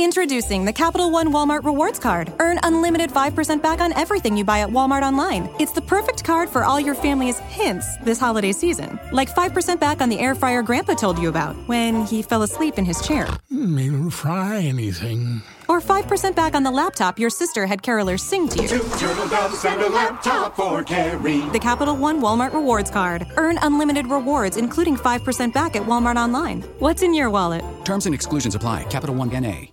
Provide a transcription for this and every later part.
Introducing the Capital One Walmart Rewards Card. Earn unlimited 5% back on everything you buy at Walmart online. It's the perfect card for all your family's hints this holiday season. Like 5% back on the air fryer Grandpa told you about when he fell asleep in his chair. Hmm, mean fry anything. Or 5% back on the laptop your sister had carolers sing to you. Two turtle doves and a laptop for Carrie. The Capital One Walmart Rewards Card. Earn unlimited rewards, including 5% back at Walmart online. What's in your wallet? Terms and exclusions apply. Capital One NA.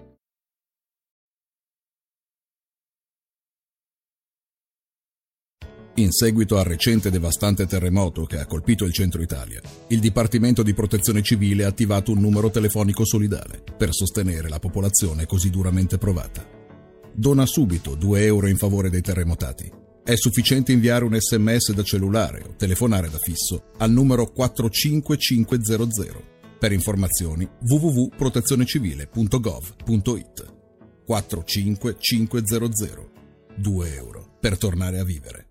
In seguito al recente devastante terremoto che ha colpito il centro Italia, il Dipartimento di Protezione Civile ha attivato un numero telefonico solidale per sostenere la popolazione così duramente provata. Dona subito 2 euro in favore dei terremotati. È sufficiente inviare un sms da cellulare o telefonare da fisso al numero 45500. Per informazioni www.protezionecivile.gov.it 45500 2 euro per tornare a vivere.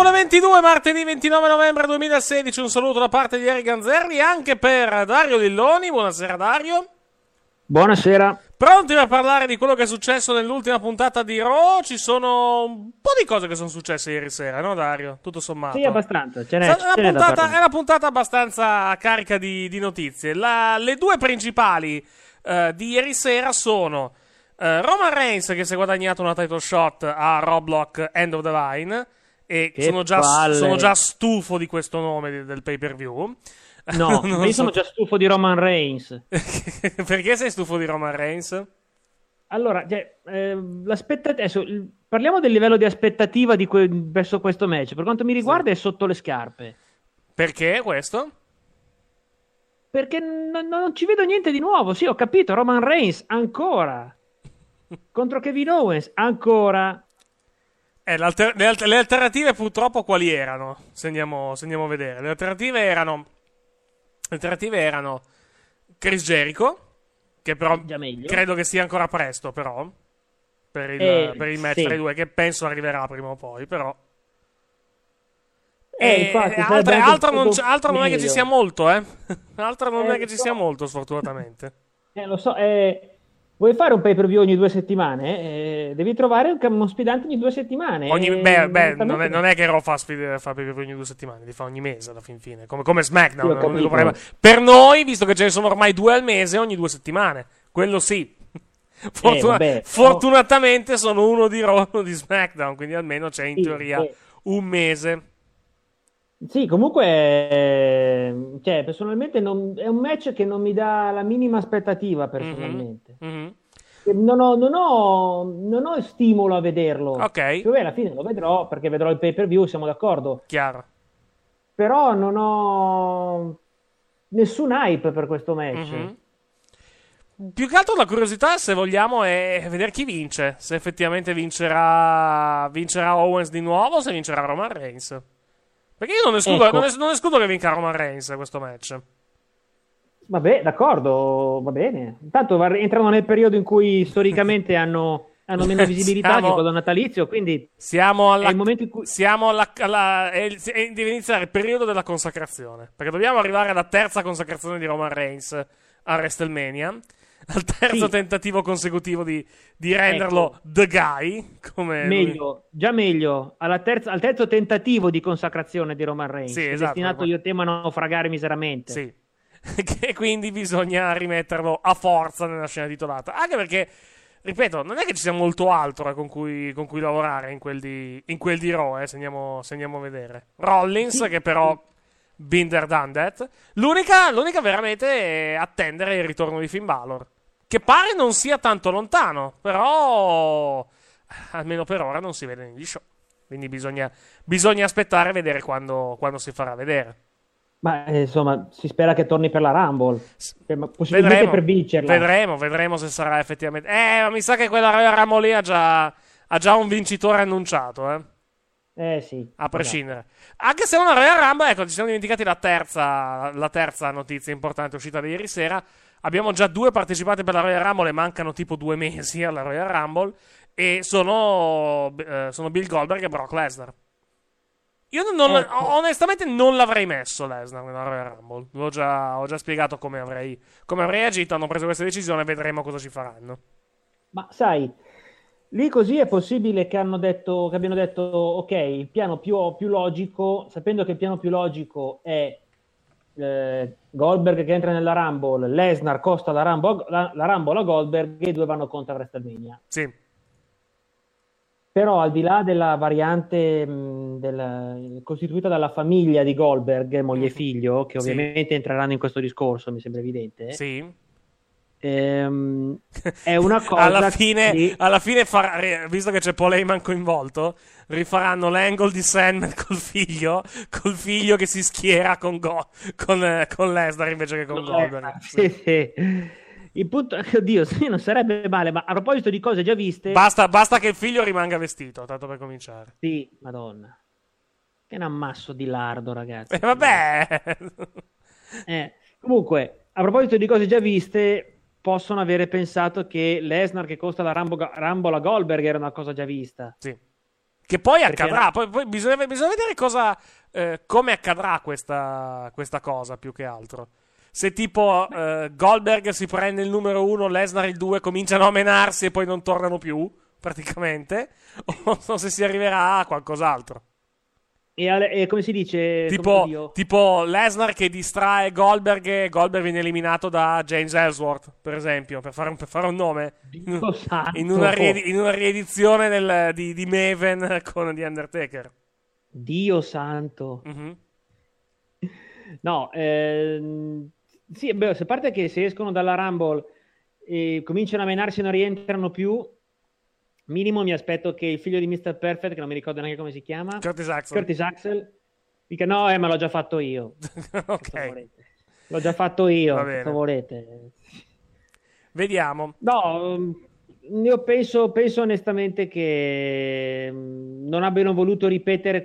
...30 minuti dopo le 22, martedì 29 novembre 2016, un saluto da parte di Eric Ganzerri anche per Dario Lilloni, buonasera Dario. Buonasera. Pronti per parlare di quello che è successo nell'ultima puntata di Raw? Ci sono un po' di cose che sono successe ieri sera, no Dario? Tutto sommato. Sì, abbastanza. Ce n'è, È una, ce puntata, è una puntata abbastanza carica di, di notizie. La- le due principali eh, di ieri sera sono Eh, Roman Reigns che si è guadagnato una title shot a Roblox End of the Line. E sono già, sono già stufo di questo nome del pay per view. No, io so- sono già stufo di Roman Reigns. Perché sei stufo di Roman Reigns? Allora, cioè, eh, adesso, parliamo del livello di aspettativa di que- verso questo match. Per quanto mi riguarda, è sotto le scarpe. Perché questo? Perché non, non ci vedo niente di nuovo. Sì, ho capito. Roman Reigns ancora contro Kevin Owens ancora. Eh, l'alter- le, alter- le alternative purtroppo quali erano? Se andiamo, se andiamo a vedere. Le alternative erano. Le alternative erano Chris Jericho, che però credo che sia ancora presto, però. Per il, Eh, per il match sì. tra i due, che penso arriverà prima o poi, però. Eh, E infatti, sarebbe altre- altro, non, altro non è che ci sia molto, eh. altro non Eh, è che ci so. sia molto, sfortunatamente. Eh, lo so, eh, vuoi fare un pay per view ogni due settimane? Eh, devi trovare un, uno sfidante ogni due settimane. Ogni- Eh, beh, beh, non, è, non è che Raw fa, sfide, fa pay per view ogni due settimane, li fa ogni mese alla fin fine, come, come SmackDown. Per noi, visto che ce ne sono ormai due al mese, ogni due settimane, quello sì. Fortuna- vabbè, però- Fortunatamente sono uno di Raw uno di SmackDown, quindi almeno c'è in Sì, teoria sì. un mese. Sì, comunque, eh, cioè, personalmente non- è un match che non mi dà la minima aspettativa, personalmente. Mhm. Non ho, non ho- non ho stimolo a vederlo. Ok. Cioè, alla fine lo vedrò perché vedrò il pay per view, siamo d'accordo. Chiaro. Però non ho nessun hype per questo match. Mhm. Più che altro la curiosità, se vogliamo, è vedere chi vince. Se effettivamente vincerà, vincerà Owens di nuovo o se vincerà Roman Reigns. Perché io non escludo, Ecco. non escludo che vinca Roman Reigns questo match. Vabbè, d'accordo, va bene. Intanto entrano nel periodo in cui storicamente hanno, hanno meno visibilità Siamo- che quello natalizio, quindi Siamo alla, è il momento in cui... siamo alla, alla- è è- deve iniziare il periodo della consacrazione. Perché dobbiamo arrivare alla terza consacrazione di Roman Reigns a WrestleMania. Al terzo Sì. tentativo consecutivo di, di renderlo Ecco. The Guy. Come lui- Meglio, già meglio, alla terza- al terzo tentativo di consacrazione di Roman Reigns, Sì, esatto, destinato io temo a naufragare miseramente. Sì. che quindi bisogna rimetterlo a forza nella scena titolata. Anche perché, ripeto, non è che ci sia molto altro eh, con, cui, con cui lavorare in quel di, in quel di Raw, eh, se, andiamo, se andiamo a vedere. Rollins, che però, Binder done that. L'unica, l'unica veramente è attendere il ritorno di Finn Balor. Che pare non sia tanto lontano, però almeno per ora non si vede negli show. Quindi bisogna, bisogna aspettare e vedere quando, quando si farà vedere. Ma eh, insomma, si spera che torni per la Rumble, Eh, ma possibilmente Vedremo, per vincerla. vedremo, vedremo se sarà effettivamente. Eh, ma mi sa che quella Royal Rumble lì ha già, ha già un vincitore annunciato, eh. Eh sì. A prescindere. Anche se è una Royal Rumble, ecco, ci siamo dimenticati la terza, la terza notizia importante uscita di ieri sera. Abbiamo già due partecipati per la Royal Rumble e mancano tipo due mesi alla Royal Rumble. E sono, eh, sono Bill Goldberg e Brock Lesnar. Io non- Ecco. onestamente non l'avrei messo Lesnar nella Royal Rumble. L'ho già, ho già spiegato come avrei, come avrei agito. Hanno preso questa decisione, vedremo cosa ci faranno. Ma sai, lì così è possibile che, hanno detto, che abbiano detto, ok, il piano più, più logico, sapendo che il piano più logico è eh, Goldberg che entra nella Rumble, Lesnar costa la Rumble, la, la Rumble a Goldberg e i due vanno contro a WrestleMania. Sì. Però al di là della variante mh, del- costituita dalla famiglia di Goldberg, moglie e figlio, che Sì. ovviamente entreranno in questo discorso, mi sembra evidente, Sì. ehm, è una cosa alla fine, che- alla fine ri- visto che c'è Paul Heyman coinvolto, rifaranno l'angle di Sandman col figlio, col figlio che si schiera con, Go- con, eh, con Lesnar invece che con Goldberg. Sì, sì. Il punto, oddio, sì, non sarebbe male, ma a proposito di cose già viste, Basta, basta che il figlio rimanga vestito, tanto per cominciare. sì, madonna, che un ammasso di lardo, ragazzi. E vabbè, Eh, comunque, a proposito di cose già viste, possono avere pensato che Lesnar che costa la Rambo, Rumble a Goldberg era una cosa già vista. Sì. Che poi Perché accadrà, era- poi, poi bisogna, bisogna vedere cosa, eh, come accadrà questa, questa cosa più che altro. Se tipo eh, Goldberg si prende il numero uno, Lesnar il due, cominciano a menarsi e poi non tornano più, praticamente, o, o se si arriverà a qualcos'altro. E, ale- e come si dice? Tipo, tipo Lesnar che distrae Goldberg e Goldberg viene eliminato da James Ellsworth, per esempio, per fare un, per fare un nome. In, in una, riedi- in una riedizione del- di, di Maven con The Undertaker. Dio santo. Mhm. No, ehm, sì, beh, se a parte che se escono dalla Rumble e cominciano a menarsi e non rientrano più, minimo mi aspetto che il figlio di Mr. Perfect, che non mi ricordo neanche come si chiama, Curtis Axel. Curtis Axel, dica no, eh, ma l'ho già fatto io. ok. L'ho già fatto io, cosa volete? Vediamo. No, mm, io penso, penso onestamente che mm, non abbiano voluto ripetere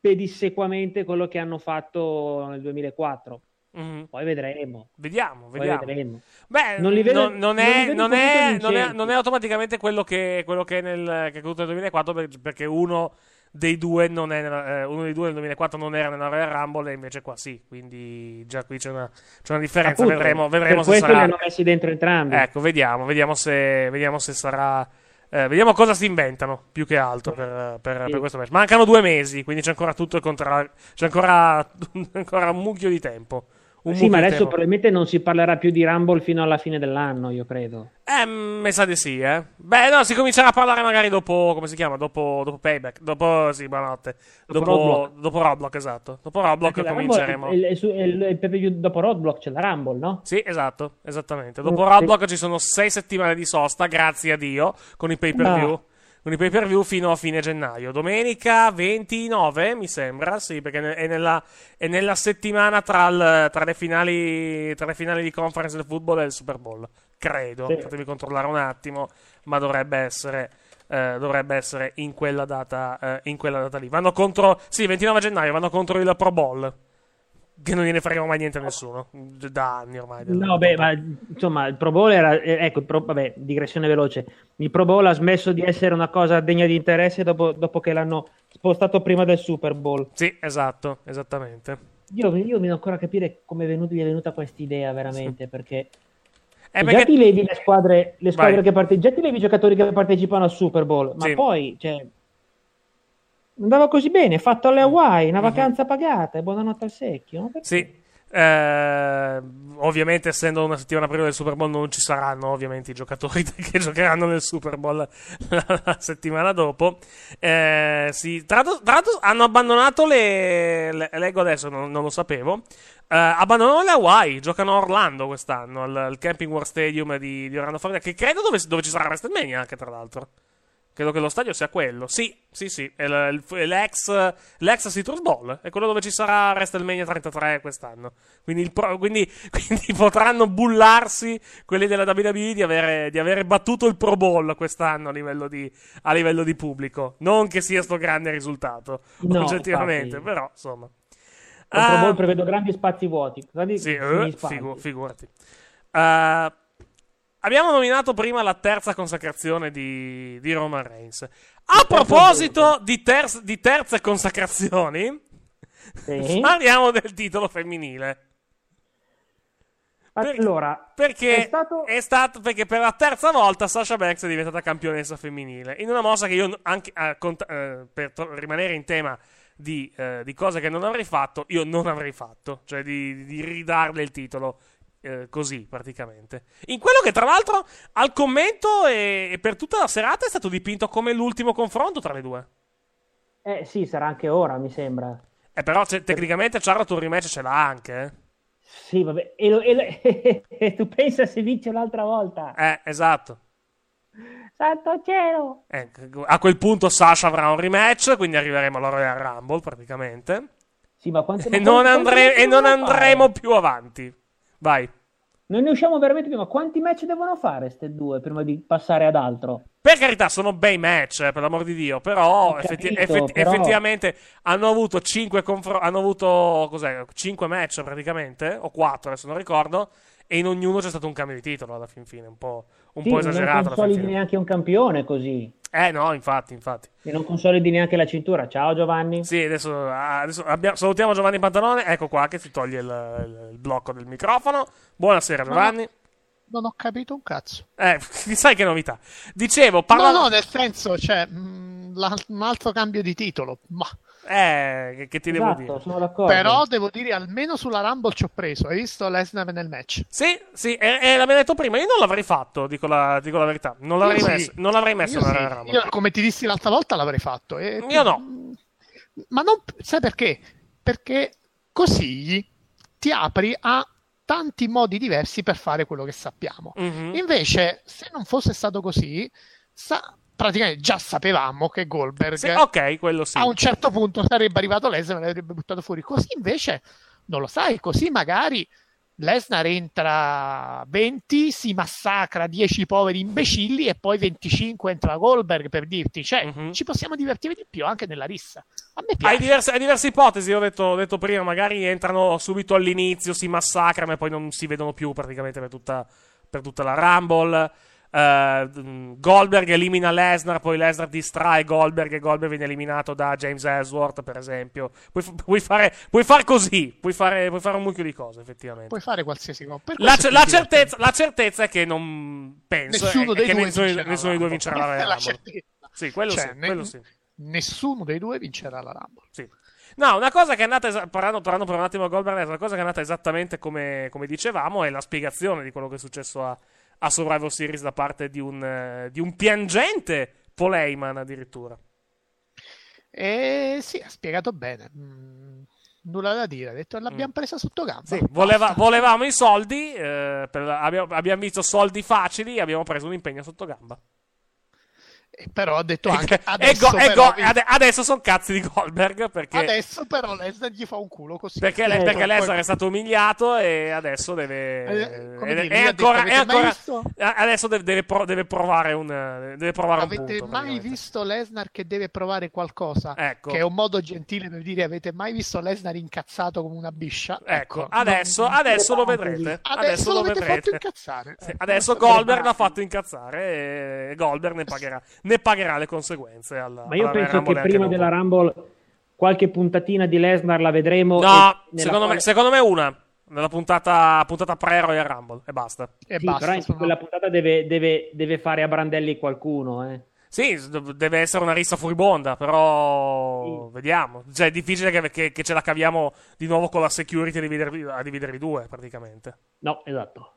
pedissequamente quello che hanno fatto nel 2004. Mhm. Poi vedremo. Vediamo, Poi vediamo. vedremo. Beh, Non li vedo- non, non è, è, non, è, non è automaticamente quello che, quello che è nel, che è accaduto nel 2004 per- perché uno dei due non è nella- eh, uno dei due nel 2004 non era nella Royal Rumble e invece qua sì quindi già qui c'è una, c'è una differenza Appunto, vedremo, vedremo se sarà li hanno messi dentro entrambi. ecco vediamo vediamo se, vediamo se sarà eh, vediamo cosa si inventano più che altro per, per- Sì. per questo match mancano due mesi quindi c'è ancora tutto il contrario c'è ancora, ancora un mucchio di tempo un Sì, ma adesso tempo. probabilmente non si parlerà più di Rumble fino alla fine dell'anno, io credo. Eh, mi sa di sì, eh. Beh, no, si comincerà a parlare magari dopo, come si chiama? Dopo, dopo Payback. Dopo, sì, buonanotte. Dopo Dopo, Roadblock. dopo Roadblock, esatto. Dopo Roadblock Perché la cominceremo. Rumble- il, il, il, il dopo Roadblock c'è la Rumble, no? Sì, esatto, esattamente. Dopo Mm, Roadblock ci sono sei settimane di sosta, grazie a Dio, con i pay-per-view. Ah. Con i pay-per-view fino a fine gennaio. Domenica 29, mi sembra, sì, perché è nella, è nella settimana tra, il- tra le finali, tra le finali di conference del football e il Super Bowl. Credo. Sì. Fatemi controllare un attimo, ma dovrebbe essere... eh, dovrebbe essere in quella, data, eh, in quella data lì. Vanno contro. Sì, 29 gennaio vanno contro il Pro Bowl. Che non gliene frega mai niente a nessuno. Da anni ormai. del- No, beh, ma insomma, il Pro Bowl era. eh, Ecco, il Pro- vabbè, digressione veloce. Il Pro Bowl ha smesso di essere una cosa degna di interesse dopo, dopo che l'hanno spostato prima del Super Bowl. Sì, esatto, esattamente. Io, io mi devo ancora capire come gli è venuta questa idea, veramente, perché. Eh, già perché- ti levi le squadre, le squadre che partecipano, già ti levi i giocatori che partecipano al Super Bowl, ma Sì. poi, cioè, andava così bene, fatto alle Hawaii, una vacanza pagata, e buonanotte al secchio. Sì. Eh, ovviamente, essendo una settimana prima del Super Bowl, non ci saranno ovviamente i giocatori che giocheranno nel Super Bowl la, la settimana dopo. Eh, sì, tra l'altro, hanno abbandonato le, le- Leggo adesso, non, non lo sapevo. Eh, abbandonano le Hawaii, giocano a Orlando quest'anno, al, al Camping War Stadium di, di Orlando, Florida, che credo dove, dove ci sarà WrestleMania anche, tra l'altro. Credo che lo stadio sia quello. Sì, sì, sì. È, l- il- è l'ex, l'ex Citrus Bowl. È quello dove ci sarà WrestleMania 33 quest'anno. Quindi, il pro- quindi- quindi potranno bullarsi quelli della WWE di avere, di avere battuto il Pro Bowl quest'anno a livello di, a livello di pubblico. Non che sia sto grande risultato, No, oggettivamente, infatti. però insomma. Al Pro Ah, Bowl prevedo grandi spazi vuoti. grandi- sì, spazi. figu- figurati. Eh, abbiamo nominato prima la terza consacrazione di, di Roman Reigns. A proposito di, terz- di terze consacrazioni, Sì. parliamo del titolo femminile. Allora, Perché è stato- è stato perché per la terza volta Sasha Banks è diventata campionessa femminile. In una mossa che io anche eh, cont- eh, per to- rimanere in tema di, eh, di cose che non avrei fatto, io non avrei fatto, cioè di, di ridarle il titolo eh, così praticamente. In quello che tra l'altro al commento e, e per tutta la serata è stato dipinto come l'ultimo confronto tra le due. Eh sì, sarà anche ora, mi sembra. Eh, però c'è- tecnicamente Charlotte un rematch ce l'ha anche. eh. Sì, vabbè. E, lo- e lo- e tu pensa se vince l'altra volta. Eh, esatto. Santo cielo! Eh, a quel punto Sasha avrà un rematch, quindi arriveremo alla Royal Rumble praticamente. Sì, ma quante E non, quanti- andre- quanti e non andremo più avanti. Vai. Non ne usciamo veramente più, ma quanti match devono fare queste due prima di passare ad altro? Per carità, sono bei match, eh, per l'amor di Dio, però, effetti- capito, effetti- però- effettivamente hanno avuto 5 hanno avuto cos'è, 5 match praticamente, o 4, adesso non ricordo, e in ognuno c'è stato un cambio di titolo alla fin fine, un po', un Sì, po' non esagerato fin consolidi neanche un campione così. Eh no, infatti, infatti. E non consolidi neanche la cintura. Ciao Giovanni. Sì, adesso, adesso abbiamo- salutiamo Giovanni Pantalone, ecco qua che si toglie il, il- il blocco del microfono. Buonasera Giovanni. Non ho capito un cazzo. Eh, sai che novità. Dicevo, No, parla... no, nel senso, cioè, mh, la- un altro cambio di titolo. Ma... Eh, che, che ti devo Esatto, dire? sono d'accordo. Però devo dire, almeno sulla Rumble ci ho preso. Hai visto Lesnar nel match? Sì, sì, e, e l'abbiamo detto prima, io non l'avrei fatto, dico la, dico la verità. Non l'avrei Io sì. messo, non l'avrei messo Io, nella sì. Rumble. Io, come ti dissi l'altra volta, l'avrei fatto. E- Io no. Ma non, sai perché? Perché così ti apri a tanti modi diversi per fare quello che sappiamo. Mhm. Invece, se non fosse stato così, sa- praticamente già sapevamo che Goldberg Sì, ok, quello sì. a un certo punto sarebbe arrivato Lesnar e l'avrebbe buttato fuori. Così invece non lo sai, così magari Lesnar entra 20, si massacra 10 poveri imbecilli e poi 25 entra Goldberg per dirti, cioè, Mhm. ci possiamo divertire di più anche nella rissa. A me Hai piace. diverse, hai diverse ipotesi, ho detto, ho detto prima, magari entrano subito all'inizio, si massacrano e poi non si vedono più praticamente per tutta, per tutta la Rumble. Eh, mm, Goldberg elimina Lesnar, poi Lesnar distrae Goldberg e Goldberg viene eliminato da James Ellsworth, per esempio. Puoi, f- puoi fare, puoi fare così, puoi fare, puoi fare un mucchio di cose, effettivamente. Puoi fare qualsiasi cosa. La, è la certezza, la certezza è che non penso Nessuno è- dei due nessuno, vincerà nessuno dei due vincerà la la Rumble. Sì, quello Cioè, sì, ne- quello sì. Nessuno dei due vincerà la Rumble. Sì. No, una cosa che è andata, esa- parlando, parlando per un attimo a Goldberg, una cosa che è andata esattamente come, come dicevamo è la spiegazione di quello che è successo a, a Survivor Series da parte di un, eh, di un piangente Paul Heyman addirittura. E sì, ha spiegato bene. Mm, nulla da dire. Ha detto l'abbiamo presa sotto gamba. Mm. Sì, voleva- volevamo i soldi, eh, per- abbiamo, abbiamo visto soldi facili, abbiamo preso un impegno sotto gamba. E però ha detto anche E adesso, go- e però, go- ade- adesso sono cazzi di Goldberg perché, adesso però Lesnar gli fa un culo così. perché, Eh, perché poi- Lesnar è stato umiliato e adesso deve. Eh, ed- dire, è detto, ancora, "Avete è ancora- visto?" adesso deve, deve pro- deve provare un, deve provare un Avete punto. mai visto Lesnar che deve provare qualcosa? Ecco. Che è un modo gentile per dire avete mai visto Lesnar incazzato come una biscia? Ecco, adesso, adesso lo vedrete. Adesso, lo l'avete vedrete. fatto incazzare. Sì, adesso Goldberg l'ha fatto incazzare e Goldberg ne pagherà, ne pagherà le conseguenze. Alla, Ma io alla penso Rumble che prima della Rumble qualche puntatina di Lesnar la vedremo. No, nella secondo me, quale- secondo me una. Nella puntata, puntata pre-Royal Rumble e basta. E Sì, però in quella puntata deve, deve- deve fare a brandelli qualcuno. Eh. Sì, deve essere una rissa furibonda, però vediamo. Cioè, è difficile che, che- che ce la caviamo di nuovo con la security a dividervi, a dividervi due, praticamente. No, esatto.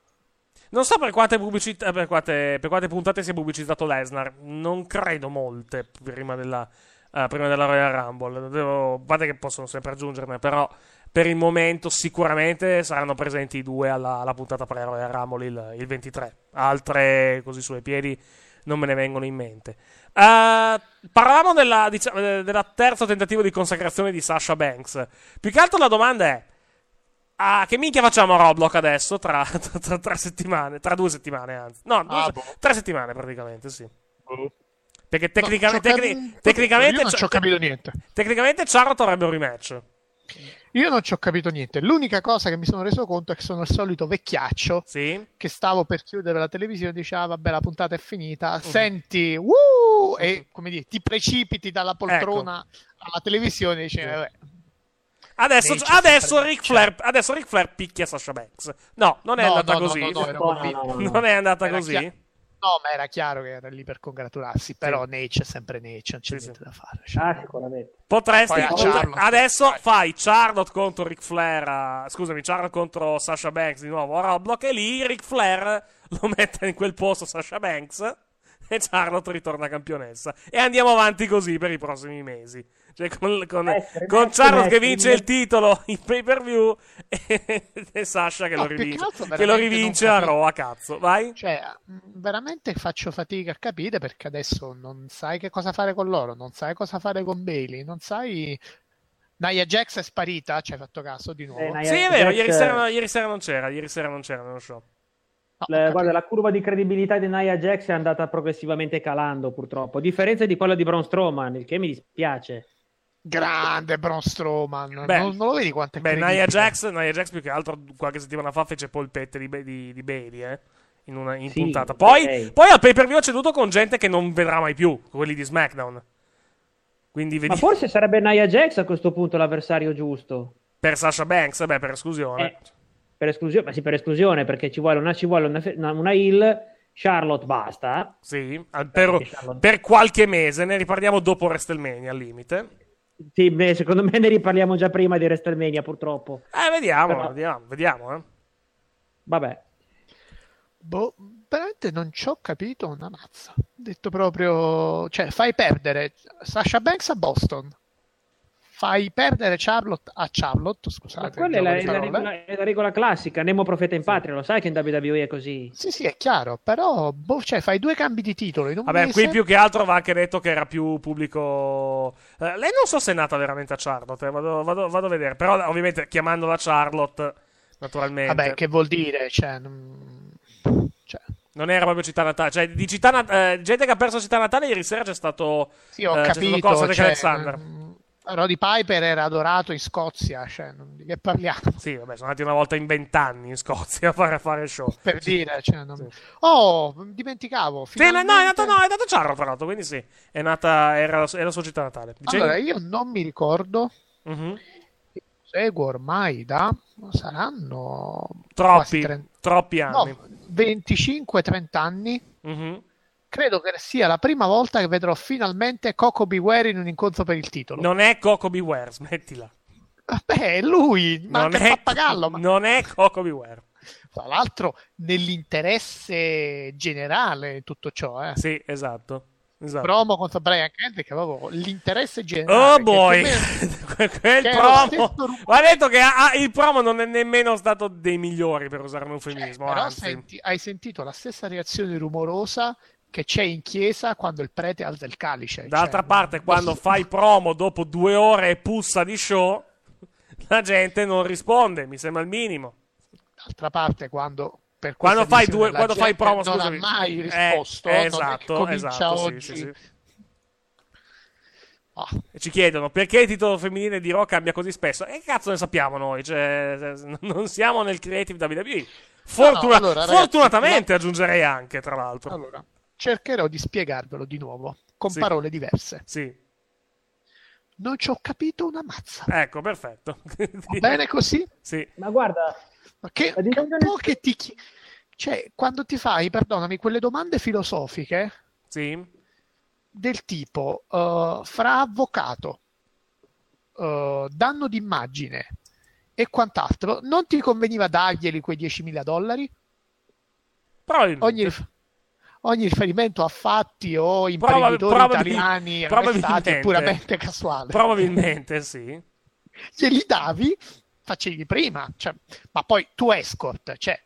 Non so per quante, pubblicità, per quante, per quante puntate si è pubblicizzato Lesnar. Non credo molte prima della, eh, prima della Royal Rumble. Devo, a parte che possono sempre aggiungerne, però per il momento sicuramente saranno presenti i due alla, alla puntata pre-Royal Rumble il, il 23. Altre così sui piedi non me ne vengono in mente. Eh, parlavamo della, diciamo, eh, della terzo tentativo di consacrazione di Sasha Banks. Più che altro la domanda è: ah, che minchia facciamo a Roblox adesso? Tra, tra- tra tre settimane, tra due settimane, anzi, no, due Ah, boh. tre settimane praticamente, sì. Perché No, tecnica- ci ho tecni- capi- tecnicamente, io non ci ho capito niente. tecnicamente Charlotte avrebbe un rematch. Io non ci ho capito niente. L'unica cosa che mi sono reso conto è che sono il solito vecchiaccio Sì. che stavo per chiudere la televisione e diceva "Ah, vabbè la puntata è finita, Mhm. senti "Uh", e come dire, ti precipiti dalla poltrona Ecco. alla televisione e dici "Vabbè, Adesso, adesso, Ric Flair, adesso Ric Flair picchia Sasha Banks. No, non è No, andata no, no, così. no, non è andata Era così. chia- No, ma era chiaro che era lì per congratularsi, però Nate è sempre Nate, non c'è niente da fare. cioè. Ah, sicuramente. Potresti. Adesso fai Charlotte contro Ric Flair. a- scusami, Charlotte contro Sasha Banks di nuovo a Roblox. E lì Ric Flair lo mette in quel posto Sasha Banks. E Charlotte ritorna campionessa. E andiamo avanti così per i prossimi mesi. Cioè, con, con- Eh, con match, Charlotte che vince il titolo in pay per view e, e Sasha che, No, lo che rivince, che lo rivince a capisco. Raw a cazzo. Vai. Cioè, veramente faccio fatica a capire perché adesso non sai che cosa fare con loro, non sai cosa fare con Bailey, non sai. Nia Jax è sparita, ci hai fatto caso di nuovo? Eh, Sì, è vero. Jax- Ieri sera, ieri sera non c'era. Ieri sera non c'era nello show. La- guarda, la curva di credibilità di Nia Jax è andata progressivamente calando, purtroppo, a differenza di quella di Braun Strowman, il che mi dispiace. Grande Braun Strowman, Beh, non, non lo vedi quanto è Beh? Nia Jax, Nia Jax più che altro qualche settimana fa fece polpette di, di, di Bailey, eh, in, una, in Sì, puntata. Poi, ok. poi al pay per view ha ceduto con gente che non vedrà mai più, quelli di SmackDown. Quindi vedi, Ma forse sarebbe Nia Jax a questo punto l'avversario giusto. per Sasha Banks, beh, per esclusione. Eh, per esclusione, ma sì, per esclusione, perché ci vuole una, ci vuole una, una, una heel Charlotte basta. Sì, per, Charlotte- per qualche mese, ne riparliamo dopo WrestleMania al limite. Sì, beh, secondo me ne riparliamo già prima di WrestleMania, purtroppo. Eh, vediamo, Però- vediamo, vediamo. Eh. Vabbè. Boh, veramente non ci ho capito una mazza. Detto proprio, cioè, fai perdere Sasha Banks a Boston. Fai perdere Charlotte a Charlotte, scusate. Ma quella è la, è la regola, è la regola classica. Nemo profeta in patria, lo sai che in WWE è così. Sì, sì, è chiaro, però boh, cioè, fai due cambi di titolo in un Vabbè, mese. qui più che altro va anche detto che era più pubblico. Eh, lei non so se è nata veramente a Charlotte, eh, vado, vado- vado a vedere. Però, ovviamente, chiamandola Charlotte, naturalmente. Vabbè, che vuol dire? Cioè, non... cioè, Non era proprio città natale. Cioè, di città nat- eh, gente che ha perso città natale, ieri sera c'è stato. sì, ho eh, c'è stato capito. Costa cioè, Alexander. mm, Roddy Piper era adorato in Scozia, cioè, non- di che parliamo? Sì, vabbè, sono andati una volta in vent'anni in Scozia a fare, a fare show. Per dire, cioè, non- Oh, dimenticavo. Sì, ma no, è finalmente- nato, no, è nato Charlotte, tra l'altro, quindi sì. È nata, era, è la sua città natale. Dicevi? Allora, io non mi ricordo. Mhm. Seguo ormai da saranno Troppi, quasi 30 troppi anni. no, 25-30 anni. Mhm. Credo che sia la prima volta che vedrò finalmente Coco Beware in un incontro per il titolo. Non è Coco Beware, smettila. Vabbè, è lui, ma Non è, pappagallo. Ma... non è Coco Beware. Tra l'altro, nell'interesse generale, tutto ciò, eh. Sì, esatto. esatto. Promo contro Brian Kendrick, avevo l'interesse generale. Oh boy, meno- quel promo. Va detto che ah, il promo non è nemmeno stato dei migliori per usare un eufemismo. Però anzi. senti- hai sentito la stessa reazione rumorosa che c'è in chiesa quando il prete alza il calice. D'altra Cioè, parte, quando fai promo dopo due ore e pussa di show, la gente non risponde. Mi sembra il minimo. D'altra parte, quando per Quando fai, due, la quando fai promo, non scusami. ha mai Eh, risposto. eh, esatto, esatto, sì, oggi. sì, sì. Ah. E ci chiedono perché il titolo femminile di Raw cambia così spesso. E che cazzo ne sappiamo noi? Cioè, non siamo nel creative WWE. Fortuna- allora, ragazzi, fortunatamente aggiungerei anche, tra l'altro. Allora, cercherò di spiegarvelo di nuovo con Sì. parole diverse. Sì. Non ci ho capito una mazza. Ecco, perfetto. Va bene così? Sì. Ma guarda, Ma che è un po' che ti chi- cioè, quando ti fai, perdonami, quelle domande filosofiche Sì. del tipo eh, fra avvocato, eh, danno d'immagine e quant'altro, non ti conveniva darglieli quei 10.000 dollari? Probabilmente. Ogni, ogni riferimento a fatti o imprenditori probabil- italiani probabilmente. puramente casuale. Probabilmente sì. Glieli davi, facevi prima, cioè, ma poi tu escort, cioè,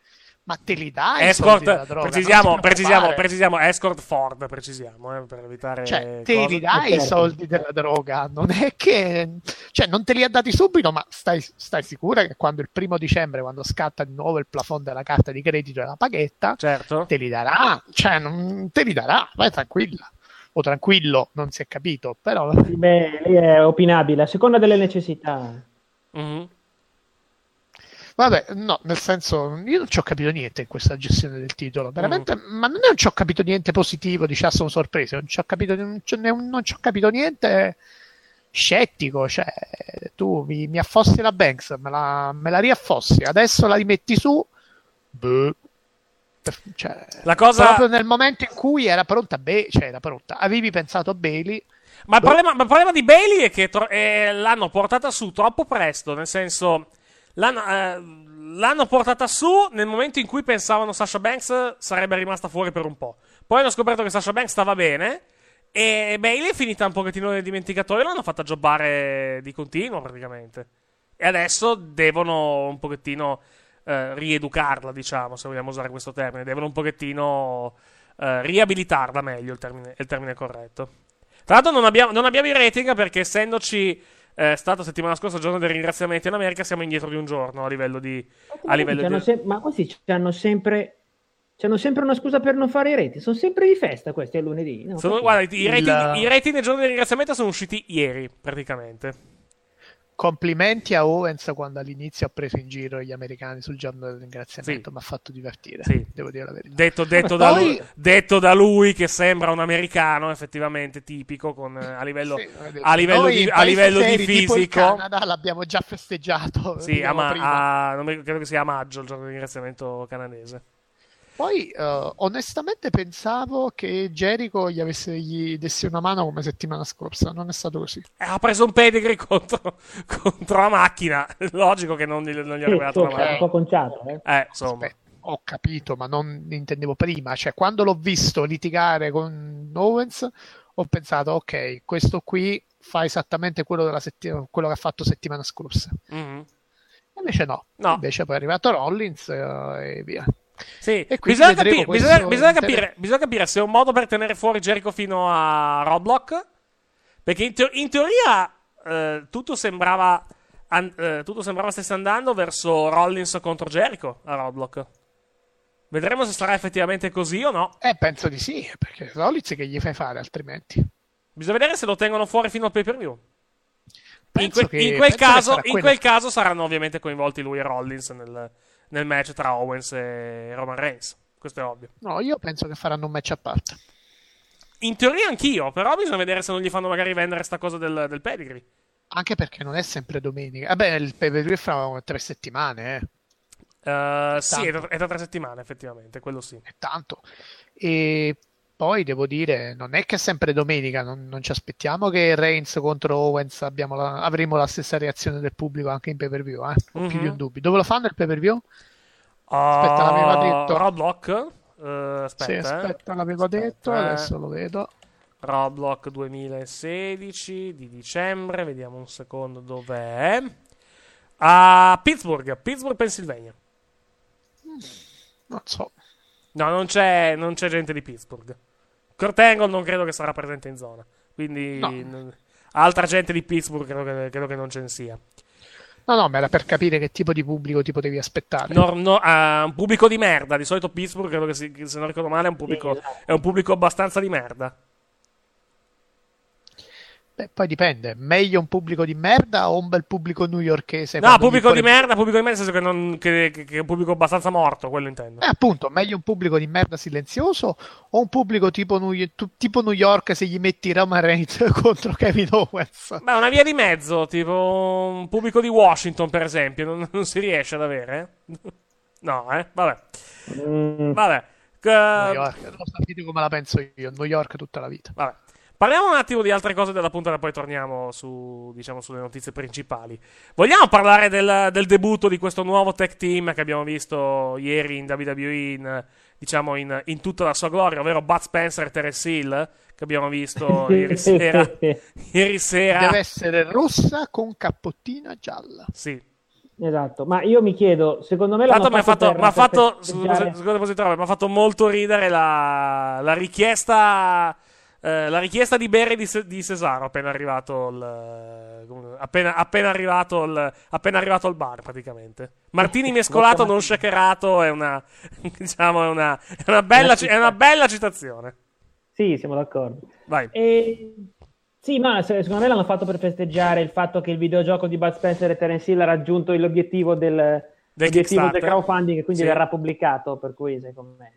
ma te li dai i soldi della Escort, precisiamo, precisiamo, precisiamo, escort Ford, precisiamo, eh, per evitare Cioè, te cose. li dai i soldi della droga, non è che... Cioè, non te li ha dati subito, ma stai, stai sicura che quando il primo dicembre, quando scatta di nuovo il plafond della carta di credito e la paghetta, Certo. te li darà, cioè, non, te li darà, vai tranquilla. O tranquillo, non si è capito, però... beh, lì è opinabile, a seconda delle necessità. Mhm. Vabbè, no, nel senso, io non ci ho capito niente in questa gestione del titolo, veramente, Mm. ma non è non ci ho capito niente positivo, diciamo, sono sorprese, non ci ho capito, non ci, non ci ho capito niente scettico, cioè, tu mi, mi affossi la Banks, me la, me la riaffossi, adesso la rimetti su, boh. Cioè, La cosa- proprio nel momento in cui era pronta, Be- cioè era pronta, avevi pensato a Bailey, Ma il, problema, ma il problema di Bailey è che tro- eh, l'hanno portata su troppo presto, nel senso l'hanno, eh, l'hanno portata su nel momento in cui pensavano Sasha Banks sarebbe rimasta fuori per un po'. Poi hanno scoperto che Sasha Banks stava bene e Bailey è finita un pochettino nel dimenticatoio, l'hanno fatta jobbare di continuo praticamente. E adesso devono un pochettino eh, rieducarla, diciamo, se vogliamo usare questo termine. Devono un pochettino eh, riabilitarla meglio, il termine, il termine corretto. Tra l'altro non abbiamo, non abbiamo i rating perché essendoci eh, stato settimana scorsa il giorno dei ringraziamenti in America siamo indietro di un giorno a livello di... A livello C'hanno di... sem- ma questi hanno sempre, c'hanno sempre una scusa per non fare i reti. Sono sempre di festa questi a lunedì. no? Sono- guarda, i, rating, i rating del giorno dei ringraziamenti sono usciti ieri, praticamente. Complimenti a Owens quando all'inizio ha preso in giro gli americani sul giorno del ringraziamento, mi ha fatto divertire, Sì. devo dire la verità. Detto, detto da poi- lui, detto da lui che sembra un americano effettivamente tipico con, eh, a livello, a livello Noi di, in a livello di seri, tipo il fisico. Canada l'abbiamo già festeggiato. Sì, a ma- a- non mi- credo che sia a maggio il giorno di ringraziamento canadese. Poi eh, onestamente pensavo che Jericho gli, avesse, gli desse una mano come settimana scorsa, non è stato così. Eh, ha preso un pedigree contro, contro la macchina. Logico che non, gli- non gli avrebbe dato una È un po' mano. conciato, eh. Eh, insomma. Aspetta, ho capito, ma non intendevo prima. Cioè, quando l'ho visto litigare con Owens, ho pensato, ok, questo qui fa esattamente quello, della setti- quello che ha fatto settimana scorsa. Mhm. Invece no, No. invece poi è arrivato Rollins eh, e via. Sì, bisogna, capire, bisogna- bisogna capire, bisogna capire se è un modo per tenere fuori Jericho fino a Roblox. Perché in, teo- in teoria eh, tutto, sembrava, an- eh, tutto sembrava stesse andando verso Rollins contro Jericho a Roblox. Vedremo se sarà effettivamente così o no. Eh, penso di sì, perché Rollins che gli fai fare altrimenti? Bisogna vedere se lo tengono fuori fino al pay per view. In, que- che- in quel caso, in quel caso saranno ovviamente coinvolti lui e Rollins nel, nel match tra Owens e Roman Reigns. Questo è ovvio. No, io penso che faranno un match a parte. In teoria anch'io, però bisogna vedere se non gli fanno magari vendere sta cosa del, del pedigree. Anche perché non è sempre domenica. Vabbè, il per view è fra tre settimane, eh. Eh, sì, è da, è da tre settimane, effettivamente, quello sì. È tanto. E poi devo dire, non è che è sempre domenica, non, non ci aspettiamo che Reigns contro Owens la- avremo la stessa reazione del pubblico anche in pay per view, eh? Ho più di Mhm. un dubbio. Dove lo fanno il pay per view? Aspetta, l'aveva detto. Roadblock? Eh, aspetta, sì, eh. aspetta, l'aveva detto, eh. adesso lo vedo. Roadblock 2016 di dicembre, vediamo un secondo dov'è. A Pittsburgh, Pittsburgh, Pennsylvania. Non so. No, non c'è, non c'è gente di Pittsburgh. Kurt Angle non credo che sarà presente in zona. Quindi No. non- altra gente di Pittsburgh credo che, credo che non ce ne sia. No, no, ma era per capire che tipo di pubblico ti potevi aspettare. No, no, ah, un pubblico di merda. Di solito Pittsburgh, credo che, si- se non ricordo male, è un pubblico, esatto. è un pubblico abbastanza di merda. Beh, poi dipende, meglio un pubblico di merda o un bel pubblico newyorkese? No, pubblico di merda, pubblico di merda, nel senso che, non- che- che- che è un pubblico abbastanza morto, quello intendo. Eh, appunto, meglio un pubblico di merda silenzioso o un pubblico tipo New, tu- tipo New York se gli metti Roman Reigns contro Kevin Owens? Beh, una via di mezzo, tipo un pubblico di Washington, per esempio, non, non si riesce ad avere? eh? No, eh? Vabbè. Mm. Vabbè. New Eh, York, lo sapete come la penso io, New York tutta la vita. Vabbè. Parliamo un attimo di altre cose della puntata, poi torniamo su, diciamo, sulle notizie principali. Vogliamo parlare del, del debutto di questo nuovo tech team che abbiamo visto ieri in WWE, in, diciamo, in, in tutta la sua gloria, ovvero Bud Spencer e Terence Hill, che abbiamo visto ieri sera. ieri sera. Deve essere rossa con cappottina gialla. Sì. Esatto, ma io mi chiedo, secondo me Tanto mi ha fatto, per- fatto, festeggiare- scusa, scusa, scusa, m'ha fatto molto ridere la, la richiesta. Eh, la richiesta di bere di, di Cesaro appena arrivato il, appena, appena arrivato il, appena arrivato al bar praticamente Martini mescolato non shakerato è una diciamo è una, è una bella è una bella citazione Sì, siamo d'accordo. vai E... Sì, ma se- secondo me l'hanno fatto per festeggiare il fatto che il videogioco di Bud Spencer e Terence Hill ha raggiunto l'obiettivo del, del Kickstarter. crowdfunding e quindi Sì. verrà pubblicato, per cui secondo me...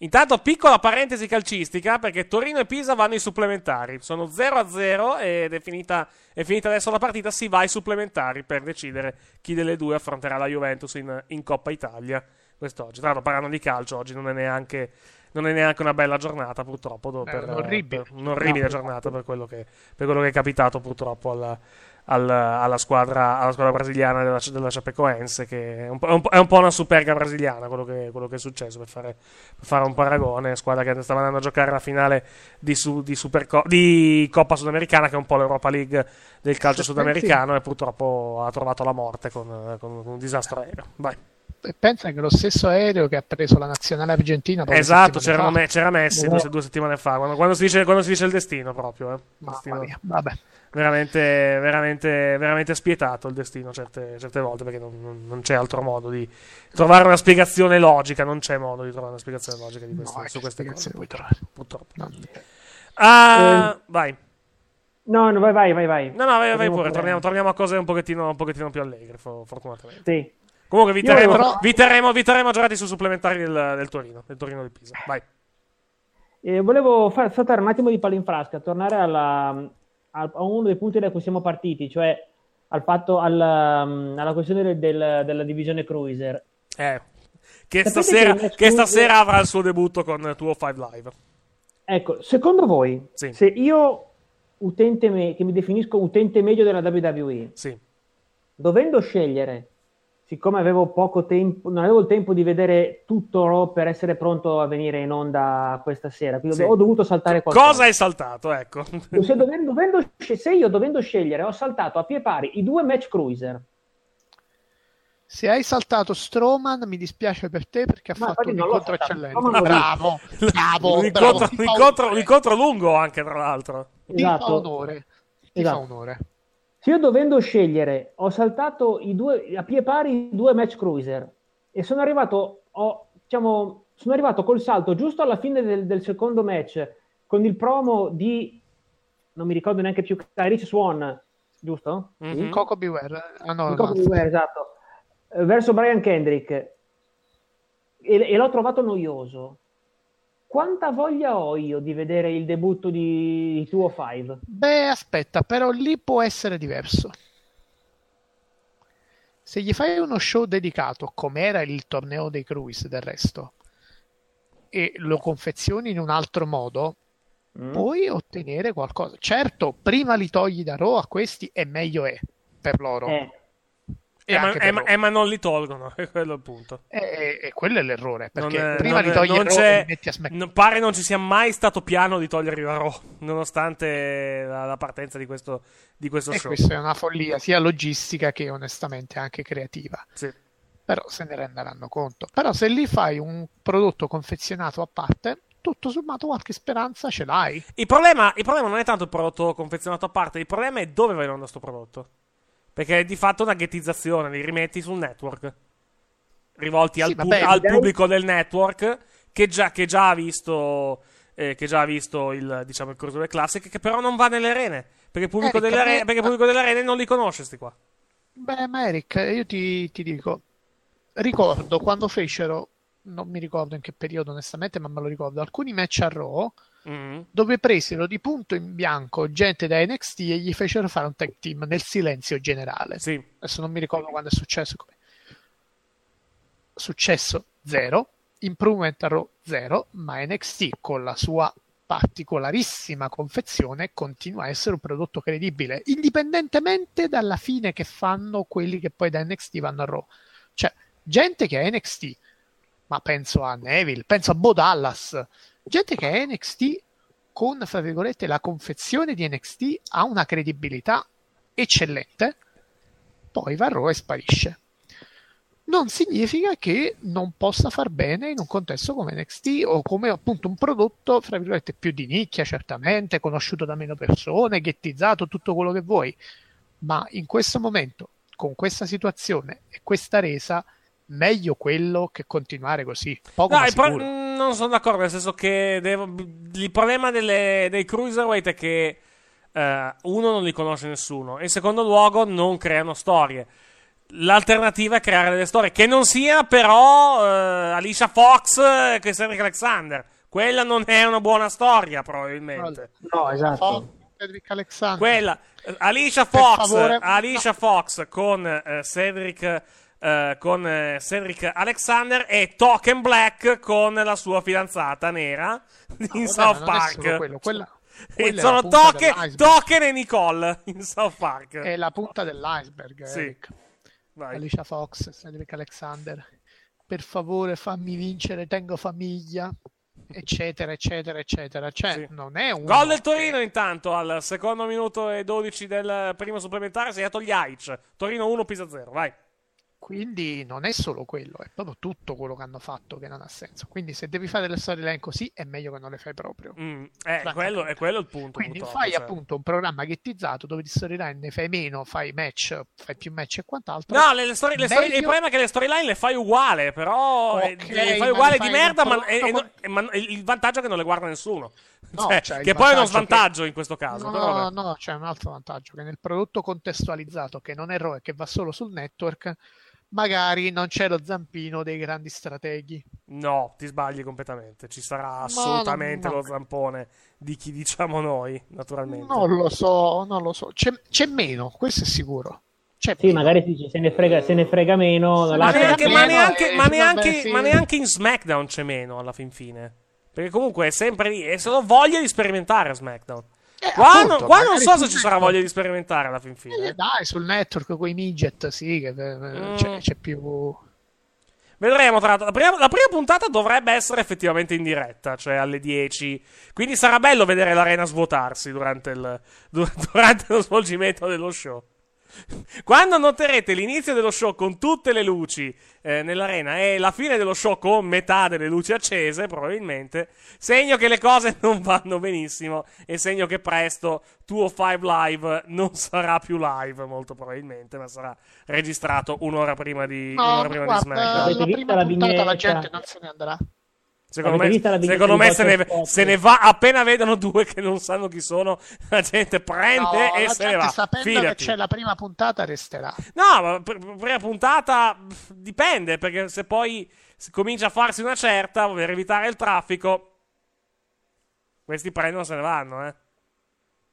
Intanto, piccola parentesi calcistica, perché Torino e Pisa vanno ai supplementari. Sono 0-0 ed è finita, è finita adesso la partita. Si va ai supplementari per decidere chi delle due affronterà la Juventus in, in Coppa Italia quest'oggi. Tra l'altro, parlando di calcio, oggi non è neanche, non è neanche una bella giornata, purtroppo. do- È per- un'orribile. per- un'orribile No. giornata per quello, che, per quello che è capitato, purtroppo, alla, al- alla, squadra, alla squadra brasiliana della, della Chapecoense, che è un, po', è un po'- una superga brasiliana quello che, quello che è successo, per fare, per fare un paragone. Squadra che stava andando a giocare la finale di, su- di Superco- di Coppa Sudamericana, che è un po' l'Europa League del calcio Sì, sudamericano, e purtroppo ha trovato la morte con, con un disastro aereo. Vai. Pensa che lo stesso aereo che ha preso la nazionale argentina Esatto, fa. me- c'era Messi due, due settimane fa, quando, quando si dice, quando si dice il destino proprio. Eh. Mamma Destino- mia, vabbè. Veramente, veramente, veramente spietato il destino certe, certe volte perché non, non- c'è altro modo di trovare una spiegazione logica. Non c'è modo di trovare una spiegazione logica di queste, No, su queste cose. Purtroppo. No. Ah, Eh, vai. No, no, vai, vai, vai, vai. No, no, vai, vai pure. Torniamo, torniamo a cose un pochettino, un pochettino più allegre, fo- fortunatamente. Sì. Comunque, vi terremo, però- vi terremo, vi terremo aggiornati su supplementari del, del Torino, del Torino del Pisa. Vai. Eh, volevo far saltare un attimo di palla in frasca, tornare alla- al- a uno dei punti da cui siamo partiti, cioè al fatto, alla, alla questione del- del- della divisione cruiser. Eh, che, stasera, che che stasera avrà il suo debutto con 205 Live. Ecco, secondo voi, Sì. se io, utente me- che mi definisco utente medio della WWE, Sì. dovendo scegliere, siccome avevo poco tempo, non avevo il tempo di vedere tutto Raw per essere pronto a venire in onda questa sera, quindi Sì. ho dovuto saltare qualcosa. Cosa hai saltato? Ecco. Se, dovendo- dovendo se io dovendo scegliere ho saltato a pie pari i due match cruiser, Se hai saltato Strowman, mi dispiace per te perché ha Ma fatto un incontro eccellente. L'ho Bravo, bravo, un, bravo. incontro, un incontro- un incontro lungo anche, tra l'altro. Ti fa Esatto. onore. Ti Esatto. fa onore. Se io dovendo scegliere ho saltato i due, a pie pari i due match cruiser e sono arrivato, ho, diciamo, sono arrivato col salto giusto alla fine del, del secondo match con il promo di, non mi ricordo neanche più, Rich Swan, giusto? Mhm. Coco Beware. Ah, no, Il no. Coco Beware, esatto, verso Brian Kendrick e, e l'ho trovato noioso. Quanta voglia ho io di vedere il debutto di, di 205? Beh, aspetta, però lì può essere diverso. Se gli fai uno show dedicato, come era il torneo dei cruise del resto, e lo confezioni in un altro modo, Mm. puoi ottenere qualcosa. Certo, prima li togli da Raw a questi e meglio è per loro. Eh, Eh, ma, eh, ma- eh, ma non li tolgono, è quello il punto. E, e- e quello è l'errore, perché Non, eh, prima non- li togli non Raw metti a SmackDown. pare non ci sia mai stato piano di toglierli da Raw, nonostante la, la partenza di questo, di questo E show. questa è una follia, sia logistica che onestamente anche creativa. Sì. Però se ne renderanno conto. Però se lì fai un prodotto confezionato a parte, tutto sommato qualche speranza ce l'hai. Il problema, il problema non è tanto il prodotto confezionato a parte, il problema è dove va in onda sto prodotto. Perché è di fatto una ghettizzazione, li rimetti sul network. Rivolti al, Sì, pub- vabbè, al dai- pubblico del network che già, che già ha visto. eh, che già ha visto il, diciamo, il Cruiserweight Classic, che però non va nelle arene. Perché il pubblico, Eric, delle, arene, perché il pubblico delle arene non li conosce, sti qua. Beh, ma Eric, io ti, ti dico, ricordo quando fecero, non mi ricordo in che periodo onestamente, ma me lo ricordo, alcuni match a Raw Mm. dove presero di punto in bianco gente da NXT e gli fecero fare un tag team nel silenzio generale. Sì. Adesso non mi ricordo quando è successo. Come. Successo zero, improvement a Raw zero, ma NXT con la sua particolarissima confezione continua a essere un prodotto credibile, indipendentemente dalla fine che fanno quelli che poi da NXT vanno a Raw. Cioè, gente che è NXT, ma penso a Neville, penso a Bo Dallas, gente che è NXT con, fra virgolette, la confezione di NXT ha una credibilità eccellente, poi va a Raw e sparisce. Non significa che non possa far bene in un contesto come NXT o come appunto un prodotto, fra virgolette, più di nicchia, certamente, conosciuto da meno persone, ghettizzato, tutto quello che vuoi. Ma in questo momento, con questa situazione e questa resa, meglio quello che continuare così. Poco No, pro- mm, non sono d'accordo, nel senso che devo- il problema delle- dei cruiserweight è che eh, uno non li conosce nessuno e in secondo luogo non creano storie. L'alternativa è creare delle storie che non sia però eh, Alicia Fox eh, che Cedric Alexander. Quella non è una buona storia, probabilmente. No, esatto. Cedric Alexander. Quella eh, Alicia Fox. Alicia Fox con eh, Cedric eh, con eh, Cedric Alexander e Token Black con la sua fidanzata nera in vabbè, South Park. quello, quella- E quella sono Token. Token e Nicole in South Park. È la punta dell'iceberg, Sì. Eric. Vai. Alicia Fox, Cedric Alexander. Per favore, fammi vincere, tengo famiglia, eccetera, eccetera, eccetera. Cioè, Sì. non è un Gol del Torino intanto al secondo minuto e 12 del primo supplementare segnato gli Aic. Torino 1 Pisa 0, vai. Quindi non è solo quello, è proprio tutto quello che hanno fatto che non ha senso. Quindi se devi fare delle storyline così è meglio che non le fai proprio. Mm, eh, quello, è quello il punto. Quindi fai cioè. appunto un programma ghettizzato dove di storyline ne fai meno, fai match, fai più match e quant'altro. No, le, le storie- le storie- il problema è che le storyline le fai uguale, però eh, Ok, le fai uguale le di fai merda, ma, e- e non- ma il vantaggio è che non le guarda nessuno. No, Cioè, cioè, che poi è uno vantaggio che- svantaggio in questo caso. No, vabbè. no, c'è un altro vantaggio, che nel prodotto contestualizzato che non è e che va solo sul network, magari non c'è lo zampino dei grandi strateghi. No, ti sbagli completamente. Ci sarà assolutamente no, no. lo zampone di chi diciamo noi, naturalmente. Non lo so, non lo so. C'è, c'è meno, questo è sicuro. sì, magari si dice se ne frega, se ne frega meno. Ma neanche, ma neanche- eh, ma vabbè, neanche- sì. ma neanche in SmackDown c'è meno alla fin fine. Perché comunque è sempre lì. E solo voglia di sperimentare a SmackDown. qua appunto, non, qua non so se ci sarà network. voglia di sperimentare alla fin fine. Eh, dai, sul network con i midget, sì, che eh, Mm. c'è, c'è più... Vedremo, tra l'altro. La prima, la prima puntata dovrebbe essere effettivamente in diretta, cioè alle 10. Quindi sarà bello vedere l'arena svuotarsi durante, il, du- durante lo svolgimento dello show. Quando noterete l'inizio dello show con tutte le luci eh, nell'arena e la fine dello show con metà delle luci accese, probabilmente, segno che le cose non vanno benissimo e segno che presto 205 Live non sarà più live, molto probabilmente, ma sarà registrato un'ora prima di, No, un'ora ma prima di guarda, SmackDown. Avete la prima la puntata la gente non se ne andrà. Secondo Avete me, secondo me se, ne, se ne va appena vedono due che non sanno chi sono, la gente prende No, e la se ne va. sapendo Fidati. che c'è la prima puntata resterà. No, ma per prima puntata pff, dipende, perché se poi si comincia a farsi una certa per evitare il traffico, questi prendono e se ne vanno, eh.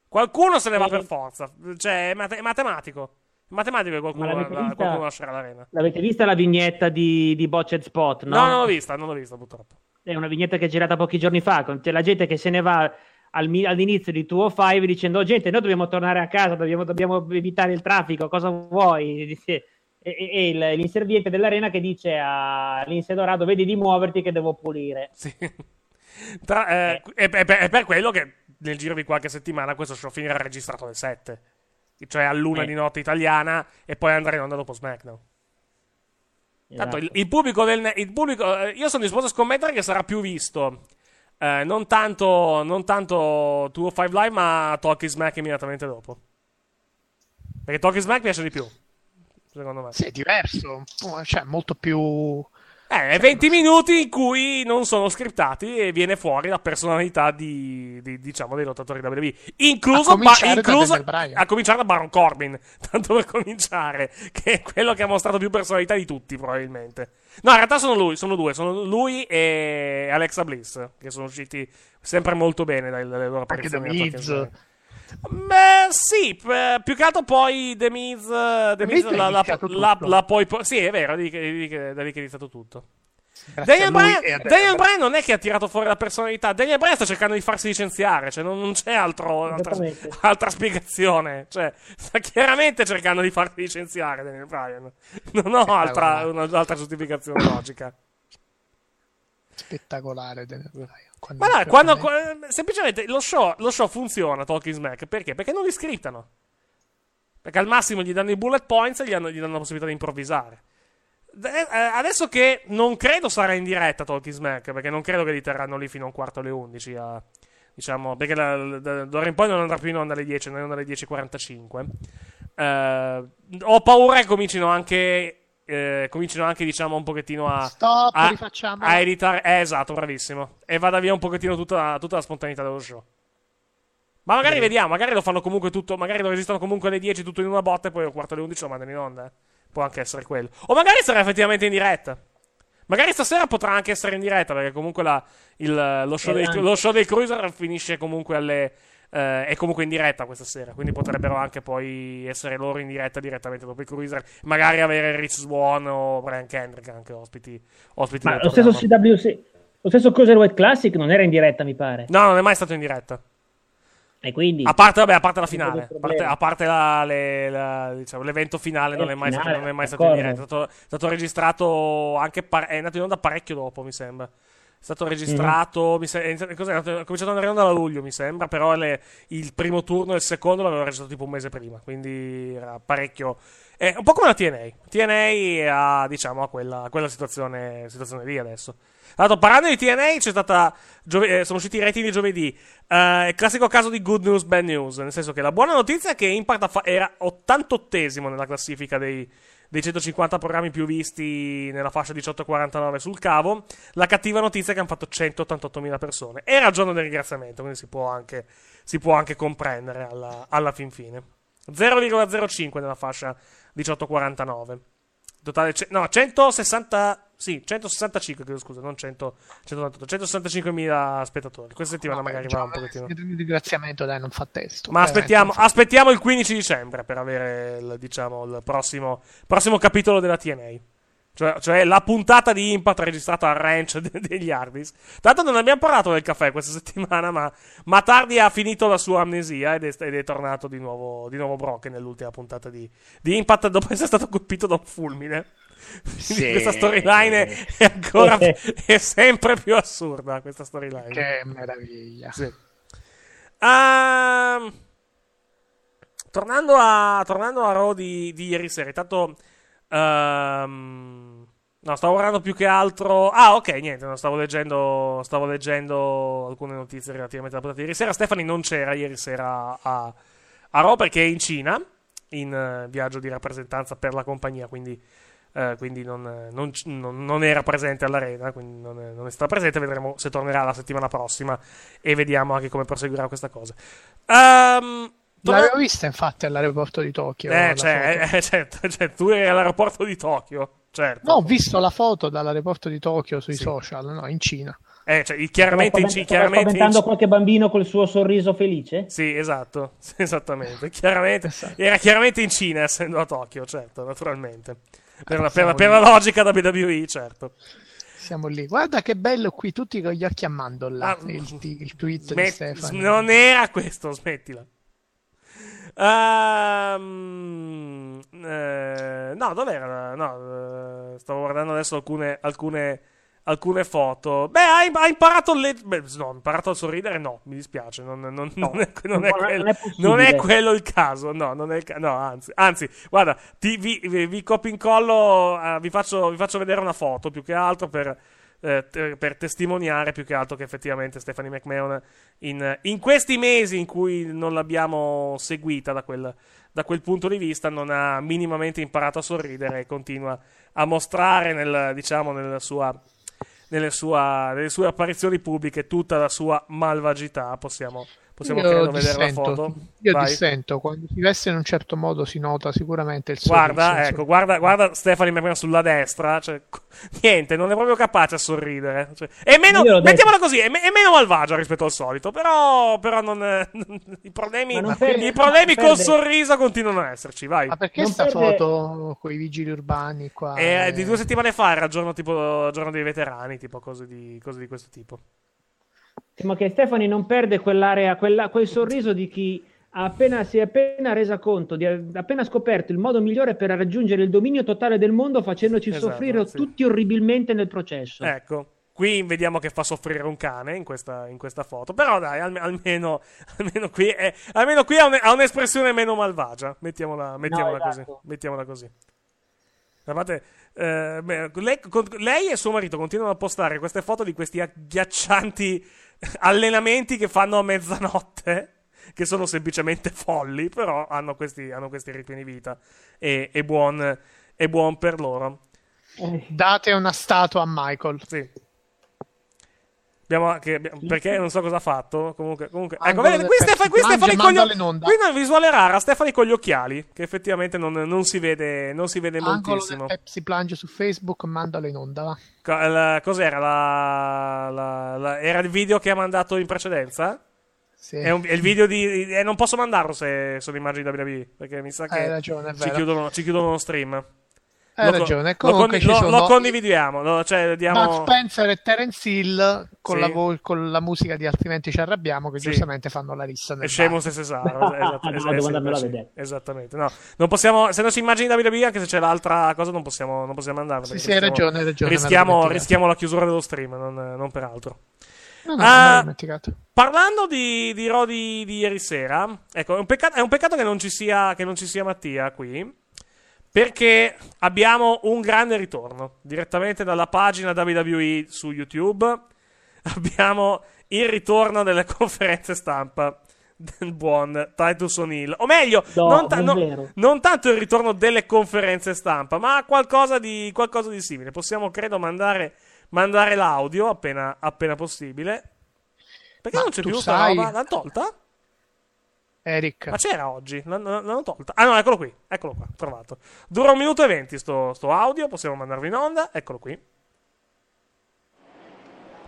Qualcuno se ne va per forza, cioè è, mate- è matematico. È matematico che qualcuno, Ma la- vista? qualcuno lascerà l'arena. L'avete vista la vignetta di, di Botched Spot? No, No, non l'ho vista, non l'ho vista purtroppo. È una vignetta che è girata pochi giorni fa. con- C'è la gente che se ne va all'inizio di 205 dicendo: "Oh, Gente, noi dobbiamo tornare a casa, dobbiamo, dobbiamo evitare il traffico. Cosa vuoi? E, e- e l'inserviente dell'arena che dice a Lince Dorado: Vedi di muoverti che devo pulire. Sì. Tra- eh, è, è- è per quello che nel giro di qualche settimana questo show finirà registrato alle 7, cioè all'una Eh. di notte italiana, e poi andrà in onda dopo SmackDown. Tanto il, Esatto. il pubblico del. Il pubblico, eh, io sono disposto a scommettere che sarà più visto. eh, non tanto, non tanto 205 Live, ma Talkie Smack immediatamente dopo. Perché Talkie Smack piace di più. Secondo me. Sì, è diverso, cioè molto più... Eh, è 20 minuti in cui non sono scriptati e viene fuori la personalità di, di- diciamo, dei lottatori WWE. Incluso, A cominciare da incluso- a cominciare da Baron Corbin, tanto per cominciare, che è quello che ha mostrato più personalità di tutti, probabilmente. No, in realtà sono lui, sono due, sono lui e Alexa Bliss, che sono usciti sempre molto bene dalle, loro Anche The apparizioni. Miz. Beh, sì, p- più che altro poi The Miz, eh, The The Miz Miz ha la, la, iniziato la- tutto. la poi, po- sì, è vero, è lì che, è lì che- da lì che è iniziato tutto. Daniel Bryan, Daniel Bryan non è che ha tirato fuori la personalità, Daniel Bryan sta cercando di farsi licenziare, cioè non, non c'è altro, altra, altra spiegazione, cioè sta chiaramente cercando di farsi licenziare Daniel Bryan, non ho altra, un'altra giustificazione logica. Spettacolare. Quando- Ma no, quando, qua- semplicemente lo show, lo show funziona Talking Smack perché? Perché non li scriptano. Perché al massimo gli danno i bullet points e gli, hanno- gli danno la possibilità di improvvisare. De- eh, adesso che non credo sarà in diretta Talking Smack, perché non credo che li terranno lì fino a un quarto alle 11. a- diciamo, perché d'ora in poi non andrà più in onda alle 10, non andrà alle 10.45. Eh, ho paura che comincino anche. Eh, comincino anche, diciamo, un pochettino a. Stop, a, rifacciamo. a editare. Eh, esatto, bravissimo. E vada via un pochettino tutta, tutta la spontaneità dello show. Ma magari vediamo, magari lo fanno comunque tutto. Magari lo registrano comunque alle 10 tutto in una botta e poi al quarto alle 11 lo mandano in onda. eh. Può anche essere quello. O magari sarà effettivamente in diretta. Magari stasera potrà anche essere in diretta, perché comunque la- il- lo, show Eh, dei, lo show dei Cruiser finisce comunque alle. Eh, è comunque in diretta questa sera, quindi potrebbero anche poi essere loro in diretta direttamente dopo i Cruiser. Magari avere Rich Swan o Brian Kendrick anche ospiti. ospiti Ma lo stesso. CWC, lo stesso Cruiserweight Classic non era in diretta, mi pare. No, non è mai stato in diretta. E quindi A parte, vabbè, a parte la finale, a parte, a parte la- le- la- diciamo, l'evento finale, non Eh, è mai, finale, stato, non è mai stato in d'accordo. diretta. È stato, è stato registrato anche. par- è andato in onda parecchio dopo, mi sembra. È stato registrato. mi se- è? È cominciato ad andare in onda a luglio, mi sembra. Però le- il primo turno e il secondo l'aveva registrato tipo un mese prima. Quindi era parecchio. È un po' come la TNA. TNA ha, diciamo, ha quella, a quella situazione, situazione lì adesso. L'altro, parlando di TNA, c'è stata. giove- eh, sono usciti i rating di giovedì. Eh, classico caso di good news, bad news. Nel senso che la buona notizia è che Impact ha era 88esimo nella classifica dei, dei 150 programmi più visti nella fascia 18-49 sul cavo. La cattiva notizia è che hanno fatto 188.000 persone. Era il giorno del ringraziamento, quindi si può anche, si può anche comprendere alla, alla fin fine. 0,05 nella fascia 18-49. Totale, no, 160, sì, 165, credo, scusa, non 100, 198, 165.000 spettatori. Questa settimana magari va un pochettino. Il ringraziamento, dai, non fa testo. Ma Eh, aspettiamo, aspettiamo il 15 dicembre per avere il, diciamo, il prossimo, prossimo capitolo della TNA. Cioè, cioè la puntata di Impact registrata al ranch de- degli Hardys. Tanto non abbiamo parlato del caffè questa settimana, ma, ma Tardi ha finito la sua amnesia ed è, ed è tornato di nuovo, di nuovo Brock nell'ultima puntata di, di Impact dopo essere stato colpito da un fulmine. Quindi Questa storyline è, ancora è sempre più assurda. Questa storyline. Che meraviglia. Sì. Ehm, tornando a, tornando a Raw di, di ieri sera, intanto. ehm, no, stavo guardando più che altro. Ah, ok, niente. no, stavo, leggendo, stavo leggendo alcune notizie relativamente alla puntata di ieri sera. Stephanie non c'era ieri sera a, a Raw perché è in Cina, in eh, viaggio di rappresentanza per la compagnia. Quindi. Eh, quindi non, non non- non era presente all'arena, quindi non è, non è stata presente. Vedremo se tornerà la settimana prossima e vediamo anche come proseguirà questa cosa. Torna- L'avevo vista infatti all'aeroporto di Tokyo. eh, cioè, foto. eh, certo, cioè, tu eri all'aeroporto di Tokyo, certo. No, ho visto la foto dall'aeroporto di Tokyo sui social, no, in Cina. Eh, cioè, chiaramente in Stava Ci- chiaramente spaventando qualche bambino col suo sorriso felice? Sì, esatto, sì, esattamente. Chiaramente, era chiaramente in Cina, essendo a Tokyo, certo, naturalmente. Per, la, per per la logica da WWE, certo. Siamo lì. Guarda che bello qui, tutti con gli occhi a mandorla. Ah, il, il tweet di Smet- Stefano. non era questo, smettila. Ehm, eh, no, dov'era? No, eh, stavo guardando adesso alcune, alcune, alcune foto. Beh, hai, hai imparato le... Beh, no, ho imparato a sorridere? No, mi dispiace. Non, non- non è, non è non quello, è possibile. non è quello il caso. No, non è il ca- no anzi, anzi, guarda, ti- vi, vi, vi copio incollo, eh, vi, faccio, vi faccio vedere una foto più che altro per eh, per testimoniare più che altro che effettivamente Stephanie McMahon in, in questi mesi in cui non l'abbiamo seguita da quel, da quel punto di vista non ha minimamente imparato a sorridere e continua a mostrare nel, diciamo, nella sua, nelle, sua- nelle sue apparizioni pubbliche tutta la sua malvagità possiamo, possiamo Io credo vedere la dissento, foto io Vai. dissento, quando si veste in un certo modo si nota sicuramente il Guarda, sorriso, ecco, guarda, guarda Stephanie McMahon sulla destra. Cioè, niente, non è proprio capace a sorridere. Cioè, è meno, l'ho detto. mettiamola così, è, me- è meno malvagia rispetto al solito. Però, però non, non- i problemi, non perde- i problemi non col sorriso continuano a esserci. Vai. Ma perché Non sta perde- foto con i vigili urbani qua? Eh, Eh, di due settimane fa era il giorno, tipo, giorno dei veterani, tipo cose di, cose di questo tipo. Ma che Stefani non perde quell'area, quella- quel sorriso di chi appena, si è appena resa conto, di ha appena scoperto il modo migliore per raggiungere il dominio totale del mondo facendoci Esatto, soffrire sì. tutti orribilmente nel processo. Ecco. Qui vediamo che fa soffrire un cane in questa, in questa foto. Però dai, alme- almeno, almeno qui, è- almeno qui ha, un- ha un'espressione meno malvagia. Mettiamola, mettiamola così. esatto. Mettiamola così. Guardate, eh, beh, lei, con- lei e suo marito continuano a postare queste foto di questi agghiaccianti allenamenti che fanno a mezzanotte. Che sono semplicemente folli, però hanno questi, hanno questi di vita. E, e buon, e buon per loro. Date una statua a Michael. Sì. Abbiamo abbiamo- perché non so cosa ha fatto. Comunque, comunque. Ecco, del qui, Pepsi Stefani, qui Plunge, Stefani con gli onda. Qui una visuale rara. Stefani con gli occhiali. Che effettivamente non, non si vede, non si vede Angolo moltissimo. Pepsi Plunge su Facebook, mandalo in onda. Va. Co- la- cos'era? La, la- la- era il video che ha mandato in precedenza? Sì. È, un- è il video di. eh, non posso mandarlo se sono immagini da WWE. Perché mi sa che ragione, ci, chiudono, ci chiudono lo stream. Hai Lo ragione, Lo, comunque condi- ci lo- sono lo condividiamo. lo- cioè, diamo... Bud Spencer e Terence Hill con, Sì. la vo- con la musica di Altrimenti ci arrabbiamo che Sì. giustamente fanno la rissa nel E Sheamus bar. e Cesaro. esatto, No, es- devo vedere. Esattamente. No, non possiamo, se non si immagini WWE, anche se c'è l'altra cosa, non possiamo, non possiamo andarlo. Sì, sì, hai rischiamo- ragione, hai ragione, Rischiamo, rischiamo la chiusura dello stream, non, non per altro. No, no, Ah. Parlando di, di Raw di, di ieri sera, ecco, è un, peccato, è un peccato che non ci sia, che non ci sia Mattia qui. Perché abbiamo un grande ritorno direttamente dalla pagina WWE su YouTube. Abbiamo il ritorno delle conferenze stampa del buon Titus O'Neill. O meglio, No, non, ta- no- davvero. non tanto il ritorno delle conferenze stampa, ma qualcosa di, qualcosa di simile. Possiamo, credo, mandare, mandare l'audio appena, appena possibile. Perché Ma non c'è più sai- roba? L'hanno tolta? Eric, Ma c'era oggi, l'han- l'hanno tolta. Ah no, eccolo qui, eccolo qua, trovato. Dura un minuto e venti sto, sto audio, possiamo mandarlo in onda, eccolo qui.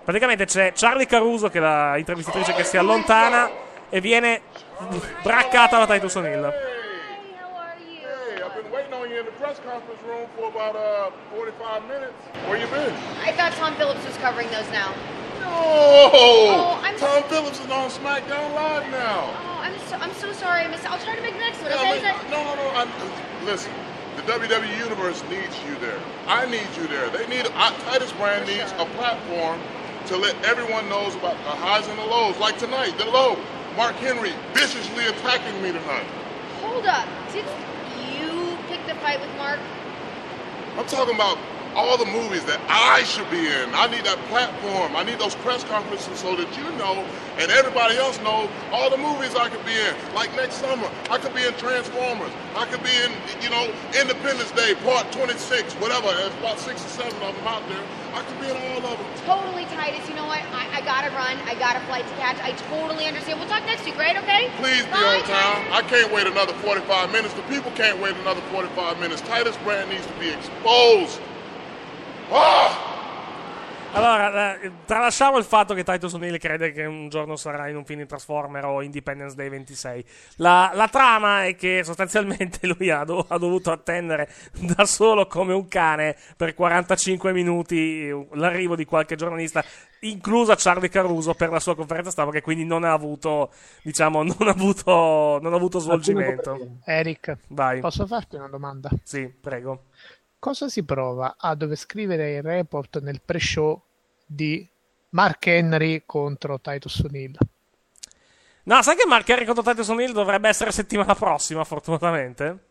Praticamente c'è Charlie Caruso, che è la intervistatrice che si allontana e viene braccata da Titus O'Neill. Hey, I've been waiting on you in the press conference room for about uh, 45 minutes. Where you been? I thought Tom Phillips was covering those now. No! Oh, I'm Tom Phillips is on SmackDown Live now. Oh, I'm so, I'm so sorry. I missed it. I'll try to make the next one. Yeah, Okay? Mean, no, no, no. I'm, listen, the WWE Universe needs you there. I need you there. They need, I, Titus Brand needs a platform to let everyone knows about the highs and the lows. Like tonight, the low. Mark Henry viciously attacking me tonight. Hold up. Did you pick the fight with Mark? I'm talking about all the movies that I should be in. I need that platform. I need those press conferences so that you know and everybody else knows all the movies I could be in. Like next summer, I could be in Transformers. I could be in, you know, Independence Day, Part 26, whatever. There's about six or seven of them out there. I could be in all of them. Totally, Titus. You know what? I, I gotta run. I got a flight to catch. I totally understand. We'll talk next week, right? Okay? Please be Bye, on time. I can't wait another 45 minutes. The people can't wait another 45 minutes. Titus Brand needs to be exposed. Allora, eh, tralasciamo il fatto che Titus O'Neill crede che un giorno sarà in un film di Transformer o Independence Day 26. La, la trama è che sostanzialmente lui ha, do- ha dovuto attendere da solo come un cane per 45 minuti l'arrivo di qualche giornalista, inclusa Charlie Caruso per la sua conferenza stampa, che quindi non ha avuto, diciamo, non ha avuto, non ha avuto svolgimento. Eric, Vai. posso farti una domanda? Sì, prego. Cosa si prova a dover scrivere il report nel pre-show di Mark Henry contro Titus O'Neill? No, sai che Mark Henry contro Titus O'Neill dovrebbe essere settimana prossima, fortunatamente?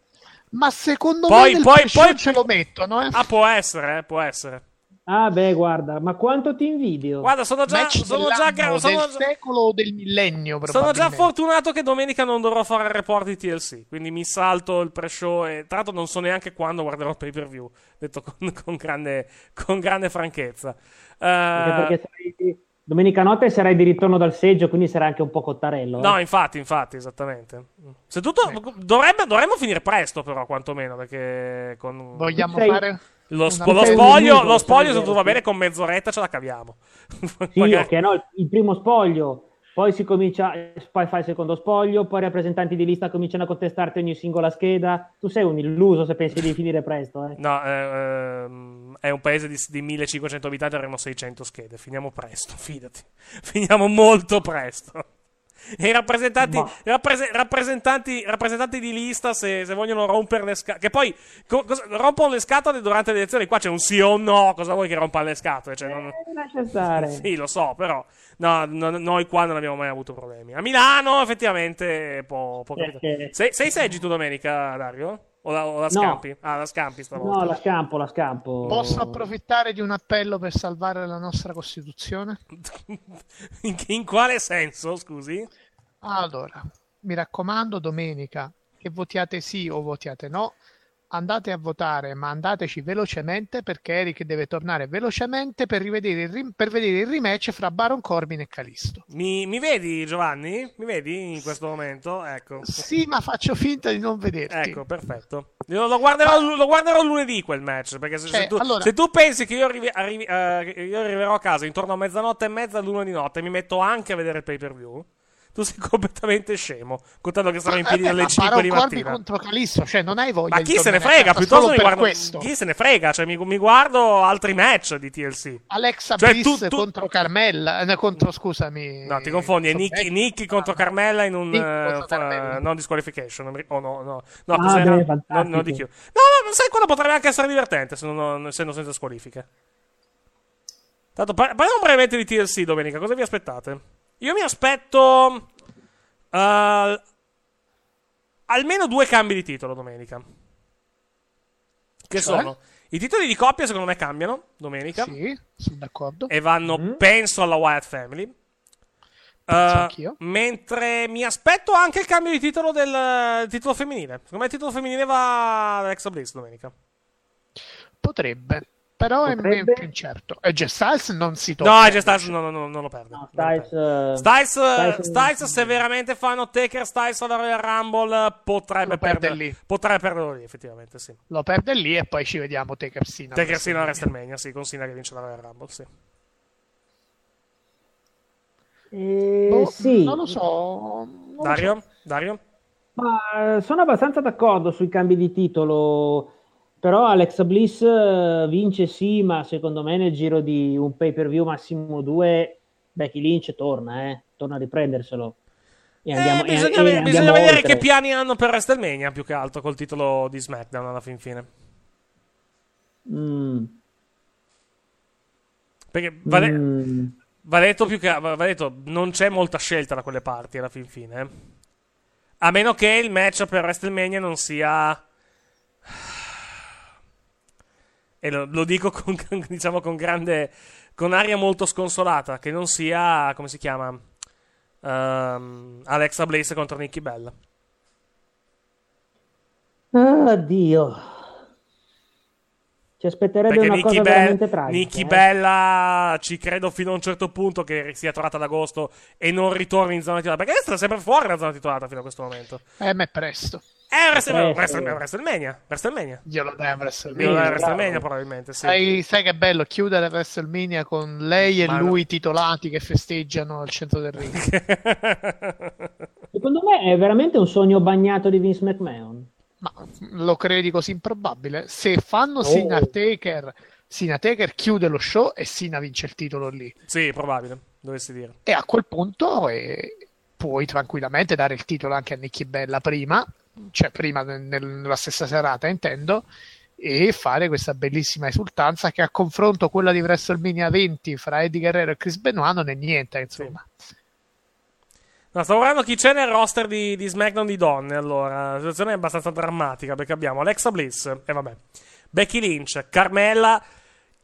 Ma secondo Poi- me poi- poi- ce lo mettono, eh? Ah, può essere, eh, può essere. Ah, beh, guarda, ma quanto ti invidio. Guarda, sono già, Match sono già, sono del già- secolo o del millennio, sono già fortunato che domenica non dovrò fare il report di TLC. Quindi mi salto il pre-show e tra l'altro non so neanche quando guarderò il pay per view. Detto con, con grande, con grande franchezza. Eh, Anche perché sarai- domenica notte sarai di ritorno dal seggio, quindi sarai anche un po' cottarello. eh. No, infatti, infatti, esattamente. Se tutto, dovrebbe, dovremmo finire presto, però, quantomeno. Perché con. Vogliamo Sei- fare Lo, spo- lo spoglio, lo spoglio, se tutto va bene, con mezz'oretta ce la caviamo. Sì, Magari- ok, no, il- il primo spoglio, poi si comincia, poi fai il secondo spoglio, poi i rappresentanti di lista cominciano a contestarti ogni singola scheda. Tu sei un illuso se pensi di finire presto, eh. No, eh, ehm, è un paese di, di 1500 abitanti, avremo 600 schede. Finiamo presto, fidati. Finiamo molto presto. E i rappresentanti, Ma- rapprese- rappresentanti, rappresentanti di lista, se, se vogliono rompere le scatole, che poi co- cosa- rompono le scatole durante le elezioni. Qua c'è un sì o un no. Cosa vuoi che rompano le scatole? Cioè, non- Eh, stare. Sì, lo so, però no, no, noi qua non abbiamo mai avuto problemi. A Milano, effettivamente, può, può. Eh, Sei, sei seggi tu domenica, Dario? O la, o la No. scampi? Ah, la scampi stavolta. No, la scampo, la scampo. Posso approfittare di un appello per salvare la nostra Costituzione? In, in quale senso, scusi? Allora, mi raccomando, domenica, che votiate sì o votiate no, andate a votare, ma andateci velocemente perché Eric deve tornare velocemente per, rivedere il rim- per vedere il rematch fra Baron Corbin e Calisto. Mi, mi vedi, Giovanni? Mi vedi in questo momento? Ecco. Sì, ma faccio finta di non vederti. Ecco, perfetto. Io lo, guarderò, lo guarderò lunedì quel match. Perché se, se Cioè, tu, allora- se tu pensi che io, arrivi- arrivi- che io arriverò a casa intorno a mezzanotte e mezza, l'una di notte, mi metto anche a vedere il pay per view, tu sei completamente scemo. Contando che sarò in piedi Eh beh, dalle ma 5 Baron di mattina. contro Calisto, cioè non hai voglia Ma di chi se ne frega? Piuttosto mi guardo. questo. Chi se ne frega? Cioè, mi, mi guardo altri match di TLC. Alexa Cioè, Bliss tu- tu- contro Carmella, eh, contro scusami. No, ti confondi, è Nicky. Nicky contro Carmella in un Carmella. eh, non disqualification. Oh no, no, no, Ah, cos'era? beh, No, no, di più. No, no, non sai, quello potrebbe anche essere divertente se non, essendo senza squalifiche. Tanto, par- parliamo brevemente di TLC domenica. Cosa vi aspettate? Io mi aspetto. eh, almeno due cambi di titolo domenica. Che Cioè? sono? I titoli di coppia, secondo me, cambiano domenica. Sì, sono d'accordo. E vanno, penso, alla Wyatt Family. Anch'io. mentre mi aspetto anche il cambio di titolo del del titolo femminile. Secondo me il titolo femminile va ad Alexa Bliss domenica. Potrebbe, però è Potrebbe. me- più incerto. E J Styles non si tocca. No, J Styles no, no, no, non lo perde. No, Styles, eh, Styles, eh, Styles- Styles, se veramente fanno Taker Styles alla Royal Rumble, potrebbe Lo perde perdere lì. Potrebbe perderlo lì, effettivamente, sì. Lo perde lì e poi ci vediamo Taker Cena. Taker Cena a WrestleMania. Sì, con Cena che vince la Royal Rumble, sì. Eh, Boh, sì. Non lo so. non Dario? Dario? Ma eh, sono abbastanza d'accordo sui cambi di titolo, però Alexa Bliss eh, vince sì, ma secondo me nel giro di un pay per view massimo due, Becky Lynch torna, eh, torna a riprenderselo. E andiamo, Eh, bisogna, e- e ve- andiamo bisogna vedere oltre. che piani hanno per WrestleMania più che altro col titolo di SmackDown alla fin fine. Mm. Perché va, de- Mm. va detto più che va va detto, non c'è molta scelta da quelle parti alla fin fine. eh. A meno che il match per WrestleMania non sia. E lo, lo dico con, con- diciamo con grande. con aria molto sconsolata. Che non sia. come si chiama? Ehm, Alexa Bliss contro Nikki Bella. Oddio. Ci aspetterebbe Perché una Nikki, cosa Bell- veramente tragica. Nikki eh. Bella ci credo fino a un certo punto che sia trovata ad agosto e non ritorni in zona titolata. Perché sta sempre fuori dalla zona titolata fino a questo momento. Eh, ma è presto. È Wrestle- presto. Wrestle- WrestleMania. WrestleMania. Glielo dai a Glielo WrestleMania. dai a WrestleMania probabilmente, sì. Sai, sai che bello chiudere WrestleMania con lei e Ma- lui titolati che festeggiano al centro del ring. Secondo me è veramente un sogno bagnato di Vince McMahon. Ma lo credi così improbabile? Se fanno Oh. Sina Taker, Sina Taker chiude lo show e Sina vince il titolo lì. Sì, probabile, dovessi dire. E a quel punto eh, puoi tranquillamente dare il titolo anche a Nikki Bella prima, cioè prima nel- nella stessa serata intendo, e fare questa bellissima esultanza che a confronto quella di WrestleMania 20 fra Eddie Guerrero e Chris Benoit non è niente, insomma. No, stavo guardando chi c'è nel roster di, di SmackDown di donne. Allora, la situazione è abbastanza drammatica perché abbiamo Alexa Bliss, e vabbè, Becky Lynch, Carmella,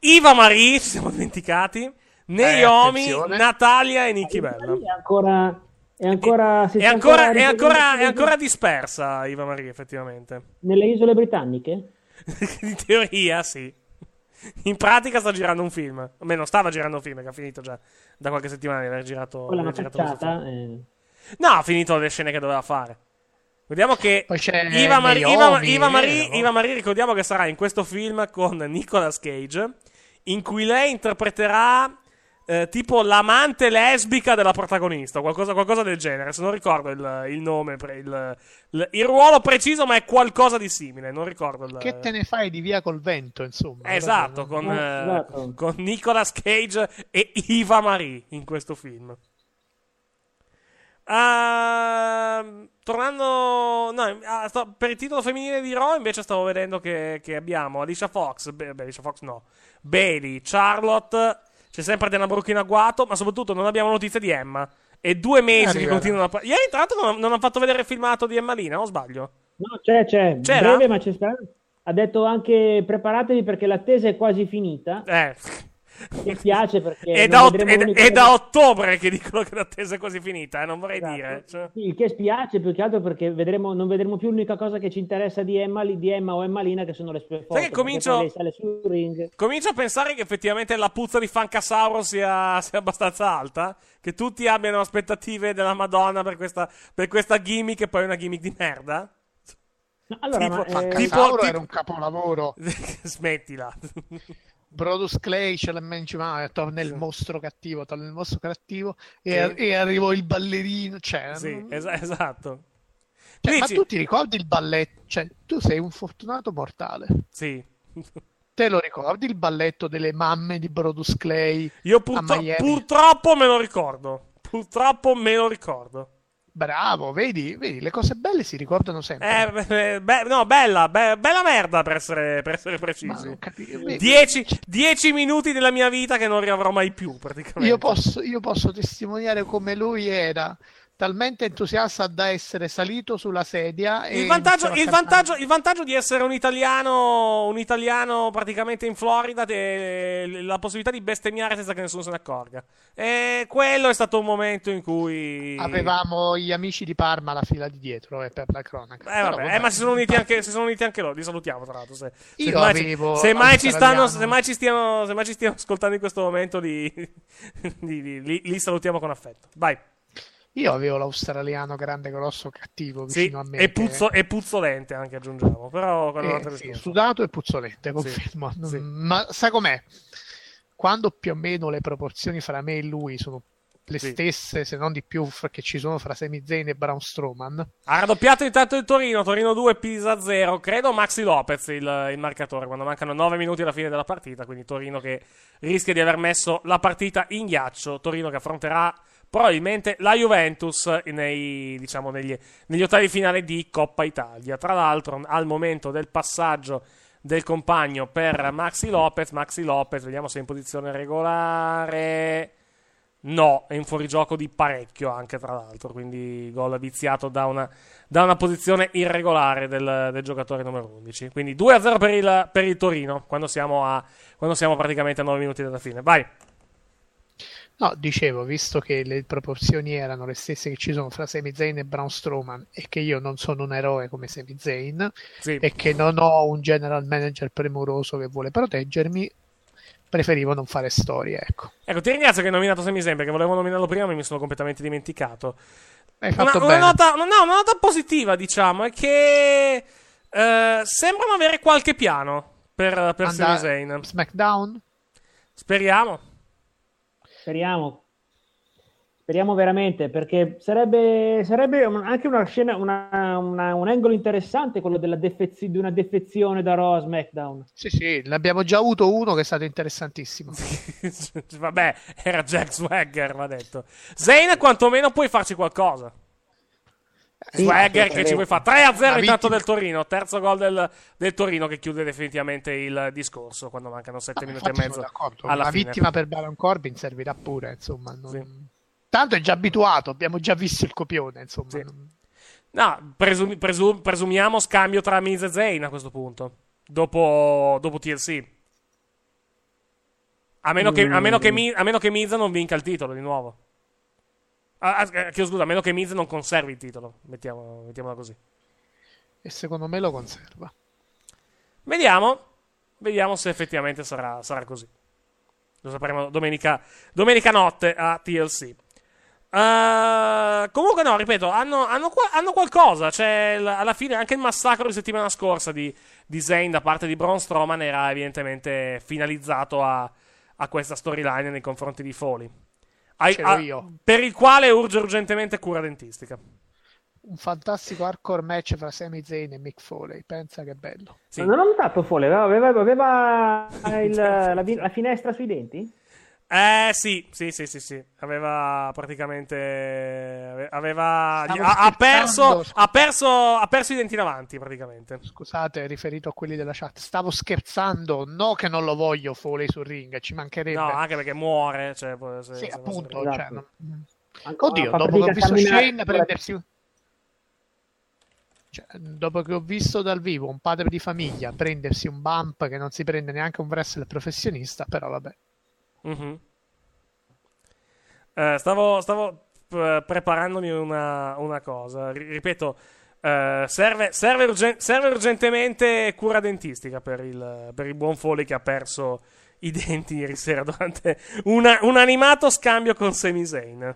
Iva Marie, ci siamo dimenticati, Naomi, attenzione. Natalia e Nikki Bella. Ancora... È ancora, È ancora, è, ancora, è ancora dispersa Iva Marie, effettivamente. Nelle isole britanniche? In teoria, sì. In pratica sta girando un film. O meno, stava girando un film, che ha finito già da qualche settimana di aver girato. Quella aver girato eh. No, ha finito le scene che doveva fare. Vediamo che Iva, Naomi, Iva- Iva Marie, vero? Iva Marie, ricordiamo che sarà in questo film con Nicolas Cage, in cui lei interpreterà eh, tipo l'amante lesbica della protagonista, qualcosa, qualcosa del genere. Se non ricordo il, il nome, il, il- il ruolo preciso, ma è qualcosa di simile. Non ricordo il, Che te ne fai di via col vento, insomma? Esatto, con, Eh, eh, esatto. con Nicolas Cage e Iva Marie in questo film. Ehm, tornando no, ah, sto- per il titolo femminile di Raw invece stavo vedendo che, che abbiamo Alicia Fox, beh, beh, Alicia Fox no, Bailey, Charlotte, c'è sempre Dana Brooke in agguato, ma soprattutto non abbiamo notizie di Emma. E due mesi che continuano a... Ieri tra l'altro non, non hanno fatto vedere il filmato di Emma Lina, o sbaglio? No, c'è, c'è. C'era? Breve, ma c'è Ha detto anche preparatevi perché l'attesa è quasi finita. Eh. Mi piace perché È da, ot- è è da ottobre che dicono che l'attesa è quasi finita, eh, non vorrei Esatto. dire. cioè. Sì, Il che spiace più che altro perché vedremo, non vedremo più l'unica cosa che ci interessa di Emma, di Emma o Emma Lina che sono le sue foto. che comincio-. Comincio a pensare che effettivamente la puzza di Fancasauro sia, sia abbastanza alta. Che tutti abbiano aspettative della Madonna per questa, per questa gimmick e poi una gimmick di merda. allora, tipo, ma, eh, tipo- tipo- era un capolavoro. Smettila. Brodus Clay ce l'ha mencionato, torna il mostro cattivo, torna il mostro cattivo e, Sì. e arrivò il ballerino. Cioè, Sì, non- es- esatto. cioè, ma tu ti ricordi il balletto? Cioè, tu sei un fortunato mortale. Sì. Te lo ricordi il balletto delle mamme di Brodus Clay? Io purtro- purtroppo me lo ricordo. Purtroppo me lo ricordo. Bravo, vedi, vedi, le cose belle si ricordano sempre. Eh, beh, no, bella, be- bella merda per essere, per essere precisi. capi-. Dieci, dieci minuti della mia vita che non riavrò mai più, praticamente. Io posso, io posso testimoniare come lui era talmente entusiasta da essere salito sulla sedia Il vantaggio, il, vantaggio, il vantaggio di essere un italiano, un italiano praticamente in Florida è la possibilità di bestemmiare senza che nessuno se ne accorga. E quello è stato un momento in cui. Avevamo gli amici di Parma alla fila di dietro, eh, per la cronaca. Eh, vabbè, Però, eh, ma si sono, uniti anche, si sono uniti anche loro. Li salutiamo, tra l'altro. Se, se mai, avevo se mai ci stanno, se mai ci stiano, se mai ci stiano ascoltando in questo momento, li, li- li- li- li salutiamo con affetto. Vai. Io avevo l'australiano grande, grosso, cattivo Sì, vicino a me. e, puzzo- e puzzolente anche aggiungiamo. Però Eh, sì, sudato e puzzolente, confermo. sì. Ma sa com'è? Quando più o meno le proporzioni fra me e lui sono le Sì. stesse, se non di più, che ci sono fra Sami Zayn e Braun Strowman. Ha raddoppiato intanto il Torino, Torino 2, Pisa 0. Credo Maxi Lopez il, il marcatore quando mancano 9 minuti alla fine della partita. Quindi Torino che rischia di aver messo la partita in ghiaccio. Torino che affronterà probabilmente la Juventus nei, diciamo, negli, negli ottavi finali di Coppa Italia. Tra l'altro, al momento del passaggio del compagno per Maxi Lopez, Maxi Lopez, vediamo se è in posizione regolare. No, è in fuorigioco di parecchio anche tra l'altro, quindi gol viziato da una, da una posizione irregolare del, del giocatore numero 11. Quindi 2-0 per il, per il Torino quando siamo, a, quando siamo praticamente a 9 minuti dalla fine. Vai. No, dicevo, visto che le proporzioni erano le stesse che ci sono fra Sami Zayn e Braun Strowman e che io non sono un eroe come Sami Zayn Sì. e che non ho un general manager premuroso che vuole proteggermi, preferivo non fare storie, ecco. Ecco, ti ringrazio che hai nominato Semi Zayn perché volevo nominarlo prima e mi sono completamente dimenticato. Hai fatto una, bene. Una nota, no, una nota positiva, diciamo, è che eh, sembrano avere qualche piano per, per Anda- Sami Zayn. SmackDown? Speriamo. Speriamo. Speriamo veramente, perché sarebbe, sarebbe anche una scena, una- una- un angolo interessante quello della defezi- di una defezione da Raw a SmackDown. Sì, sì, ne abbiamo già avuto uno che è stato interessantissimo. Vabbè, era Jack Swagger, va detto. Zayn, quantomeno puoi farci qualcosa. Sì, Swagger che ci vuoi fare 3 a 0 Una intanto del Torino, terzo gol del, del Torino che chiude definitivamente il discorso quando mancano 7 minuti e mezzo alla fine. vittima per Baron Corbin servirà pure, insomma. non- Tanto è già abituato, abbiamo già visto il copione, insomma. non- No, presumi- presu- presumiamo scambio tra Miz e Zayn a questo punto. Dopo, dopo TLC. A meno, che, a, meno che Mi- a meno che Miz non vinca il titolo di nuovo. Ah, ah, eh, chiedo scusa, a meno che Miz non conservi il titolo. Mettiamo, mettiamola così. E secondo me lo conserva. Vediamo. Vediamo se effettivamente sarà, sarà così. Lo sapremo domenica, domenica notte a TLC. Uh, comunque, no, ripeto, hanno, hanno hanno qualcosa. Cioè, l- alla fine, anche il massacro di settimana scorsa di, di Zayn da parte di Braun Strowman era evidentemente finalizzato a, a questa storyline nei confronti di Foley. Ai- Ce l'ho a- io. per il quale urge urgentemente cura dentistica. Un fantastico hardcore match fra Sami Zayn e Mick Foley, pensa che bello. Non ho notato Fole, aveva, aveva il- la, la finestra sui denti? Eh sì, sì, sì, sì, sì. Aveva praticamente. ave- Aveva. Ha, ha perso, ha, perso, ha perso i denti davanti praticamente. Scusate, riferito a quelli della chat, stavo scherzando, no che non lo voglio Foley sul ring, ci mancherebbe. No, anche perché muore. Cioè, se- Sì, se non appunto, cioè, non- Ancora Oddio, dopo che ho visto camminare. Shane prendersi cioè, dopo che ho visto dal vivo un padre di famiglia prendersi un bump che non si prende neanche un wrestler professionista, però vabbè. Mhm. Eh, stavo stavo eh, preparandomi una, una cosa. Ri- ripeto, eh, serve, serve, urgen- serve urgentemente cura dentistica per il, per il buon Foley che ha perso i denti ieri sera durante una- un animato scambio con Sami Zayn.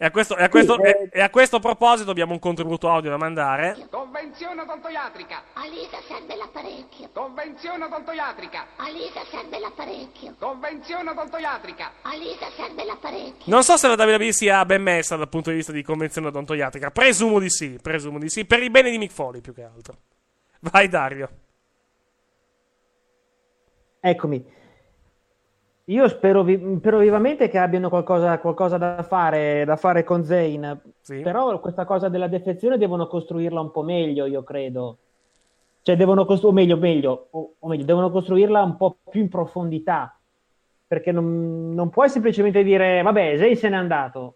E a questo, e a questo- Sì, eh. e- e a questo proposito abbiamo un contributo audio da mandare. Convenzione odontoiatrica. Alisa serve l'apparecchio. Convenzione odontoiatrica. Alisa serve l'apparecchio. Convenzione odontoiatrica. Alisa serve l'apparecchio. Non so se la WWE sia ben messa dal punto di vista di convenzione odontoiatrica. Presumo di sì, presumo di sì. Per il bene di Mick Foley, più che altro. Vai, Dario. Eccomi. Io spero, vi- spero vivamente che abbiano qualcosa, qualcosa da, fare, da fare con Zayn. Però questa cosa della defezione devono costruirla un po' meglio, io credo. Cioè, devono costruire, o meglio, meglio, o, o meglio, devono costruirla un po' più in profondità. Perché non, non puoi semplicemente dire, vabbè, Zayn se n'è andato.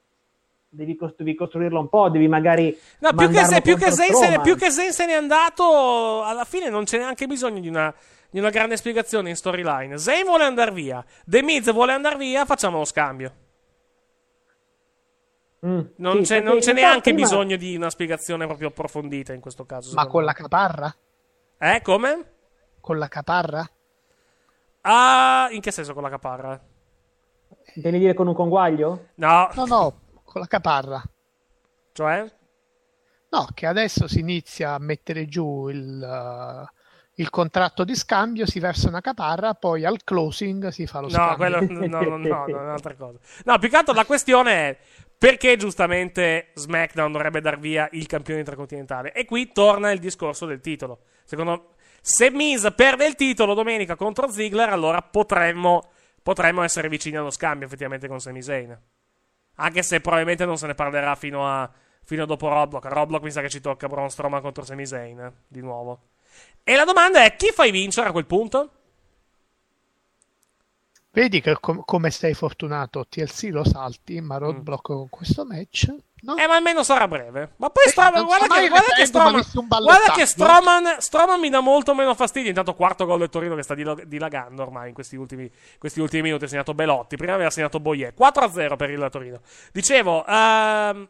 Devi, costru- devi costruirla un po', devi magari. No, più che, se- più, che se ne, più che Zayn se n'è andato, alla fine non c'è neanche bisogno di una, di una grande spiegazione in storyline. Zayn vuole andare via, The Miz vuole andare via, facciamo lo scambio. Mm, Non sì, c'è, non c'è neanche prima- bisogno di una spiegazione proprio approfondita in questo caso. Ma con me. la caparra? Eh, come? Con la caparra? Ah, in che senso con la caparra? Intendi dire con un conguaglio? No. No, no, con la caparra. Cioè? No, che adesso si inizia a mettere giù il, uh, il contratto di scambio, si versa una caparra, poi al closing si fa lo No, scambio. quello, no, no, no, no, è un'altra cosa. No, più che altro la questione è perché giustamente SmackDown dovrebbe dar via il campione intercontinentale. E qui torna il discorso del titolo. Secondo se Miz perde il titolo domenica contro Ziggler, allora potremmo, potremmo essere vicini allo scambio effettivamente con Sami Zayn. Anche se probabilmente non se ne parlerà fino a, fino a dopo Roblox. Roblox mi sa che ci tocca Braun Strowman contro Sami Zayn, eh, di nuovo. E la domanda è: chi fai vincere a quel punto? Vedi che com- come sei fortunato, TLC lo salti, ma Mm. roadblock con questo match. No? Eh, ma almeno sarà breve. Ma poi Strowman, non guarda, che, guarda, che un guarda che ballottaggio. Strowman, Strowman mi dà molto meno fastidio. Intanto quarto gol del Torino che sta dilo- dilagando ormai in questi ultimi, questi ultimi minuti. Ha segnato Belotti, prima aveva segnato Boyer. 4-0 per il Torino. Dicevo, ehm,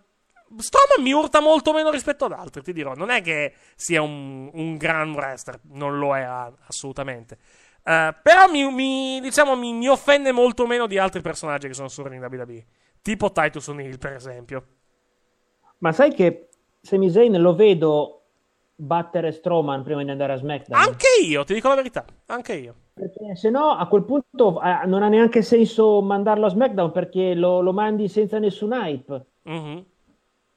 Strowman mi urta molto meno rispetto ad altri, ti dirò. Non è che sia un, un gran wrestler, non lo è assolutamente. Eh, però mi, mi- diciamo, mi, mi offende molto meno di altri personaggi che sono su in WWE. Tipo Titus O'Neill, per esempio. Ma sai che Sami Zayn lo vedo battere Strowman prima di andare a SmackDown? Anche io, ti dico la verità. Anche io. Perché se no a quel punto eh, non ha neanche senso mandarlo a SmackDown perché lo, lo mandi senza nessun hype. Mhm.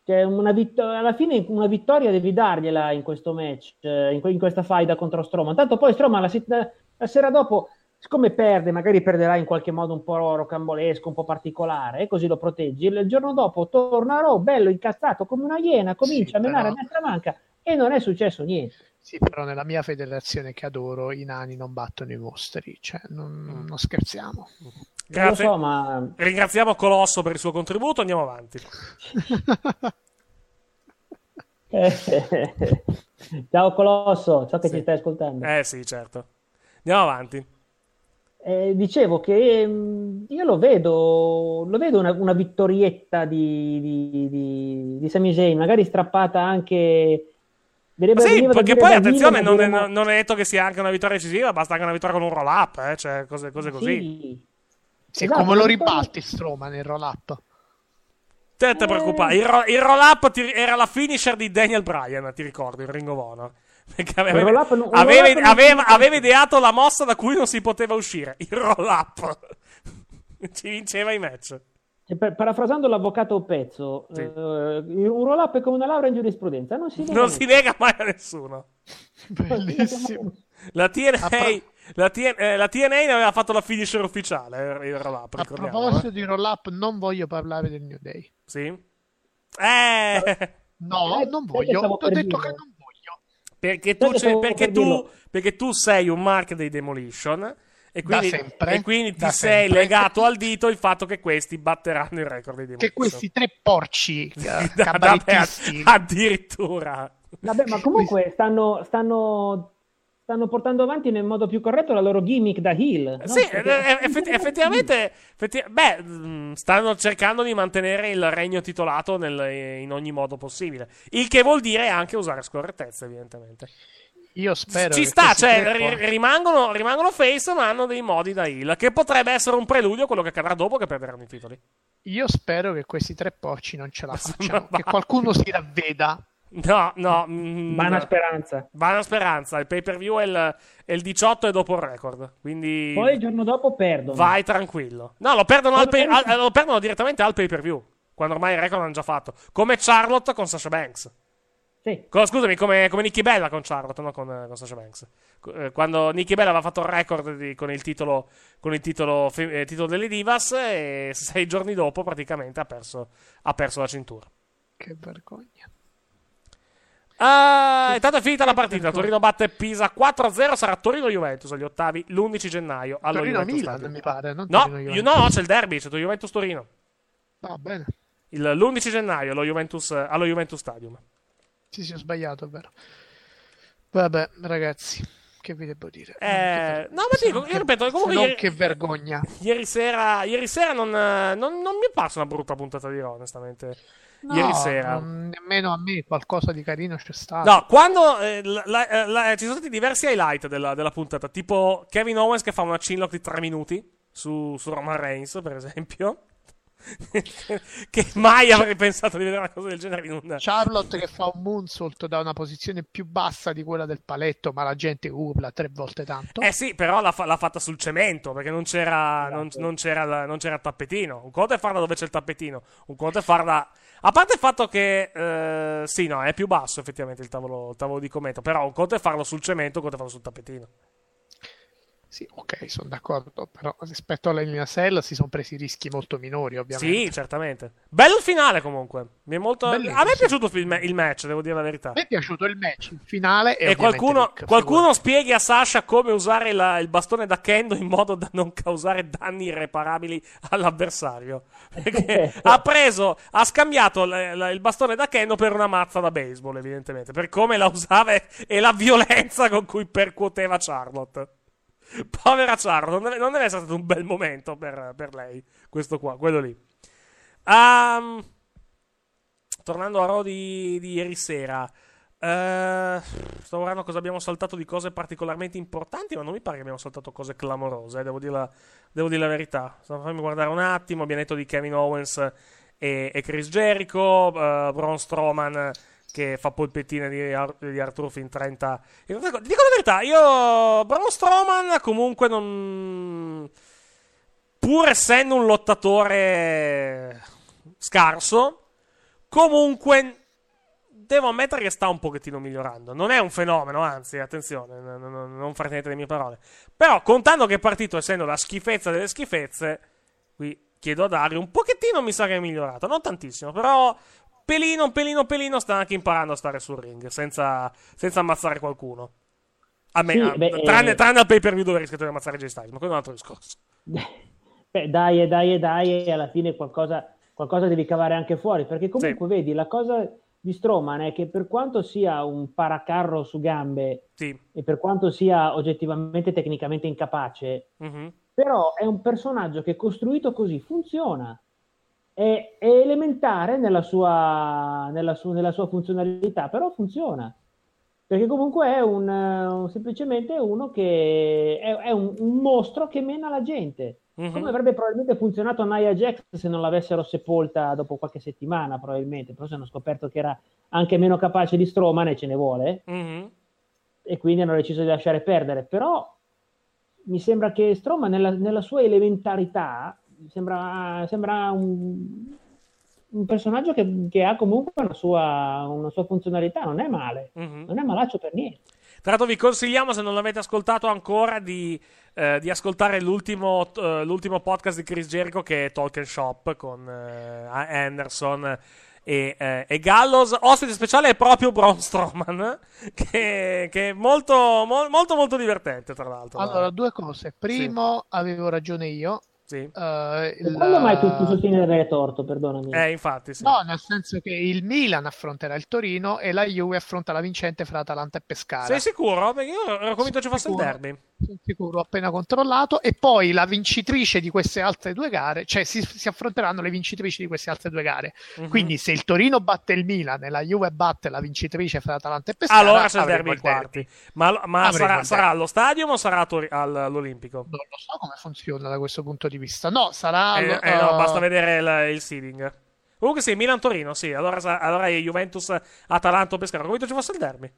Cioè, una vitt- alla fine una vittoria devi dargliela in questo match, eh, in, que- in questa faida contro Strowman. Tanto poi Strowman la, se- la sera dopo, siccome perde, magari perderà in qualche modo un po' rocambolesco, un po' particolare, e così lo proteggi. Il giorno dopo torna Raw, bello incazzato come una iena, comincia a menare a però- destra manca e non è successo niente. Sì, però nella mia federazione che adoro i nani non battono i mostri, cioè non, non scherziamo. Grazie. So, ma Ringraziamo Colosso per il suo contributo. Andiamo avanti. Ciao Colosso, so che ci stai ascoltando. Eh sì, certo. Andiamo avanti. Eh, dicevo che mm, io lo vedo, lo vedo una, una vittorietta di, di, di, di Sami Zayn, magari strappata anche. Verrebbe, Ma sì, perché poi attenzione, non ma è, diremo- non è detto che sia anche una vittoria decisiva, basta anche una vittoria con un roll up, eh, cioè cose, cose così. Sì. Sì, Esatto, come lo ribalti Strowman nel roll up? Te non ti preoccupare, il, ro- il roll up ti- era la finisher di Daniel Bryan, ti ricordo, in Ring of Honor. Perché aveva, Il non- il aveva- aveva- aveva ideato la mossa da cui non si poteva uscire, il roll up. Ci vinceva i match. Cioè, per- parafrasando l'avvocato Pezzo, Sì. eh, un roll up è come una laurea in giurisprudenza, non si nega Non si nega mai a nessuno. Bellissimo. La TNA, la TNA, eh, la TNA ne aveva fatto la finisher ufficiale, eh, il roll up, A proposito eh. di roll up, non voglio parlare del New Day. Sì? Eh... No, Eh, non voglio. ho detto dire? che non voglio. Perché tu, perché, per tu, perché tu sei un mark dei Demolition e quindi, sempre, e quindi ti da sei sempre. legato al dito il fatto che questi batteranno il record dei Demolition. Che questi tre porci eh, Da- da- addirittura. Vabbè, ma comunque stanno, stanno, stanno portando avanti nel modo più corretto la loro gimmick da heel. no? Sì, Perché- eh, effetti- effettivamente, effetti- beh, mh, stanno cercando di mantenere il regno titolato nel- in ogni modo possibile. Il che vuol dire anche usare scorrettezze, evidentemente. Io spero Ci sta, cioè, porci- rimangono, rimangono face, ma hanno dei modi da heal. Che potrebbe essere un preludio a quello che accadrà dopo che perderanno i titoli. Io spero che questi tre porci non ce la facciano. Che qualcuno si ravveda. No, no. mm, Vana speranza. Vana speranza. Il pay per view è il, è il 18 e dopo il record. Quindi Poi il giorno dopo perdono. vai tranquillo. No, lo perdono, al pay- al- lo perdono direttamente al pay per view. Quando ormai il record l'hanno già fatto. Come Charlotte con Sasha Banks. Sì. Co- scusami, come, come Nicky Bella con Charlotte, no con, con Sasha Banks. Eh, Quando Nicky Bella aveva fatto il record di- con il titolo, con il titolo, eh, titolo delle Divas, e sei giorni dopo praticamente ha perso, ha perso la cintura. Che vergogna. Ah, è finita la partita. Torino batte Pisa 4-0. Sarà Torino-Juventus agli ottavi l'11 gennaio. Allo Juventus Torino-Milan, mi pare. No, no, c'è il derby. C'è Juventus-Torino. Va bene. Il- L'11 gennaio allo Juventus, allo Juventus Stadium. Sì, sì, ho sbagliato, è vero. Vabbè, ragazzi, che vi devo dire? Eh, no, ma dico, io ripeto, comunque ieri, che vergogna. ieri sera, ieri sera non, eh, non- non mi è parsa una brutta puntata di Raw, onestamente. Ieri No, sera. non- nemmeno a me qualcosa di carino c'è stato. No, quando eh, la- la- la- ci sono stati diversi highlight della, della puntata, tipo Kevin Owens che fa una chinlock di 3 minuti su, su Roman Reigns, per esempio. Che mai avrei pensato di vedere una cosa del genere in un... Charlotte che fa un moonsault da una posizione più bassa di quella del paletto, ma la gente urla tre volte tanto. Eh sì, però l'ha, fa- l'ha fatta sul cemento perché non c'era, non, non c'era, non c'era il tappetino. Un conto è farla dove c'è il tappetino, un conto è farla. A parte il fatto che, eh, sì, no, è più basso effettivamente il tavolo, il tavolo di commento. Però un conto è farlo sul cemento, un conto è farlo sul tappetino. Sì, ok, sono d'accordo, però rispetto all'Elina Cell si sono presi rischi molto minori, ovviamente. Sì, certamente. Bello il finale comunque. Mi è molto... A me è piaciuto il, il match, devo dire la verità. A me è piaciuto il match, il finale e, E qualcuno, Rick, qualcuno spieghi a Sasha come usare la- il bastone da kendo in modo da non causare danni irreparabili all'avversario. Perché ha preso, ha scambiato le- la- il bastone da kendo per una mazza da baseball, evidentemente. Per come la usava e la violenza con cui percuoteva Charlotte. Povera Charlotte, non non deve essere stato un bel momento per, per lei, questo qua, quello lì. Ehm, tornando a Raw di, di ieri sera, eh, sto guardando cosa abbiamo saltato di cose particolarmente importanti, ma non mi pare che abbiamo saltato cose clamorose, eh, devo, dire la, devo dire la verità. Fammi guardare un attimo, abbiamo detto di Kevin Owens e, e Chris Jericho, eh, Braun Strowman che fa polpettine di, Ar- di Arthur in 30. Ti dico la verità, io Braun Strowman comunque non pur essendo un lottatore scarso, comunque devo ammettere che sta un pochettino migliorando. Non è un fenomeno, anzi, attenzione, n- n- non fraintendete le mie parole. Però, contando che è partito essendo la schifezza delle schifezze, qui chiedo a Dario, un pochettino mi sa che è migliorato. Non tantissimo, però pelino, pelino, pelino sta anche imparando a stare sul ring, senza, senza ammazzare qualcuno. A me, Sì, a- beh, tranne, eh, tranne al pay per view dove rischiato di ammazzare Jay Styles, ma quello è un altro discorso. Beh, dai e dai e dai e alla fine qualcosa, qualcosa devi cavare anche fuori, perché comunque vedi, la cosa di Strowman è che per quanto sia un paracarro su gambe Sì. e per quanto sia oggettivamente tecnicamente incapace, Mhm. però è un personaggio che costruito così funziona. È, è elementare nella sua, nella, su- nella sua funzionalità, però funziona. Perché comunque è un, eh, un- semplicemente uno che è, è un, un mostro che mena la gente. Mhm. Come avrebbe probabilmente funzionato Nia Jax se non l'avessero sepolta dopo qualche settimana, probabilmente. Però se hanno scoperto che era anche meno capace di Strowman e ce ne vuole, Mhm. e quindi hanno deciso di lasciare perdere. Però mi sembra che Strowman nella, nella sua elementarità sembra, sembra un, un personaggio che, che ha comunque una sua, una sua funzionalità, non è male, Mhm. non è malaccio per niente. Tra l'altro vi consigliamo, se non l'avete ascoltato ancora, di, eh, di ascoltare l'ultimo, eh, l'ultimo podcast di Chris Jericho che è Talk and Shop con eh, Anderson e, eh, e Gallows. Ospite speciale è proprio Braun Strowman, che, che è molto, mo- molto, molto divertente, tra l'altro. Allora, due cose. Primo, avevo ragione io. Sì. Eh, E il- quando mai tu, tu sostieni di avere torto, perdonami? Eh, infatti, sì. No, nel senso che il Milan affronterà il Torino e la Juve affronta la vincente fra Atalanta e Pescara. Sei sicuro? Perché io ero convinto ci fosse il derby. Sono sicuro, ho appena controllato. E poi la vincitrice di queste altre due gare, cioè si, si affronteranno le vincitrici di queste altre due gare. Mhm. Quindi se il Torino batte il Milan e la Juve batte la vincitrice fra Atalanta e Pescara, Allora c'è il derby ai quarti. Ma, ma sarà, sarà allo stadium o sarà all'Olimpico? Non lo so come funziona da questo punto di vista. No, sarà. Eh, eh, no, eh, basta vedere il, il seeding. Comunque sì, Milan-Torino, sì. Allora, allora è Juventus-Atalanta o Pescara. Come ci fosse il derby.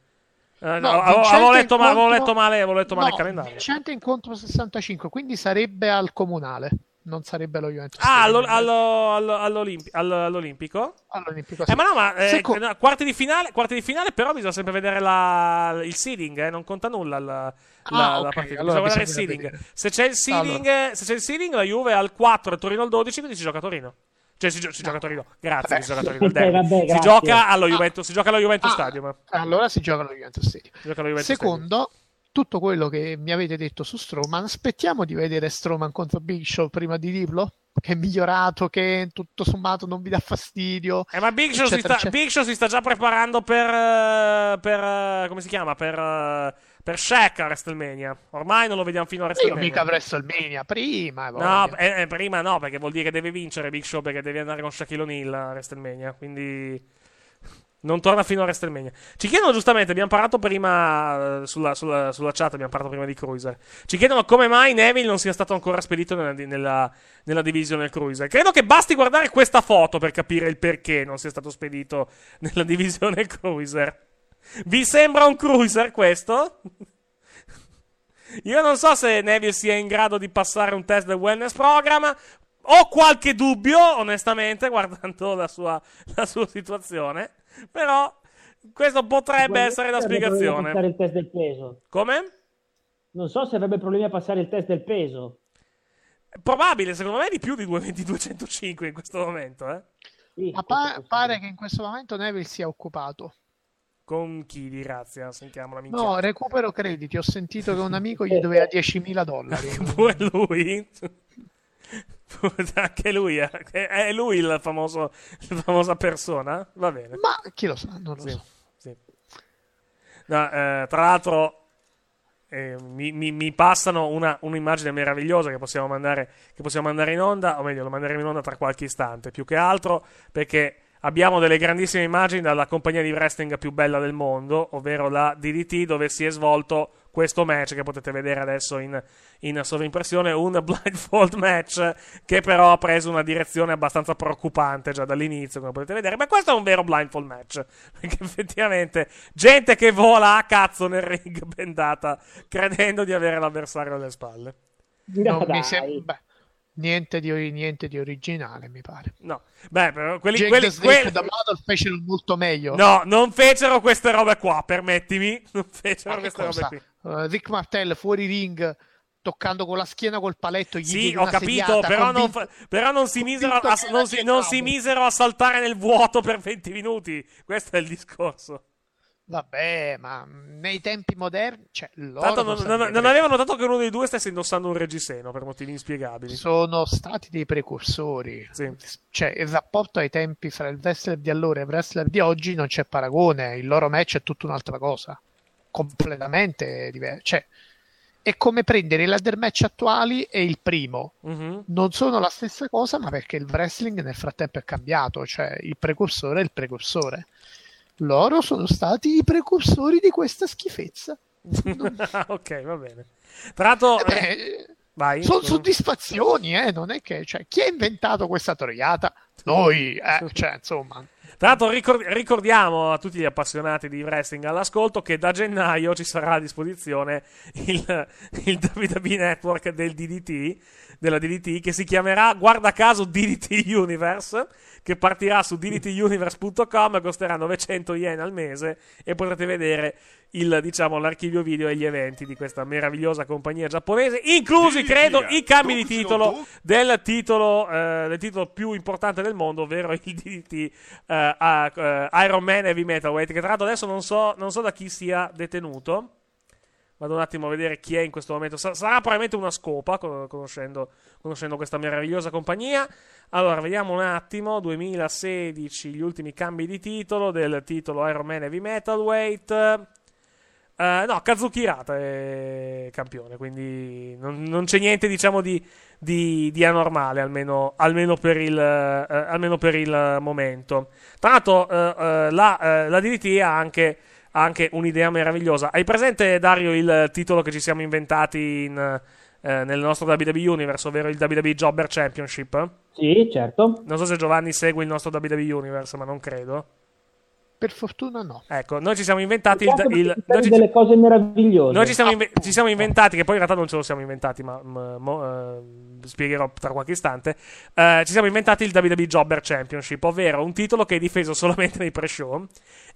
Eh, no, avevo, letto, ma- avevo incontro- letto male, avevo letto male no, il calendario. Vincente incontro 65, quindi sarebbe al comunale, non sarebbe lo Juventus. Ah, allo- allo- allo- all'Olimpi- all- all'Olimpico? All'Olimpico, Eh, ma no, ma eh, Seco- no, quarti, di finale, quarti di finale, però bisogna sempre vedere la- il seeding, eh, non conta nulla la, la- Ah, la ok, partita. allora bisogna guardare il vedere. Se c'è il seeding, se c'è il seeding, la Juve è al 4 e Torino al 12, quindi si gioca a Torino. Cioè, si, gio- si gioca a Torino. Grazie, Vabbè. si gioca a Torino. il Eh, vabbè, si, gioca allo Ah. Juventus, si gioca allo Juventus Ah, Stadium. Allora si gioca allo Juventus Stadium. Si gioca allo Juventus Secondo, tutto quello che mi avete detto su Strowman, aspettiamo di vedere Strowman contro Big Show prima di dirlo. Che è migliorato, che tutto sommato non vi dà fastidio. Eh, ma Big Show, si eccetera, sta, eccetera. Big Show si sta già preparando per. eh, per eh, come si chiama? Per. Eh, per Shaq a WrestleMania. Ormai non lo vediamo fino a Io WrestleMania. mica WrestleMania prima. No, voglio. eh, eh, prima no, perché vuol dire che deve vincere Big Show perché deve andare con Shaquille O'Neal a WrestleMania. Quindi. Non torna fino a WrestleMania. Ci chiedono giustamente, abbiamo parlato prima eh, sulla, sulla- sulla chat, abbiamo parlato prima di Cruiser. Ci chiedono come mai Neville non sia stato ancora spedito nella, nella, nella divisione Cruiser. Credo che basti guardare questa foto per capire il perché non sia stato spedito nella divisione Cruiser. Vi sembra un Cruiser questo? Io non so se Neville sia in grado di passare un test del wellness program. Ho qualche dubbio, onestamente, guardando la sua, la sua situazione. Però questo potrebbe essere la spiegazione. passare il test del peso. Come? Non so se avrebbe problemi a passare il test del peso. Probabile, secondo me, di più di 220-205 in questo momento. Eh? Ma pa- pare che in questo momento Neville sia occupato. Con chi di grazia? Sentiamo la. No, recupero crediti. Ho sentito che un amico gli doveva 10.000 dollari. Pure lui? Anche lui è, è lui il famoso, la famosa persona? Va bene. Ma chi lo sa, non lo Sì, so. sì. No, eh, tra l'altro, eh, mi, mi- mi passano una, un'immagine meravigliosa che possiamo, mandare, che possiamo mandare in onda, o meglio, lo manderemo in onda tra qualche istante. Più che altro perché abbiamo delle grandissime immagini dalla compagnia di wrestling più bella del mondo, ovvero la DDT, dove si è svolto questo match che potete vedere adesso in, in sovrimpressione, un blindfold match che però ha preso una direzione abbastanza preoccupante già dall'inizio, come potete vedere. Ma questo è un vero blindfold match, perché effettivamente gente che vola a cazzo nel ring bendata, credendo di avere l'avversario alle spalle. Non mi sem- beh, niente, di, niente di originale, mi pare. No, beh, però quelli, Jake quelli, quelli- The Model fecero molto meglio. No, non fecero queste robe qua, permettimi. Non fecero Ma queste robe qui. Uh, Rick Martel fuori ring toccando con la schiena col paletto gli Sì, ho capito, sediata, però non, convinto- fa- però non si misero a, non si, non si misero a saltare nel vuoto per 20 minuti. Questo è il discorso. Vabbè, ma nei tempi moderni, cioè, loro Tanto non, non- non avevo notato che uno dei due stesse indossando un reggiseno per motivi inspiegabili. sono stati dei precursori. Cioè, il rapporto ai tempi fra il wrestler di allora e il wrestler di oggi non c'è paragone. Il loro match è tutta un'altra cosa, completamente diverso. Cioè, è come prendere i ladder match attuali e il primo. Mhm. Non sono la stessa cosa, ma perché il wrestling nel frattempo è cambiato. Cioè, il precursore è il precursore. Loro sono stati i precursori di questa schifezza. ok, va bene. Tra l'altro, Eh. Sono soddisfazioni, eh? Non è che. Cioè, chi ha inventato questa troiata? Noi, eh? Cioè, insomma. Tra l'altro ricor- ricordiamo a tutti gli appassionati di wrestling all'ascolto che da gennaio ci sarà a disposizione il, il WWE Network del DDT, della DDT, che si chiamerà, guarda caso, DDT Universe, che partirà su ddtuniverse.com e costerà 900 yen al mese e potrete vedere il, diciamo, l'archivio video e gli eventi di questa meravigliosa compagnia giapponese, inclusi, credo, i cambi di titolo del titolo, eh, del titolo più importante del mondo, ovvero il DDT eh, a- eh, Iron Man Heavy Metalweight, che tra l'altro adesso non so, non so da chi sia detenuto. Vado un attimo a vedere chi è in questo momento. Sa- sarà probabilmente una scopa, con- conoscendo, conoscendo questa meravigliosa compagnia. Allora, vediamo un attimo. 2016, gli ultimi cambi di titolo del titolo Iron Man Heavy Metalweight. Eh, no, Kazuki Hirata è campione, quindi non, non c'è niente, diciamo, di, di- di anormale, almeno, almeno per il, eh, almeno per il momento. Tra l'altro, eh, la, la DDT ha anche, ha anche un'idea meravigliosa. Hai presente, Dario, il titolo che ci siamo inventati in, eh, nel nostro WWE Universe, ovvero il WWE Jobber Championship? Sì, certo. Non so se Giovanni segue il nostro WWE Universe, ma non credo. Per fortuna no. Ecco, noi ci siamo inventati il, Certo, il- noi ci- delle cose meravigliose. noi ci siamo, inve- ci siamo inventati, che poi in realtà non ce lo siamo inventati, ma ma- mo, eh, spiegherò tra qualche istante. Eh, ci siamo inventati il WWE Jobber Championship, ovvero un titolo che è difeso solamente nei pre-show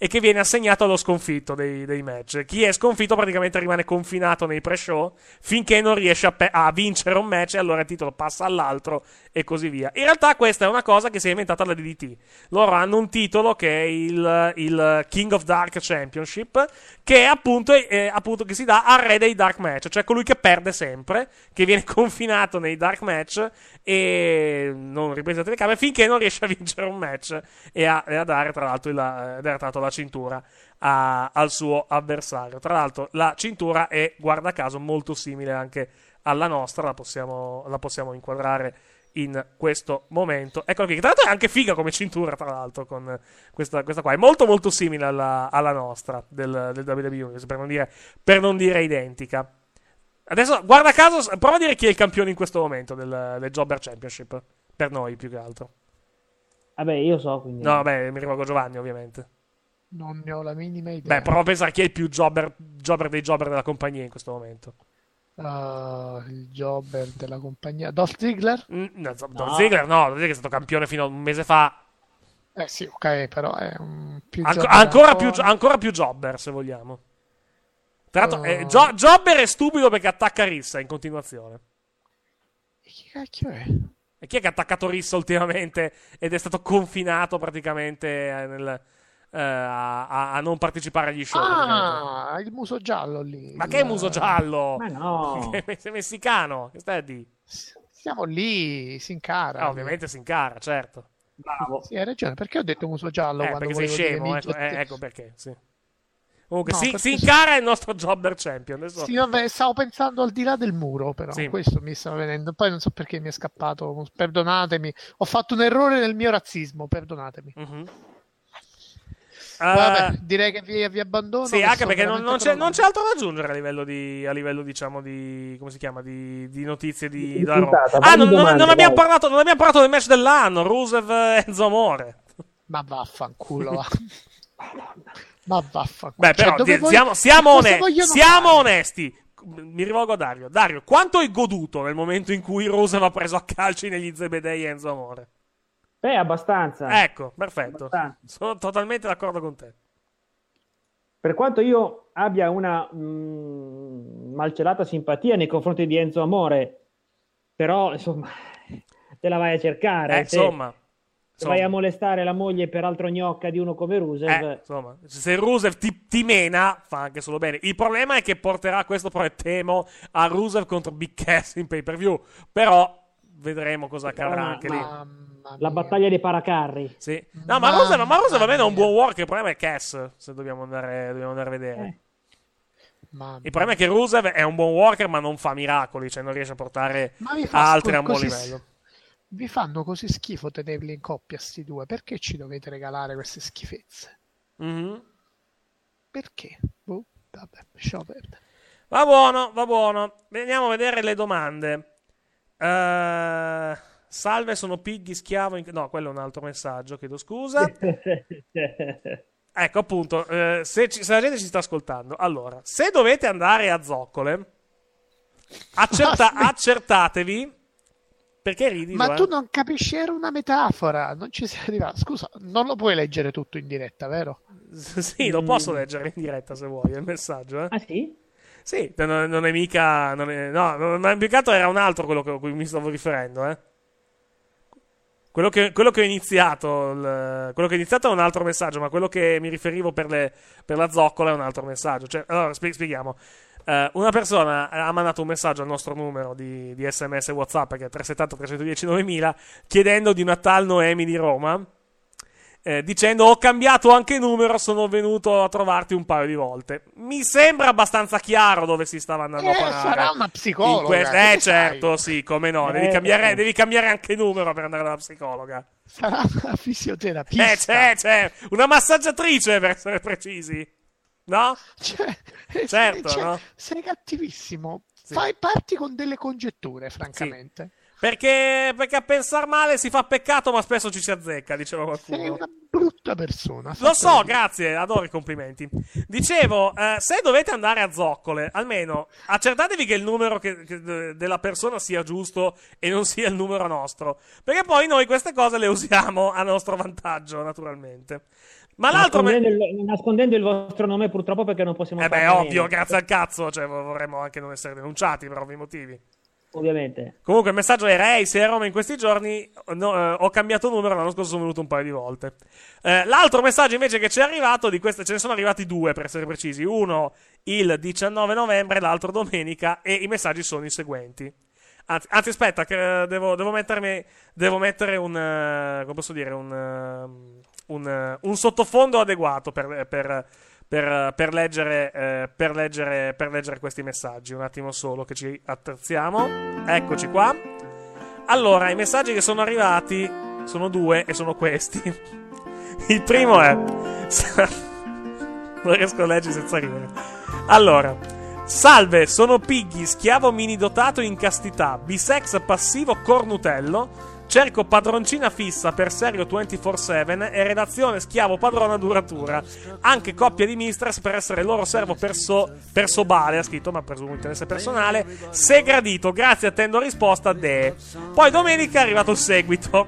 e che viene assegnato allo sconfitto dei, dei match. Chi è sconfitto praticamente rimane confinato nei pre-show finché non riesce a, pe- a vincere un match e allora il titolo passa all'altro e così via. In realtà questa è una cosa che si è inventata la DDT. Loro hanno un titolo che è il, il King of Dark Championship, che è appunto, eh, appunto che si dà al re dei dark match, cioè colui che perde sempre, che viene confinato nei dark match e non riprende la telecamera finché non riesce a vincere un match e a, e a dare tra l'altro, eh, dare, tra l'altro la cintura a- al suo avversario. Tra l'altro la cintura è, guarda caso, molto simile anche alla nostra, la possiamo, la possiamo inquadrare in questo momento. Eccolo qui, che tra l'altro è anche figa come cintura, tra l'altro, con questa, questa qua. È molto molto simile alla, alla nostra del, del WWE Universe, per non, dire, per non dire identica. Adesso, guarda caso, prova a dire chi è il campione in questo momento del, del Jobber Championship. Per noi, più che altro. Vabbè, io so, quindi... No, vabbè, mi rivolgo a Giovanni, ovviamente. Non ne ho la minima idea. Beh, prova a pensare chi è il più jobber, jobber dei jobber della compagnia in questo momento. Ah, il jobber della compagnia. Dolph Ziggler? Mm, no, Dolph Ziggler no, Dolph Ziggler è stato campione fino a un mese fa. Eh sì, ok, però è un più jobber ancora, più, ancora. più jobber, se vogliamo. Tra l'altro, Oh. eh, Jo- Jobber è stupido perché attacca Rissa in continuazione. Chi cacchio è? E chi è che ha attaccato Rissa ultimamente ed è stato confinato praticamente eh, nel- eh, a, a- non partecipare agli show? Ah, il muso giallo lì. Ma che muso giallo? Ma no. Sei messicano? Che stai a dire? Siamo lì, si incara. Ah, ovviamente si incara, certo. Bravo. Sì, hai ragione. Perché ho detto muso giallo Eh, quando perché sei scemo, ecco, eh, ecco perché, sì. Comunque, No, si, si incara il nostro Jobber Champion. Adesso... Sì, vabbè, stavo pensando al di là del muro, però Sì. questo mi stava venendo. Poi non so perché mi è scappato. Perdonatemi, ho fatto un errore nel mio razzismo. Perdonatemi. Mhm. Vabbè, Eh, direi che vi, vi abbandono. Sì, che anche perché non, non c'è, non c'è altro da aggiungere a livello di, a livello, diciamo, di, come si chiama, di, di notizie di, Di da puntata, Ah, non, domande, non abbiamo parlato, non abbiamo parlato del match dell'anno, Rusev e Enzo Amore. Ma vaffanculo. va. Ma vaffanculo. Beh, però, Cioè, dove di- voglio- siamo, siamo cosa one- vogliono siamo onesti. Mi rivolgo a Dario. Dario, quanto hai goduto nel momento in cui Rusev ha preso a calci negli Zebedei Enzo Amore? Beh, abbastanza. Ecco, perfetto. Abbastanza. Sono totalmente d'accordo con te. Per quanto io abbia una mm, malcelata simpatia nei confronti di Enzo Amore, però insomma, te la vai a cercare. Eh, insomma, se vai a molestare la moglie per altro gnocca di uno come Rusev, Eh, insomma, se Rusev ti, ti mena, fa anche solo bene. Il problema è che porterà questo temo a Rusev contro Big Cass in pay per view. Però vedremo cosa accadrà Ma- anche lì. La battaglia dei paracarri. Sì. No, ma Rusev, ma Rusev almeno è un buon worker. Il problema è Cass. Se dobbiamo andare, dobbiamo andare a vedere. Eh. Mamma Il problema è che Rusev è un buon worker, ma non fa miracoli. Cioè, non riesce a portare Ma altri a un buon livello. Vi fanno così schifo tenerli in coppia sti due. Perché ci dovete regalare queste schifezze? Mhm. Perché? Boh, vabbè, lasciamo perdere. Va buono, va buono. Veniamo a vedere le domande. Eh, salve, sono Piggy schiavo. in- No, quello è un altro messaggio, chiedo scusa. Ecco, appunto, eh, se, ci- se la gente ci sta ascoltando, allora, se dovete andare a zoccole, accerta- accertatevi. Perché ridi? Ma Giovanni? tu non capisci, era una metafora. Non ci sei arrivato. Scusa, non lo puoi leggere tutto in diretta, vero? Sì, lo posso leggere in diretta se vuoi, il messaggio. Eh? Ah sì? Sì, non, non è mica... Non è, no, non, ma più che altro era un altro quello che- a cui mi stavo riferendo, eh. Quello che, quello che ho iniziato, il- quello che ho iniziato è un altro messaggio, ma quello che mi riferivo per, le- per la zoccola è un altro messaggio. Cioè, allora, spie- spieghiamo. Eh, una persona ha mandato un messaggio al nostro numero di, di sms whatsapp che è 370 310 9000 chiedendo di una tal Noemi di Roma eh, dicendo ho cambiato anche numero sono venuto a trovarti un paio di volte mi sembra abbastanza chiaro dove si stava andando Eh, a parare sarà una psicologa. que- che eh certo sì come no devi, Eh. cambiare, devi cambiare anche numero per andare dalla psicologa Sarà una fisioterapista. eh c'è c'è una massaggiatrice per essere precisi no? certo Cioè, no? Sei cattivissimo. Fai parti con delle congetture, francamente. Perché, perché a pensar male si fa peccato, ma spesso ci si azzecca, diceva qualcuno. Sei una brutta persona. Lo so, grazie, adoro i complimenti. Dicevo, eh, se dovete andare a zoccole, almeno accertatevi che il numero che- che- della persona sia giusto e non sia il numero nostro. Perché poi noi queste cose le usiamo a nostro vantaggio, naturalmente. Ma l'altro. me- nascondendo, il, nascondendo il vostro nome purtroppo perché non possiamo Eh beh, ovvio, meno. grazie al cazzo, cioè vorremmo anche non essere denunciati per ovvi motivi. Ovviamente. Comunque il messaggio era: Ehi, sei a Roma in questi giorni. no, eh, ho cambiato numero, l'anno scorso sono venuto un paio di volte. Eh, l'altro messaggio invece che ci è arrivato, di queste ce ne sono arrivati due per essere precisi: uno il 19 novembre, l'altro domenica, e i messaggi sono i seguenti. Anzi, anzi, aspetta, che eh, devo, devo mettermi. Devo mettere un. eh, come posso dire? Un. eh, un, eh, un sottofondo adeguato per. per per, per leggere, eh, per, leggere, per leggere questi messaggi. Un attimo solo che ci attrezziamo. Eccoci qua. Allora, i messaggi che sono arrivati sono due e sono questi. Il primo è. non riesco a leggere senza ridere. Allora. Salve, sono Piggy, schiavo mini dotato in castità, bisex passivo cornutello. Cerco padroncina fissa per serio 24-7 e redazione schiavo padrona duratura. Anche coppia di mistress per essere loro servo perso, persobale, ha scritto, ma presumo interesse personale. Se gradito, grazie, attendo risposta de. Poi domenica è arrivato il seguito.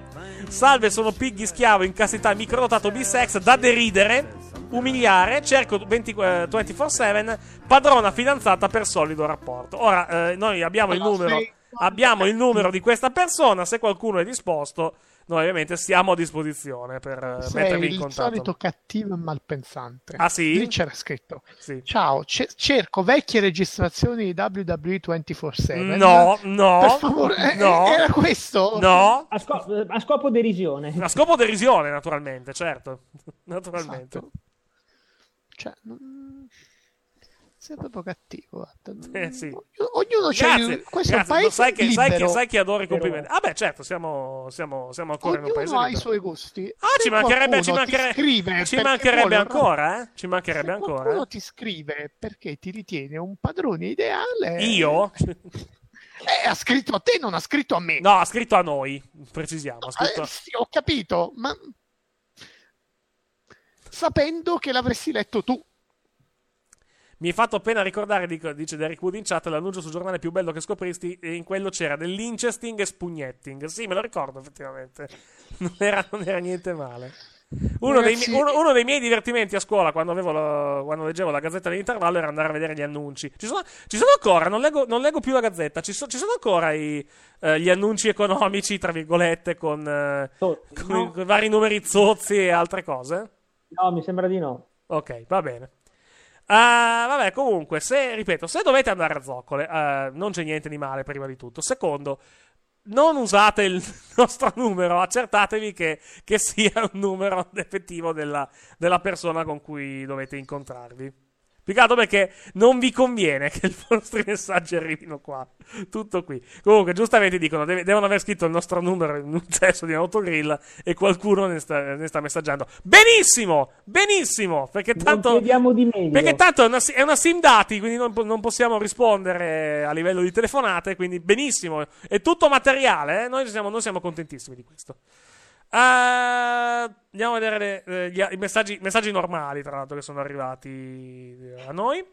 Salve, sono Piggy schiavo in castità microdotato bisex da deridere umiliare, cerco 20, eh, 24/7, padrona fidanzata per solido rapporto. Ora, eh, noi abbiamo il numero, abbiamo il numero di questa persona, se qualcuno è disposto, noi ovviamente siamo a disposizione per eh, Sei mettervi in il contatto. solito cattivo e malpensante. Ah, sì? Lì c'era scritto. Sì. Ciao, ce- cerco vecchie registrazioni di WWE 24-7. No, no, Per favore, eh, no. era questo? No. A, sco- a scopo derisione. A scopo derisione, naturalmente, certo. Naturalmente. Esatto. Cioè, non- sei proprio cattivo. Eh, sì. Ognuno c'ha il- questo è un grazie. paese sai che, sai, che, sai che adoro i complimenti. Ah, beh, certo, siamo, siamo, siamo ancora in un paese Ognuno ha i suoi gusti. Ah, ci mancherebbe, ci mancherebbe, scrive ci mancherebbe ancora, eh? Ci mancherebbe Se ancora. qualcuno eh? ti scrive perché ti ritiene un padrone ideale. Io? Eh, ha scritto a te, non ha scritto a me. No, ha scritto a noi, precisiamo. Ha scritto... Eh, sì, ho capito, ma sapendo che l'avresti letto tu. Mi hai fatto appena ricordare, dice Derek Wood in chat, l'annuncio sul giornale più bello che scopristi e in quello c'era dell'Inchesting e Spugnetting. Sì, me lo ricordo effettivamente. Non era, non era niente male. Uno dei, Ragazzi- mi- uno- uno dei miei divertimenti a scuola quando, avevo lo- quando leggevo la gazzetta dell'intervallo era andare a vedere gli annunci. Ci sono, ci sono ancora, non leggo, non leggo più la gazzetta, ci, so- ci sono ancora i, eh, gli annunci economici, tra virgolette, con, eh, con no. i- con i vari numeri zozzi e altre cose? No, mi sembra di no. Ok, va bene. Ah, vabbè, comunque, se, ripeto, se dovete andare a zoccole, eh, non c'è niente di male prima di tutto. Secondo, non usate il nostro numero, accertatevi che, che sia un numero effettivo della, della persona con cui dovete incontrarvi. Più che altro perché non vi conviene che i vostri messaggi arrivino qua. Tutto qui. Comunque, giustamente dicono, deve- devono aver scritto il nostro numero in un cesso di autogrill e qualcuno ne sta, ne sta messaggiando. Benissimo! Benissimo! Perché tanto... Non chiediamo di meglio. Perché tanto è una, è una sim dati, quindi non, non possiamo rispondere a livello di telefonate, quindi benissimo. È tutto materiale, eh? noi, siamo, noi siamo contentissimi di questo. Ah, andiamo a vedere le- gli- i messaggi, messaggi normali, tra l'altro, che sono arrivati eh, a noi.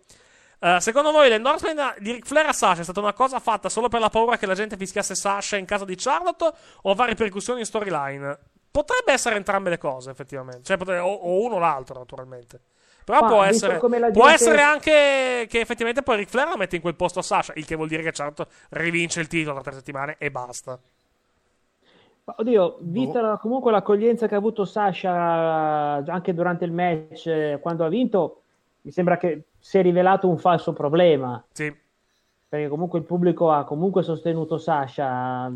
Eh, secondo voi l'endorsement di Ric Flair a Sasha è stata una cosa fatta solo per la paura che la gente fischiasse Sasha in caso di Charlotte o avrà ripercussioni in storyline? Potrebbe essere entrambe le cose, effettivamente. Cioè, potrebbe- o, o uno o l'altro, naturalmente. Però Ma, può, essere, la può gente- essere anche che effettivamente poi Ric Flair la mette in quel posto a Sasha, il che vuol dire che Charlotte rivince il titolo tra tre settimane e basta. Oddio, vista la- comunque l'accoglienza che ha avuto Sasha anche durante il match, eh, quando ha vinto, mi sembra che si è rivelato un falso problema. Sì. Perché comunque il pubblico ha comunque sostenuto Sasha.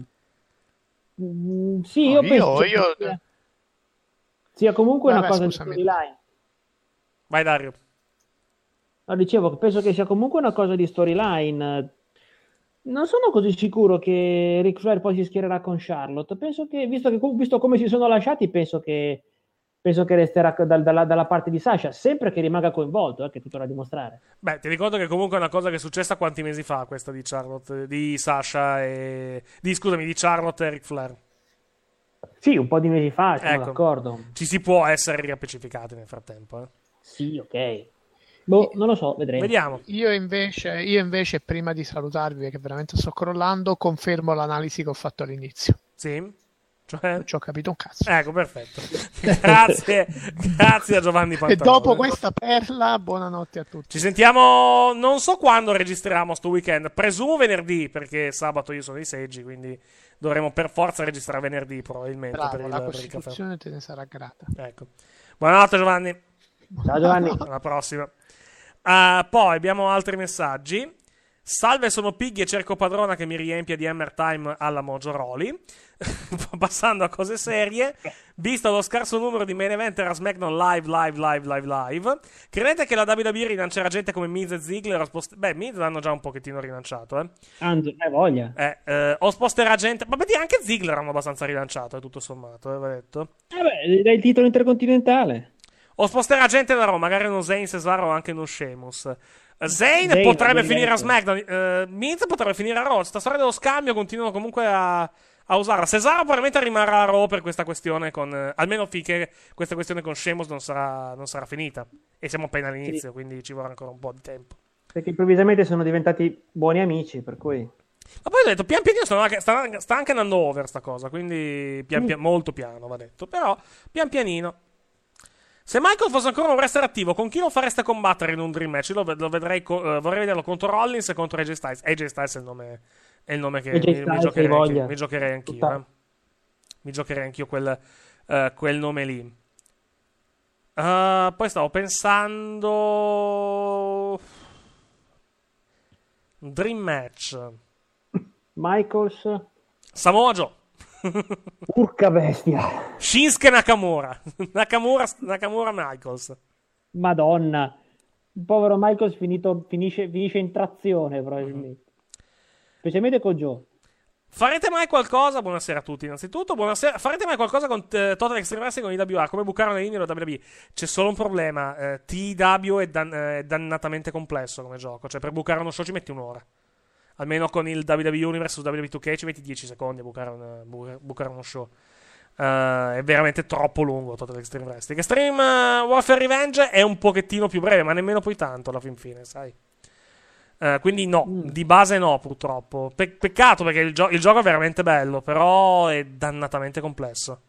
Mm, sì, io No, penso io- io- che sia, sia comunque una Vabbè, cosa scusami. di storyline. Vai, Dario. No, dicevo penso che sia comunque una cosa di storyline. Non sono così sicuro che Ric Flair poi si schiererà con Charlotte. Penso che, visto, che, visto come si sono lasciati, penso che, penso che resterà dal- dalla, dalla parte di Sasha, sempre che rimanga coinvolto, eh, che tutto da dimostrare. Beh, ti ricordo che comunque è una cosa che è successa quanti mesi fa, questa di Charlotte, di Sasha e... Di, scusami, di Charlotte e Ric Flair. Sì, un po' di mesi fa, sono Ecco. d'accordo. Ci si può essere riappacificati nel frattempo, eh. Sì, ok. Boh, non lo so, vedremo. Vediamo. Io invece, io invece, prima di salutarvi, perché veramente sto crollando, confermo l'analisi che ho fatto all'inizio. Sì? Cioè? Non ci ho capito un cazzo. Ecco, perfetto. grazie, grazie a Giovanni E Pantalone. dopo questa perla, buonanotte a tutti. Ci sentiamo, non so quando registriamo sto weekend, presumo venerdì, perché sabato io sono ai seggi, quindi dovremo per forza registrare venerdì probabilmente. per Bravo, il, la per il caffè. Costituzione te ne sarà grata. Ecco. Buonanotte Giovanni. Ciao Giovanni. Alla prossima. Ah, poi abbiamo altri messaggi. Salve, sono Piggy e cerco padrona che mi riempia di Hammer Time alla Mojo Roli. Passando a cose serie, visto lo scarso numero di main eventer a SmackDown live, live, live, live, live, credete che la WWE rilancerà gente come Miz e Ziggler? spost- Beh, Miz l'hanno già un pochettino rilanciato, eh. Anzi, hai voglia. Eh, eh, o sposterà gente. Ma vedi, anche Ziggler hanno abbastanza rilanciato, eh, tutto sommato, eh, va detto. Vabbè, gli dai il titolo intercontinentale. O sposterà gente da Roma, magari uno Zayn, Cesaro o anche uno Sheamus. Eh, Zayn Zayn potrebbe finire a. SmackDown. eh, Miz potrebbe finire a Raw. Sta storia dello scambio continuano comunque a, a usarla. Cesaro probabilmente rimarrà a Raw per questa questione con. eh, almeno finché questa questione con Sheamus non sarà, non sarà finita. E siamo appena all'inizio, quindi ci vorrà ancora un po' di tempo. Perché improvvisamente sono diventati buoni amici, per cui... Ma poi ho detto, pian pianino stanno anche- sta, sta anche andando over sta cosa, quindi pian pian- molto piano va detto, però pian pianino. Se Michael fosse ancora un wrestler attivo, con chi lo fareste combattere in un dream match? Io Lo, ved- lo vedrei, co- eh, vorrei vederlo contro Rollins e contro AJ Styles. AJ Styles è il nome, è il nome che mi, mi giocherei, anch'io, mi giocherei anch'io. Eh. Mi giocherei anch'io quel, eh, quel nome lì. Uh, poi stavo pensando... Dream match. Michaels, Samoa Joe. Urca bestia. Shinsuke Nakamura. Nakamura, Nakamura Michaels. Madonna. Il povero Michaels finito- finisce, finisce in trazione, probabilmente. Specialmente con Joe. Farete mai qualcosa? Buonasera a tutti, innanzitutto. Buonasera. Farete mai qualcosa con eh, Total Extreme Wrestling con IWA? Come bucare le linee dello WWE? C'è solo un problema. eh, TW è, dan- eh, è dannatamente complesso come gioco. Cioè, per bucare uno show ci metti un'ora. Almeno con il WWE Universe su WWE2K ci metti 10 secondi a bucare, un- bu- bucare uno show. Eh, è veramente troppo lungo Total Extreme Wrestling. Extreme eh, Warfare Revenge è un pochettino più breve, ma nemmeno poi tanto alla fin fine, sai. Eh, quindi no, di base no, purtroppo. Pe- peccato perché il, gio- il gioco è veramente bello, però è dannatamente complesso.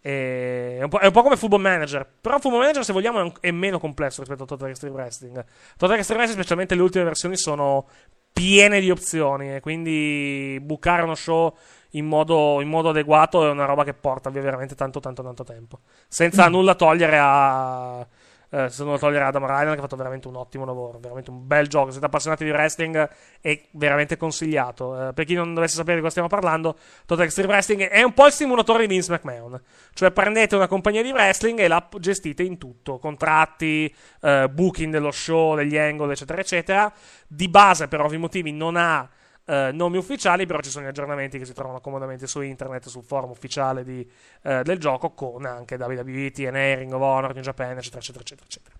E- È un, po', è un po' come Football Manager. Però Football Manager, se vogliamo, è, un- è meno complesso rispetto a Total Extreme Wrestling. Total Extreme Wrestling, specialmente le ultime versioni, sono piene di opzioni. E quindi bucare uno show in modo, in modo adeguato è una roba che porta via veramente tanto, tanto, tanto tempo. Senza nulla togliere a. Eh, senza nulla togliere Adam Ryan, che ha fatto veramente un ottimo lavoro. Veramente un bel gioco. Se siete appassionati di wrestling, è veramente consigliato. Eh, per chi non dovesse sapere di cosa stiamo parlando, Total Extreme Wrestling è un po' il simulatore di Vince McMahon. Cioè, prendete una compagnia di wrestling e la gestite in tutto: contratti, eh, booking dello show, degli angle, eccetera, eccetera. Di base, per ovvi motivi, non ha eh, nomi ufficiali, però ci sono gli aggiornamenti che si trovano comodamente su internet, sul forum ufficiale di, eh, del gioco, con anche WWE, TNA, Ring of Honor, New Japan, eccetera, eccetera, eccetera, eccetera.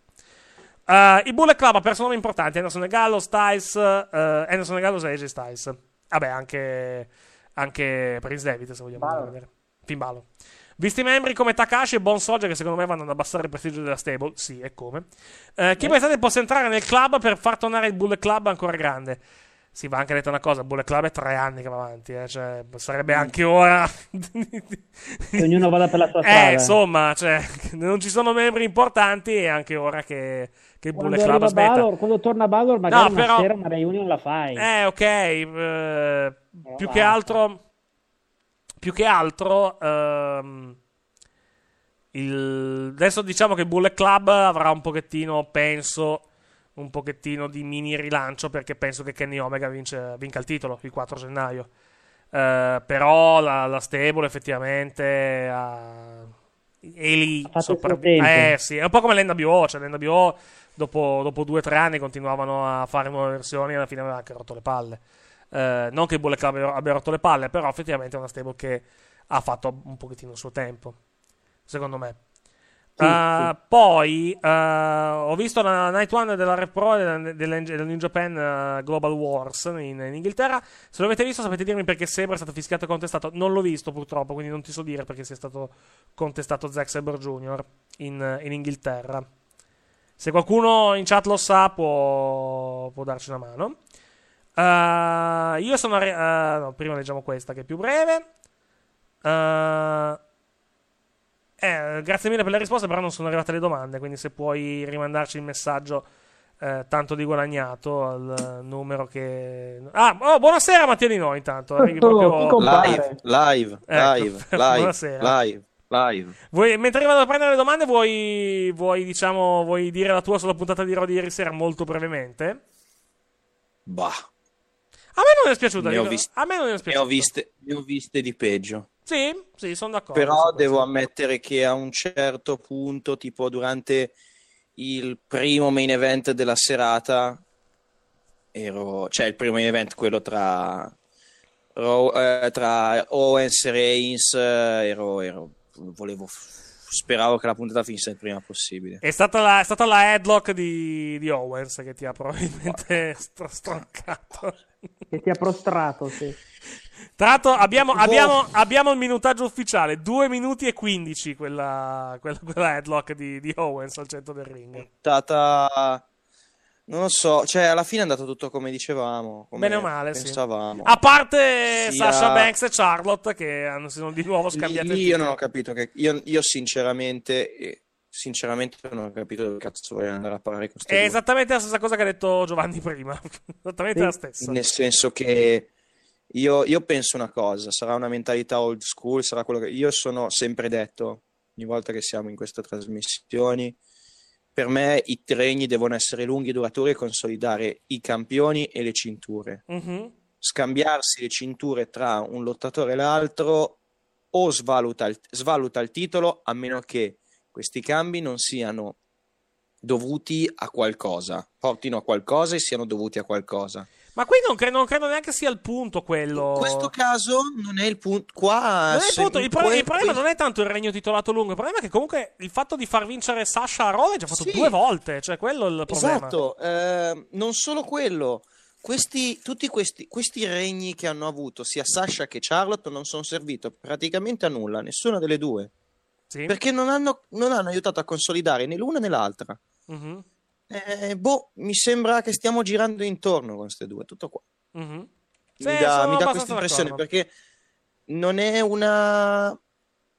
Eh, il Bullet Club ha perso nomi importanti: Anderson e Gallo, Styles, eh, Anderson e Gallo e AJ Styles. Vabbè, anche, anche Prince David, se vogliamo Balor. vedere. Finn Balor. Visti membri come Takashi e Bon Soldier, che secondo me vanno ad abbassare il prestigio della stable, sì, e come. Eh, chi pensate possa entrare nel club per far tornare il Bullet Club ancora grande? Sì, va anche detto una cosa: Bullet Club è tre anni che va avanti, eh, cioè, sarebbe anche ora. Che ognuno vada per la sua strada. Eh, insomma, cioè, non ci sono membri importanti e anche ora che, che Bullet Club arriva smetta. Balor, quando torna Balor, magari No, una però- sera una reunion la fai. Eh, ok. eh, più che altro. Più che altro. ehm, il- adesso diciamo che Bullet Club avrà un pochettino, penso. Un pochettino di mini rilancio perché penso che Kenny Omega vince- vinca il titolo il 4 gennaio. Eh, però la, la stable effettivamente ha- è lì fatto il suo sopravvi- tempo. Eh sì, è un po' come l'NWO, cioè l'NWO dopo, dopo due o tre anni continuavano a fare nuove versioni e alla fine aveva anche rotto le palle. Eh, non che il Bullet Club abbia rotto le palle, però effettivamente è una stable che ha fatto un pochettino il suo tempo, secondo me. Uh. Poi uh, ho visto la Night One della Rep Pro e della New Japan uh, Global Wars in, in Inghilterra. Se l'avete visto, sapete dirmi perché Sabre è stato fischiato e contestato. Non l'ho visto purtroppo, quindi non ti so dire perché sia stato contestato Zack Sabre Jr. in, in Inghilterra. Se qualcuno in chat lo sa, può, può darci una mano. Io sono. uh, no, prima leggiamo questa che è più breve. Uh, eh, grazie mille per le risposte, però non sono arrivate le domande, quindi se puoi rimandarci il messaggio eh, tanto di guadagnato al numero che... Ah, oh, buonasera Mattia Di Noi intanto. arrivi proprio- Live, live, Ecco, live, live, buonasera. live, live. Vuoi- mentre vado a prendere le domande, vuoi, vuoi, diciamo, vuoi dire la tua sulla puntata di Raw di ieri sera molto brevemente? Bah, A me non è spiaciuta. Ne ho viste- A me non è Ne ho viste, ne ho viste di peggio. Sì, sì, sono d'accordo. Però devo ammettere che a un certo punto, tipo durante il primo main event della serata, ero, cioè il primo main event, quello tra, Ro- eh, tra Owens e Reigns, eh, ero, ero- volevo, speravo che la puntata finisse il prima possibile. È stata la, è stata la headlock di, di Owens che ti ha probabilmente stro- stroncato. Che ti ha prostrato, sì. Tra l'altro abbiamo, Boh. abbiamo, abbiamo il minutaggio ufficiale, 2 minuti e 15 quella, quella, quella headlock di, di Owens al centro del ring. Puntata, non lo so, cioè alla fine è andato tutto come dicevamo, come Bene o male, sì. pensavamo. A parte Sia- Sasha Banks e Charlotte che hanno, si sono di nuovo il io non ho capito che io, io sinceramente eh, sinceramente non ho capito dove cazzo vuoi andare a parlare con È due. esattamente la stessa cosa che ha detto Giovanni prima. esattamente la stessa. nel senso che io, io penso una cosa sarà una mentalità old school sarà quello che io sono sempre detto ogni volta che siamo in queste trasmissioni per me i regni devono essere lunghi e duraturi e consolidare i campioni e le cinture Mhm. scambiarsi le cinture tra un lottatore e l'altro o svaluta il, svaluta il titolo a meno che questi cambi non siano dovuti a qualcosa, portino a qualcosa e siano dovuti a qualcosa. Ma qui non, cre- non credo neanche sia il punto quello. In questo caso non è il punto. Qua Non è il, punto, il, pro- il problema non è tanto il regno titolato lungo, il problema è che comunque il fatto di far vincere Sasha a Raw l'hai già fatto Sì. due volte, cioè quello è il problema. Esatto, eh, non solo quello. Questi, tutti questi, questi regni che hanno avuto sia Sasha che Charlotte non sono serviti praticamente a nulla, nessuna delle due. Sì. Perché non hanno, non hanno aiutato a consolidare né l'una né l'altra. Mhm, Eh, boh, mi sembra che stiamo girando intorno con queste due, tutto qua. mhm. Sì, mi dà, questa impressione perché non è una.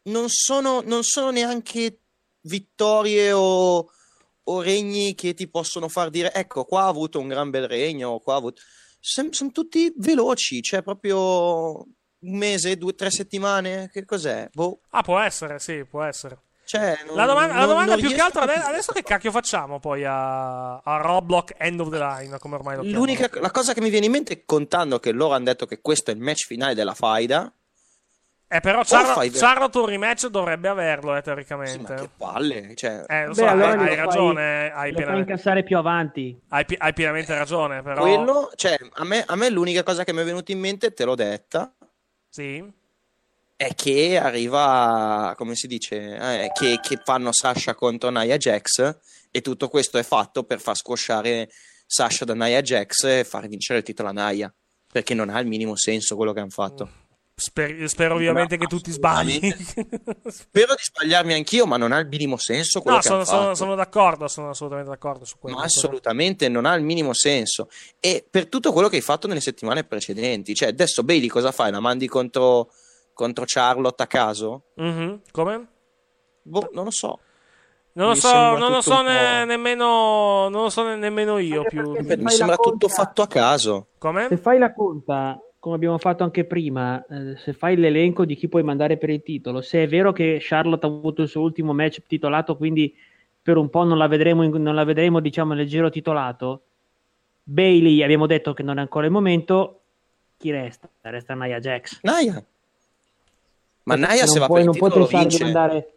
Non sono, non sono neanche vittorie o, o regni che ti possono far dire: ecco, qua ha avuto un gran bel regno. Qua ha avuto... Sono tutti veloci, cioè proprio un mese, due, tre settimane. Che cos'è? Boh. Ah, può essere, sì, può essere. Cioè, non- La domanda, la non- domanda non più che altro a ade- capire. adesso che cacchio facciamo poi a, a Roblox End of the Line, come ormai lo chiamano. L'unica la cosa che mi viene in mente, contando che loro hanno detto che questo è il match finale della faida, Eh, però o Charlotte, un rematch dovrebbe averlo, eh, teoricamente. palle, cioè, Eh, lo Beh, so, allora hai, hai fai- ragione, hai Lo pienamente, incassare più avanti. hai hai pienamente ragione, però... quello, cioè, a me, a me l'unica cosa che mi è venuta in mente, te l'ho detta, Sì. è che arriva, come si dice, eh, che, che fanno Sasha contro Nia Jax e tutto questo è fatto per far squasciare Sasha da Nia Jax e far vincere il titolo a Nia, perché non ha il minimo senso quello che hanno fatto. Sper- spero ovviamente che tu ti sbagli. Spero di sbagliarmi anch'io, ma non ha il minimo senso quello no, che sono, sono- fatto. sono d'accordo, sono assolutamente d'accordo su quello. Ma assolutamente non ha il minimo senso. E per tutto quello che hai fatto nelle settimane precedenti, cioè adesso Bailey cosa fai? La mandi contro, contro Charlotte a caso? Mhm, Come? Boh, non lo so. Non lo so, non lo so ne- nemmeno, non lo so ne- nemmeno io più. Mi sembra tutto fatto a caso. Come? Se fai la conta, come abbiamo fatto anche prima, eh, se fai l'elenco di chi puoi mandare per il titolo, se è vero che Charlotte ha avuto il suo ultimo match titolato, quindi per un po' non la vedremo, in- non la vedremo diciamo, nel giro titolato, Bailey abbiamo detto che non è ancora il momento, chi resta? Resta Nia Jax. Nia. Ma non se va puoi- per il non puoi titolo pensare di vince. mandare...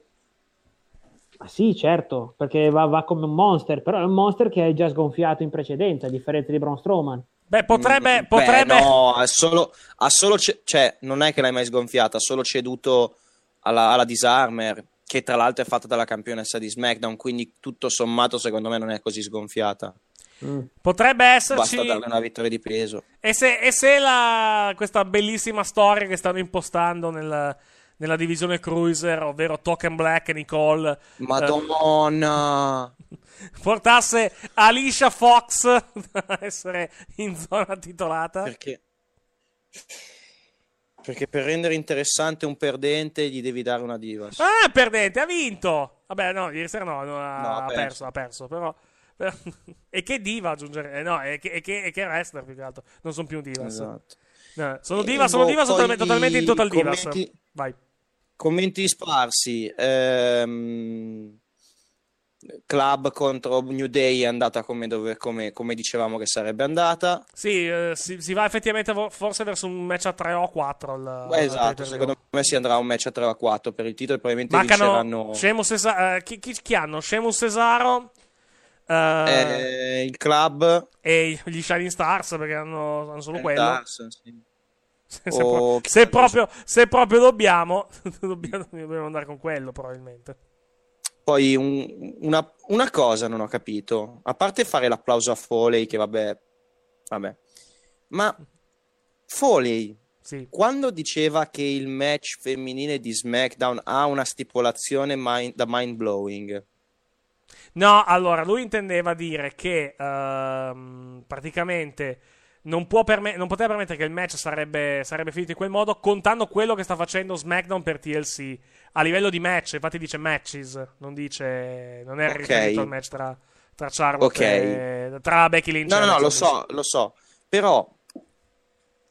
Ah, sì, certo, perché va, va come un monster, però è un monster che hai già sgonfiato in precedenza, a differenza di Braun Strowman. Beh, potrebbe, Beh, potrebbe... no, ha solo, ha solo ce- cioè, non è che l'hai mai sgonfiata, ha solo ceduto alla, alla Disarmer, che tra l'altro è fatta dalla campionessa di SmackDown, quindi tutto sommato secondo me non è così sgonfiata. Potrebbe esserci. Basta darle una vittoria di peso. E se, e se la- questa bellissima storia che stanno impostando nel- nella divisione Cruiser, ovvero Token Black e Nicole, eh, Madonna! portasse Alicia Fox a essere in zona titolata? Perché? Perché per rendere interessante un perdente gli devi dare una divas. Ah, perdente, ha vinto! Vabbè, no, ieri sera no, no, ha, No, ha perso. perso, ha perso, però... però- e che diva aggiungere? eh, no, e che, e che, e che wrestler più che altro. Non sono più divas. Esatto. No, sono E diva, sono boh, diva poi totalmente, totalmente in total divas. commenti- Vai. Commenti sparsi. ehm, Club contro New Day è andata come, dove- come- come dicevamo che sarebbe andata. Sì, eh, si, si va effettivamente forse verso un match a 3 o a 4. al- esatto, secondo me si andrà a un match a 3 o a 4 per il titolo probabilmente Mancano vinceranno Sa- eh, chi, chi- chi hanno? Sheamus Cesaro eh, eh, il club e gli Shining Stars perché hanno, hanno solo quello. Stars, sì. Se, se O- pro- se proprio, se proprio dobbiamo, dobbiamo andare con quello probabilmente. Poi un- una, una cosa non ho capito, a parte fare l'applauso a Foley, che vabbè, vabbè, ma Foley, quando diceva che il match femminile di SmackDown ha una stipulazione mind- da mind blowing, No, allora lui intendeva dire che ehm, praticamente non, può perme- non poteva permettere che il match sarebbe, sarebbe finito in quel modo, contando quello che sta facendo SmackDown per TLC a livello di match. Infatti dice matches, non dice, non è Ok. riferito al match tra, tra Charlotte Ok. e tra Becky Lynch. no, no, no, lo so, lo so, però,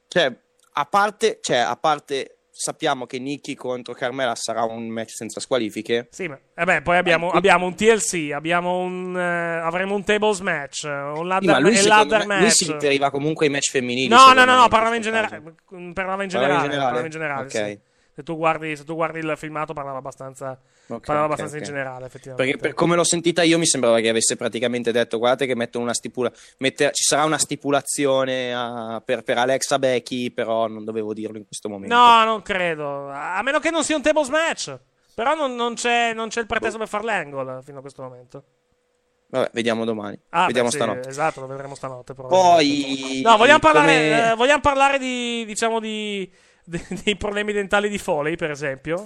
cioè, a parte, cioè, a parte, sappiamo che Nikki contro Carmela sarà un match senza squalifiche. Sì, ma eh beh, poi abbiamo, abbiamo un TLC, abbiamo un, eh, avremo un tables match, un Sì, ladder, ma lui, e ladder me, match. lui si riferiva comunque ai match femminili. No, no, no, no, parlava in generale. caso. Parlava in Parlava in generale. generale? parlava in generale, Ok. sì. Se tu, guardi, se tu guardi il filmato, parlava abbastanza, Ok, parlava abbastanza ok. in generale, effettivamente. Perché per come l'ho sentita io mi sembrava che avesse praticamente detto guardate che metto una stipula mette- ci sarà una stipulazione a- per, per Alexa Becky però non dovevo dirlo in questo momento No, non credo. A meno che non sia un tables match. Però non, non c'è, non c'è il pretesto per fare l'angle fino a questo momento. vabbè vediamo domani Ah, vediamo beh, sì, stanotte Esatto, lo vedremo stanotte. poi No, vogliamo parlare, come- eh, vogliamo parlare di, diciamo, di, di- dei problemi dentali di Foley, per esempio?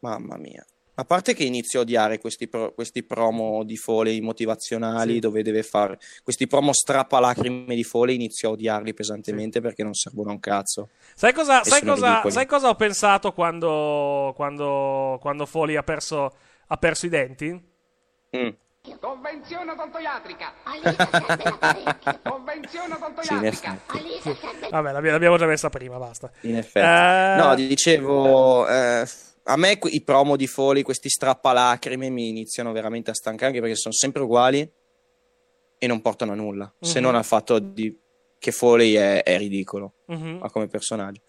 mamma mia a parte che inizio a odiare questi, pro- questi promo di Foley motivazionali Sì. dove deve fare questi promo strappalacrime di Foley inizio a odiarli pesantemente perché non servono a un cazzo Sai cosa, sai, cosa, sai cosa ho pensato quando, quando, quando Foley ha perso, ha perso i denti? Mm. Convenzione odontoiatrica. Convenzione Sì, odontoiatrica. effetti. Vabbè, l'abbi- l'abbiamo già messa prima, basta. In effetti. Eh, No, dicevo, eh, a me i promo di Foley, questi strappalacrime mi iniziano veramente a stancare anche perché sono sempre uguali e non portano a nulla, se Mhm. non al fatto di- che Foley è, è ridicolo Mhm. ma come personaggio.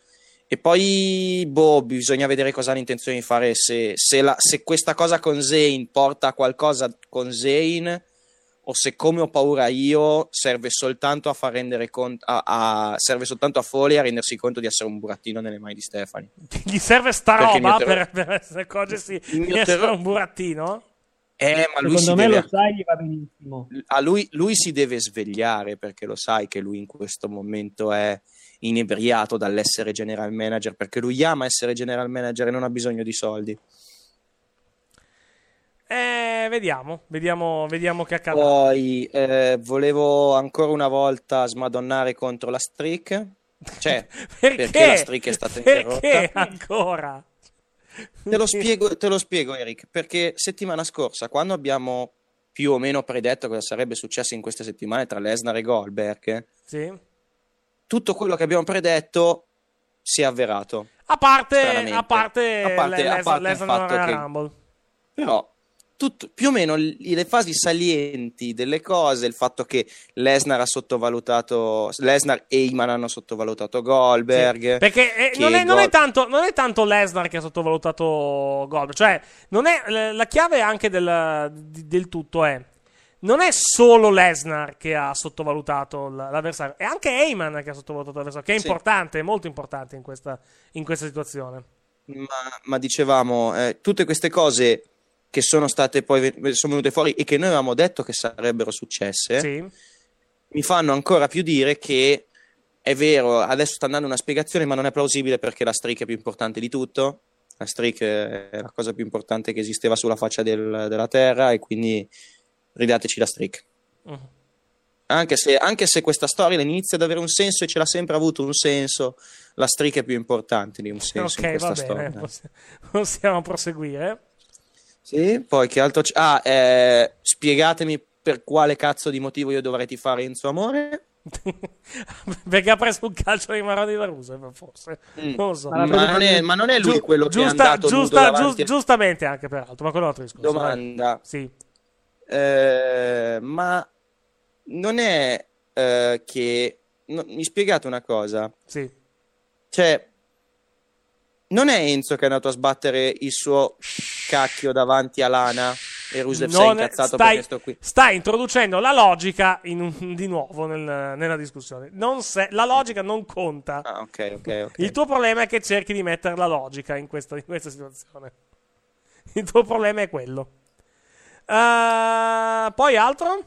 E poi, boh, bisogna vedere cosa hanno intenzione di fare, se, se la- se questa cosa con Zane porta a qualcosa con Zane o se come ho paura io serve soltanto a far rendere conto a, a- serve soltanto a Foley a rendersi conto di essere un burattino nelle mani di Stefani Gli serve sta Perché roba mio per, terror- per accorgersi di essere terror- un burattino? eh ma lui Secondo me deve lo sai, gli va benissimo. a lui, lui si deve svegliare perché lo sai che lui in questo momento è inebriato dall'essere general manager perché lui ama essere general manager e non ha bisogno di soldi Eh, vediamo, vediamo, vediamo che accadrà. Poi eh, volevo ancora una volta smadonnare contro la streak. Cioè, perché, la streak è stata Perché interrotta? ancora? Te lo, spiego, te lo spiego, Eric. Perché settimana scorsa, quando abbiamo più o meno predetto cosa sarebbe successo in queste settimane tra Lesnar e Goldberg, Sì. Tutto quello che abbiamo predetto si è avverato. A parte, a parte, A parte- a parte il fatto che- Rumble. Però tutto- più o meno le fasi salienti delle cose, il fatto che Lesnar ha sottovalutato Lesnar e Heyman hanno sottovalutato Goldberg. Perché eh, non, è, non è tanto, non è tanto Lesnar che ha sottovalutato Goldberg, cioè non è, la- chiave anche del, del tutto è non è solo Lesnar che ha sottovalutato l'avversario, è anche Heyman che ha sottovalutato l'avversario, che è Sì. importante, è molto importante in questa, in questa situazione. ma, ma dicevamo, eh, tutte queste cose che sono state poi sono venute fuori e che noi avevamo detto che sarebbero successe, Sì. mi fanno ancora più dire che è vero, adesso sta andando una spiegazione, ma non è plausibile perché la streak è più importante di tutto. La streak è la cosa più importante che esisteva sulla faccia del- della terra e quindi ridateci la streak. Mhm. Anche se, anche se questa storia inizia ad avere un senso e ce l'ha sempre avuto un senso, la streak è più importante di un senso in ok, va questa storia. possi- possiamo proseguire. Sì, poi che altro c'è? Ah, eh, spiegatemi per quale cazzo di motivo io dovrei tifare Enzo Amore. Perché ha preso un calcio di Maroni da Rusev, forse. Mm. Non lo so. Ma non è, ma non è lui Giu- quello che è giusta- andato giusta- nudo davanti gius- Giustamente anche, peraltro, ma quello è un altro discorso. Domanda. Sì. Eh, ma non è eh, che... no, mi spiegate una cosa? Sì. Cioè, non è Enzo che è andato a sbattere il suo cacchio davanti a Lana e Rusev si è incazzato stai, perché sto qui? stai introducendo la logica in di nuovo nel- nella discussione. Non se- la logica non conta. Ah, ok, ok, ok. Il tuo problema è che cerchi di mettere la logica in questa, in questa situazione. Il tuo problema è quello. Eh, poi altro?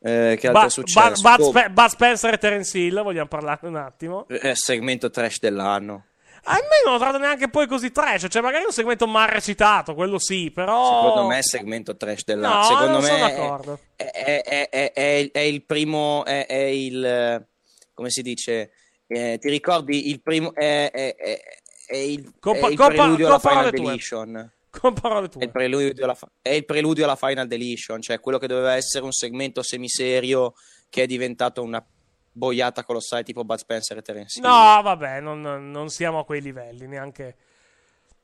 Eh, che altro è Ba- successo? Ba- Bud Spe- Bud Spencer e Terence Hill, vogliamo parlarne un attimo. eh, segmento trash dell'anno. A me non lo trovato neanche poi così trash, cioè magari un segmento mal recitato, quello sì, però... Secondo me è segmento trash dell'anno. No, Secondo me sono è- d'accordo. È, è- è- è- è- è il primo, è, è il come si dice? Eh, ti ricordi il primo? È, è- è- è il, Con è pa- il con pa- preludio con alla Final. Deletion. Con parole tue. È il, preludio alla, è il preludio alla Final Deletion, cioè quello che doveva essere un segmento semiserio che è diventato una boiata colossale tipo Bud Spencer e Terence Hill. No, vabbè, non, non siamo a quei livelli, neanche,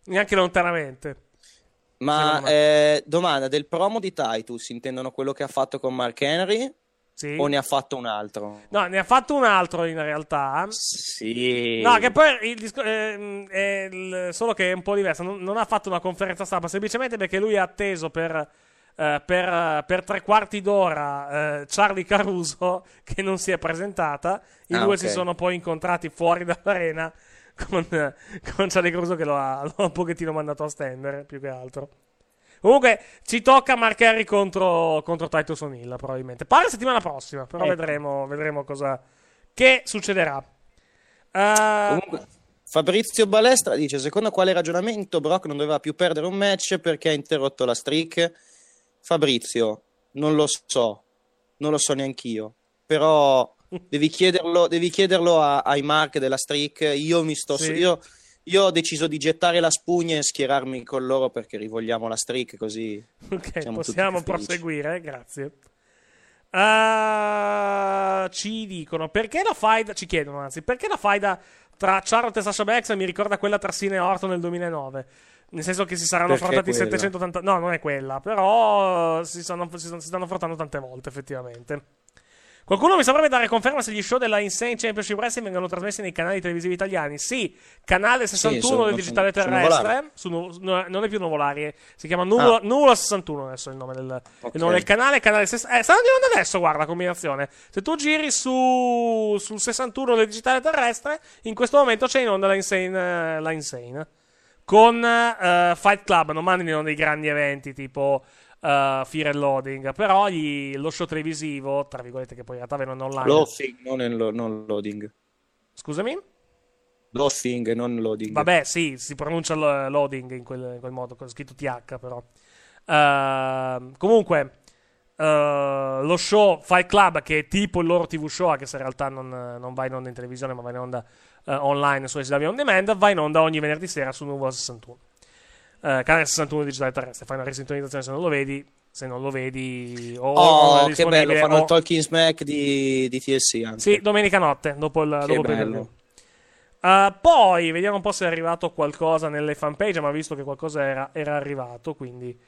neanche lontanamente. Ma eh, domanda del promo di Titus intendono quello che ha fatto con Mark Henry Sì. o ne ha fatto un altro? No, ne ha fatto un altro in realtà. Sì. No, che poi il disco- ehm, è il- solo che è un po' diverso. Non, non ha fatto una conferenza stampa semplicemente perché lui ha atteso per, eh, per, eh, per tre quarti d'ora eh, Charlie Caruso che non si è presentata. I Ah, due ok. si sono poi incontrati fuori dall'arena con, eh, con Charlie Caruso che lo ha, lo ha un pochettino mandato a stendere più che altro. Comunque ci tocca Mark Henry contro, contro Titus O'Neill probabilmente. Pare settimana prossima, però Ecco. vedremo, vedremo cosa che succederà. Eh, Comunque, Fabrizio Balestra dice: Secondo quale ragionamento Brock non doveva più perdere un match perché ha interrotto la streak? Fabrizio, non lo so, non lo so neanch'io. Però devi chiederlo, devi chiederlo a- ai mark della streak. Io mi sto. Sì. Io, io ho deciso di gettare la spugna e schierarmi con loro perché rivogliamo la streak così. Ok, possiamo proseguire, grazie. Eh, ci dicono perché la faida. Ci chiedono anzi, perché la faida tra Charlotte e Sasha Banks mi ricorda quella tra Sina e Orton nel 2009. Nel senso che si saranno affrontati quella? 780. No, non è quella, però si stanno, si stanno- si stanno affrontando tante volte, effettivamente. Qualcuno mi saprebbe dare conferma se gli show della Insane Championship Wrestling vengono trasmessi nei canali televisivi italiani? Sì, canale 61 sono- del digitale sono- sono terrestre. Nuvolari. su no, non è più Nuvolari, eh, si chiama Nuvola, Ah. Nuvola 61 adesso il nome del, il nome del canale. canale ses- eh, stanno andando adesso, guarda la combinazione. Se tu giri su, sul 61 del digitale terrestre, in questo momento c'è in onda la Insane. eh, la Insane con eh, Fight Club non mandano dei grandi eventi tipo eh, Fear and Loading però gli- lo show televisivo tra virgolette che poi in realtà vengono online Loathing, non, lo- non loading. scusami Loathing, non loading. vabbè sì si pronuncia lo- loading in quel, in quel modo con scritto TH però Ehm, comunque eh, lo show Fight Club che è tipo il loro TV show anche se in realtà non, non va in onda in televisione ma va in onda eh, online su SW On Demand va in onda ogni venerdì sera su Nuvola 61 eh, canale 61 digitale terrestre fai una risintonizzazione se non lo vedi se non lo vedi o, Oh, non che bello, fanno o- il Talking Smack di, di TLC anche. sì domenica notte dopo il, Che dopo bello. Uh, poi vediamo un po' se è arrivato qualcosa nelle fanpage, ma visto che qualcosa era, era arrivato, quindi,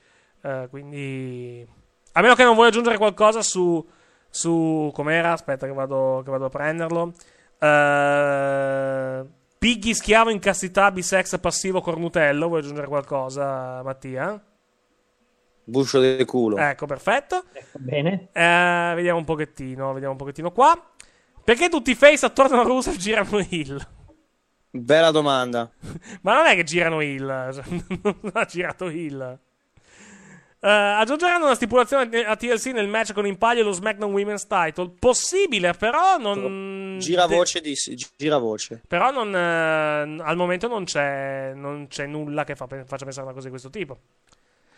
eh, quindi. A meno che non vuoi aggiungere qualcosa su. su com'era? Aspetta, che vado, che vado a prenderlo. Uh, Piggy schiavo in castità, bisex passivo cornutello. Vuoi aggiungere qualcosa, Mattia? Buscio del culo. Ecco, perfetto. Bene. Eh, vediamo un pochettino, vediamo un pochettino qua. Perché tutti i face attorno a Rusev girano heel? Bella domanda. Ma non è che girano heel, cioè, non ha girato heel. Eh, aggiungeranno una stipulazione a TLC nel match con Impaglia e lo SmackDown Women's Title. Possibile, però non. Gira voce di gira voce. Però non, eh, al momento non c'è, non c'è nulla che fa- faccia pensare a una cosa di questo tipo.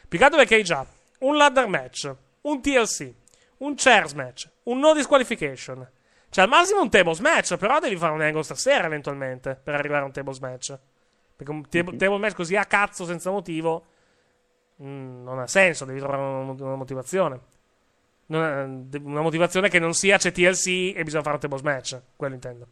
Più che altro perché hai già un ladder match, un TLC, un chairs match, un no disqualification. Cioè al massimo un tables match, però devi fare un angle stasera eventualmente per arrivare a un tables match. Perché un table, table match così a cazzo senza motivo mm, non ha senso, devi trovare una, una motivazione. È- una motivazione che non sia c'è TLC e bisogna fare un tables match. Quello intendo.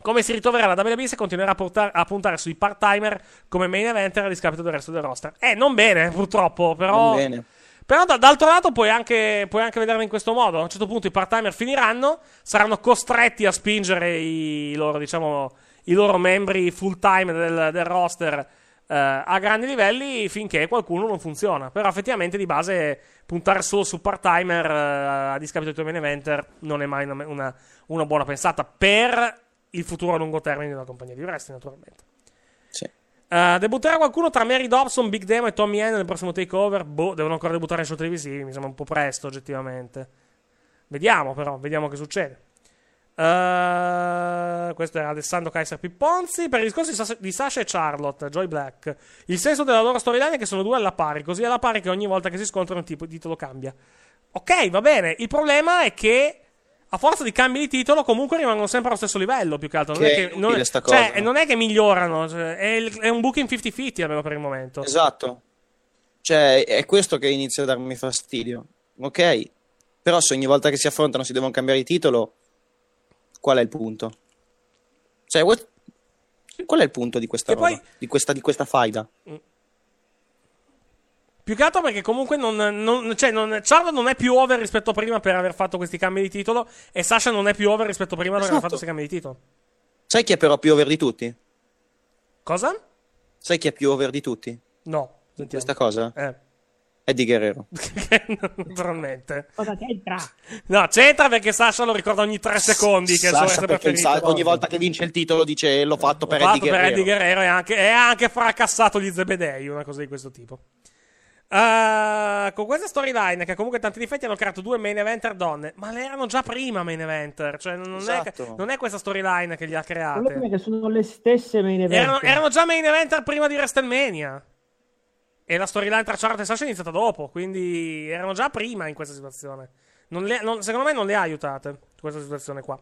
Come si ritroverà la WWE se continuerà a, portare- a puntare sui part-timer come main eventer a discapito del resto del roster? Eh, non bene, purtroppo, però... Non bene. Però da- d'altro lato puoi anche, puoi anche vederlo in questo modo. A un certo punto i part-timer finiranno, saranno costretti a spingere i loro, diciamo, i loro membri full-time del, del roster a grandi livelli finché qualcuno non funziona. Però effettivamente di base puntare solo su part-timer eh, a discapito dei tuoi main eventer non è mai una, una- una buona pensata per il futuro a lungo termine di una compagnia di wrestling, naturalmente. Sì. Uh, debutterà qualcuno tra Mary Dobson, Big Demo e Tommy Henn nel prossimo takeover? Boh, devono ancora debuttare in show televisivi. Mi sembra un po' presto, oggettivamente. Vediamo, però, vediamo che succede. Uh, questo era Alessandro Kaiser Pipponzi. Per il discorso di, Sas- di Sasha e Charlotte, Joy Black. Il senso della loro storyline è che sono due alla pari. Così alla pari che ogni volta che si scontrano il tipo- il titolo cambia. Ok, va bene. Il problema è che. A forza di cambi di titolo, comunque rimangono sempre allo stesso livello. Più che altro, non Che è è che, non, sta cioè, cosa. non è che migliorano. cioè, è, è un booking 50-50 almeno per il momento. Esatto. Cioè, è questo che inizia a darmi fastidio. Ok, però se ogni volta che si affrontano si devono cambiare di titolo, qual è il punto? Cioè, what- qual è il punto di questa roba? poi- Di, questa, di questa faida? Più che altro perché comunque non, non, cioè non, Charlotte non è più over rispetto a prima per aver fatto questi cambi di titolo e Sasha non è più over rispetto a prima per aver Esatto. fatto questi cambi di titolo. Sai chi è però più over di tutti? Cosa? Sai chi è più over di tutti? No. In questa cosa? Eh. Eddie Guerrero. Naturalmente. Cosa c'entra? No, c'entra perché Sasha lo ricorda ogni tre secondi che è Sasha perché sa- ogni volta che vince il titolo dice l'ho fatto per L'ho fatto Eddie per Guerrero. Eddie Guerrero e anche, e ha anche fracassato gli Zebedei, una cosa di questo tipo. Uh, con questa storyline, che comunque tanti difetti hanno creato due main eventer donne, ma le erano già prima main eventer. Cioè, non, è, Esatto. non è questa storyline che li ha create. è sono le stesse main event. Erano, erano già main eventer prima di WrestleMania. E la storyline tra Charlotte e Sasha è iniziata dopo. Quindi erano già prima in questa situazione. Non le- non- secondo me non le ha aiutate questa situazione qua. Uh,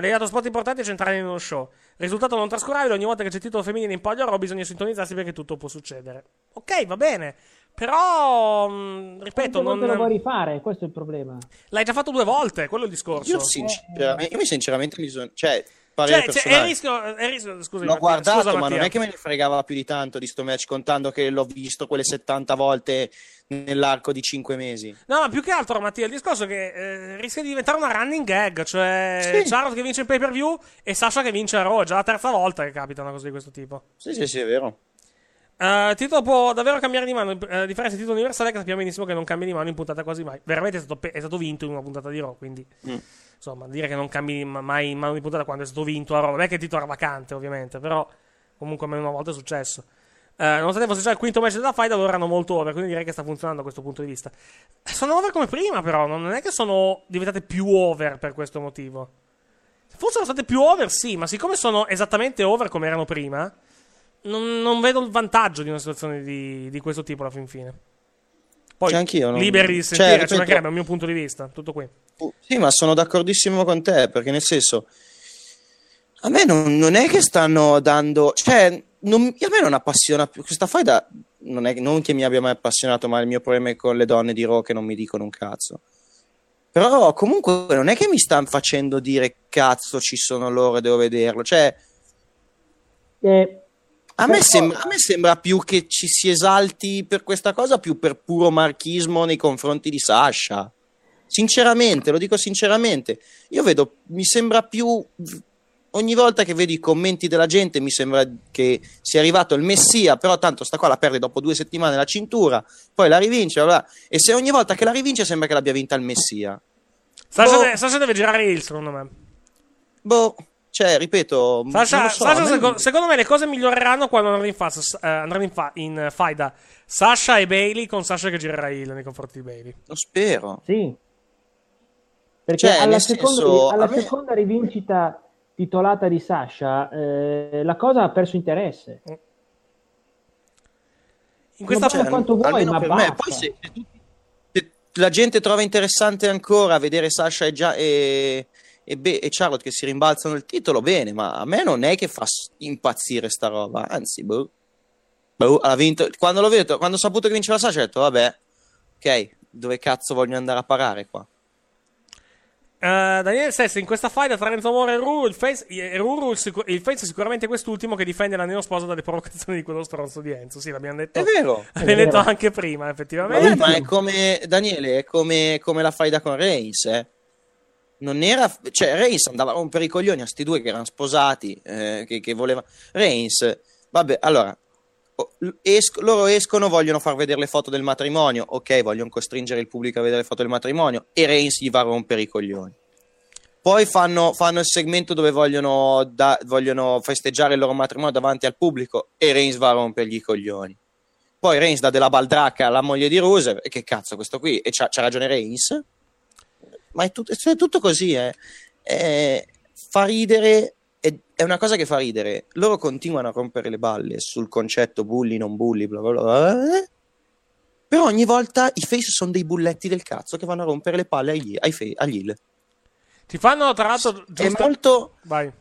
le ha dato spot importanti e centrali nello show. Risultato non trascurabile: ogni volta che c'è titolo femminile in podio, Raw bisogna sintonizzarsi perché tutto può succedere. Ok, va bene. Però, mh, ripeto, Quante volte lo vuoi non... rifare? Questo è il problema. l'hai già fatto due volte. Quello è il discorso. Io, sinceramente, io sinceramente mi sono... Cioè, Cioè, cioè, è il rischio. Il rischio scusami, L'ho guardato, scusa, ma Mattia. non è che me ne fregava più di tanto di sto match, contando che l'ho visto quelle 70 volte nell'arco di 5 mesi. No, ma più che altro, Mattia, il discorso è che eh, rischia di diventare una running gag. Cioè, Sì. Charlotte che vince il pay per view e Sasha che vince a Raw. È già la terza volta che capita una cosa di questo tipo. Sì, sì, sì, è vero. Eh, il titolo può davvero cambiare di mano. eh, A differenza del titolo universale, che sappiamo benissimo che non cambia di mano in puntata quasi mai. Veramente è stato, pe- è stato vinto in una puntata di Raw. Quindi, Mm. Insomma, dire che non cambi ma- mai in mano di puntata quando è stato vinto a Raw. Non è che il titolo era vacante, ovviamente. Però, comunque, almeno una volta è successo. Eh, nonostante fosse già il quinto match della fight, allora erano molto over. Quindi direi che sta funzionando da questo punto di vista. Sono over come prima, però. Non è che sono diventate più over per questo motivo. Se fossero state più over, sì, ma siccome sono esattamente over come erano prima, non, non vedo il vantaggio di una situazione di, di questo tipo alla fin fine. Poi, Cioè, anch'io non- liberi di cioè, sentire, ci ripeto- mancherebbe, è il mio punto di vista. Tutto qui. Sì, ma sono d'accordissimo con te, perché nel senso... A me non, non è che stanno dando... Cioè, non- a me non appassiona più... Questa faida non è non che mi abbia mai appassionato, ma il mio problema è con le donne di Raw che non mi dicono un cazzo. Però comunque non è che mi stanno facendo dire cazzo ci sono loro e devo vederlo. Cioè, Eh, a me, sembra, a me sembra più che ci si esalti per questa cosa, più per puro marchismo nei confronti di Sasha. Sinceramente, lo dico sinceramente. Io vedo, mi sembra più. Ogni volta che vedo i commenti della gente, mi sembra che sia arrivato il messia, però tanto sta qua la perde dopo due settimane la cintura, poi la rivince, bla bla. e se ogni volta che la rivince sembra che l'abbia vinta il messia. Sasha, Boh. de- Sasha deve girare il, secondo me. Boh, cioè, ripeto, Sasha, non lo so, Sasha, seco- secondo me le cose miglioreranno quando andranno in, fa- eh, andranno in, fa- in faida Sasha e Bailey con Sasha che girerà il nei confronti di Bailey. Lo spero. Sì. Perché Cioè, alla, seconda, senso, alla me- seconda rivincita titolata di Sasha, eh, la cosa ha perso interesse. In questa Cioè, quanto vuoi, ma per basta. me. Poi se, se se la gente trova interessante ancora vedere Sasha e, Gia- e, e Be- e Charlotte che si rimbalzano il titolo, bene, ma a me non è che fa impazzire sta roba, anzi, boh. Boh, ha vinto. Quando l'ho detto, quando ho saputo che vinceva Sasha, ho detto, vabbè, ok, dove cazzo vogliono andare a parare qua? Eh, Daniele Sessa, in questa faida tra Renzo Amore e Ruru, il face, Ruru, il, sicur- il face è sicuramente quest'ultimo che difende la neosposa dalle provocazioni di quello stronzo di Enzo. Sì, l'abbiamo detto, È vero. l'abbiamo detto anche prima, effettivamente. Ma è come Daniele, è come, come la faida con Reigns, eh. Non era, cioè, Reigns andava a rompere i coglioni a sti due che erano sposati, eh, che, che voleva. Reigns, vabbè, allora, o- esc- loro escono, vogliono far vedere le foto del matrimonio, ok, vogliono costringere il pubblico a vedere le foto del matrimonio, e Reigns gli va a rompere i coglioni. Poi fanno, fanno il segmento dove vogliono, da- vogliono festeggiare il loro matrimonio davanti al pubblico, e Reigns va a rompergli i coglioni. Poi Reigns dà della baldracca alla moglie di Rusev, e che cazzo questo qui? E c'ha, c'ha ragione Reigns? Ma è tutto, è tutto così, eh. È- fa ridere, è, è una cosa che fa ridere. Loro continuano a rompere le balle sul concetto bulli, non bulli, bla bla bla. bla. Però ogni volta i face sono dei bulletti del cazzo che vanno a rompere le palle agli, ai fe- agli heel. Ti fanno, tra l'altro, È giusta- molto... Vai.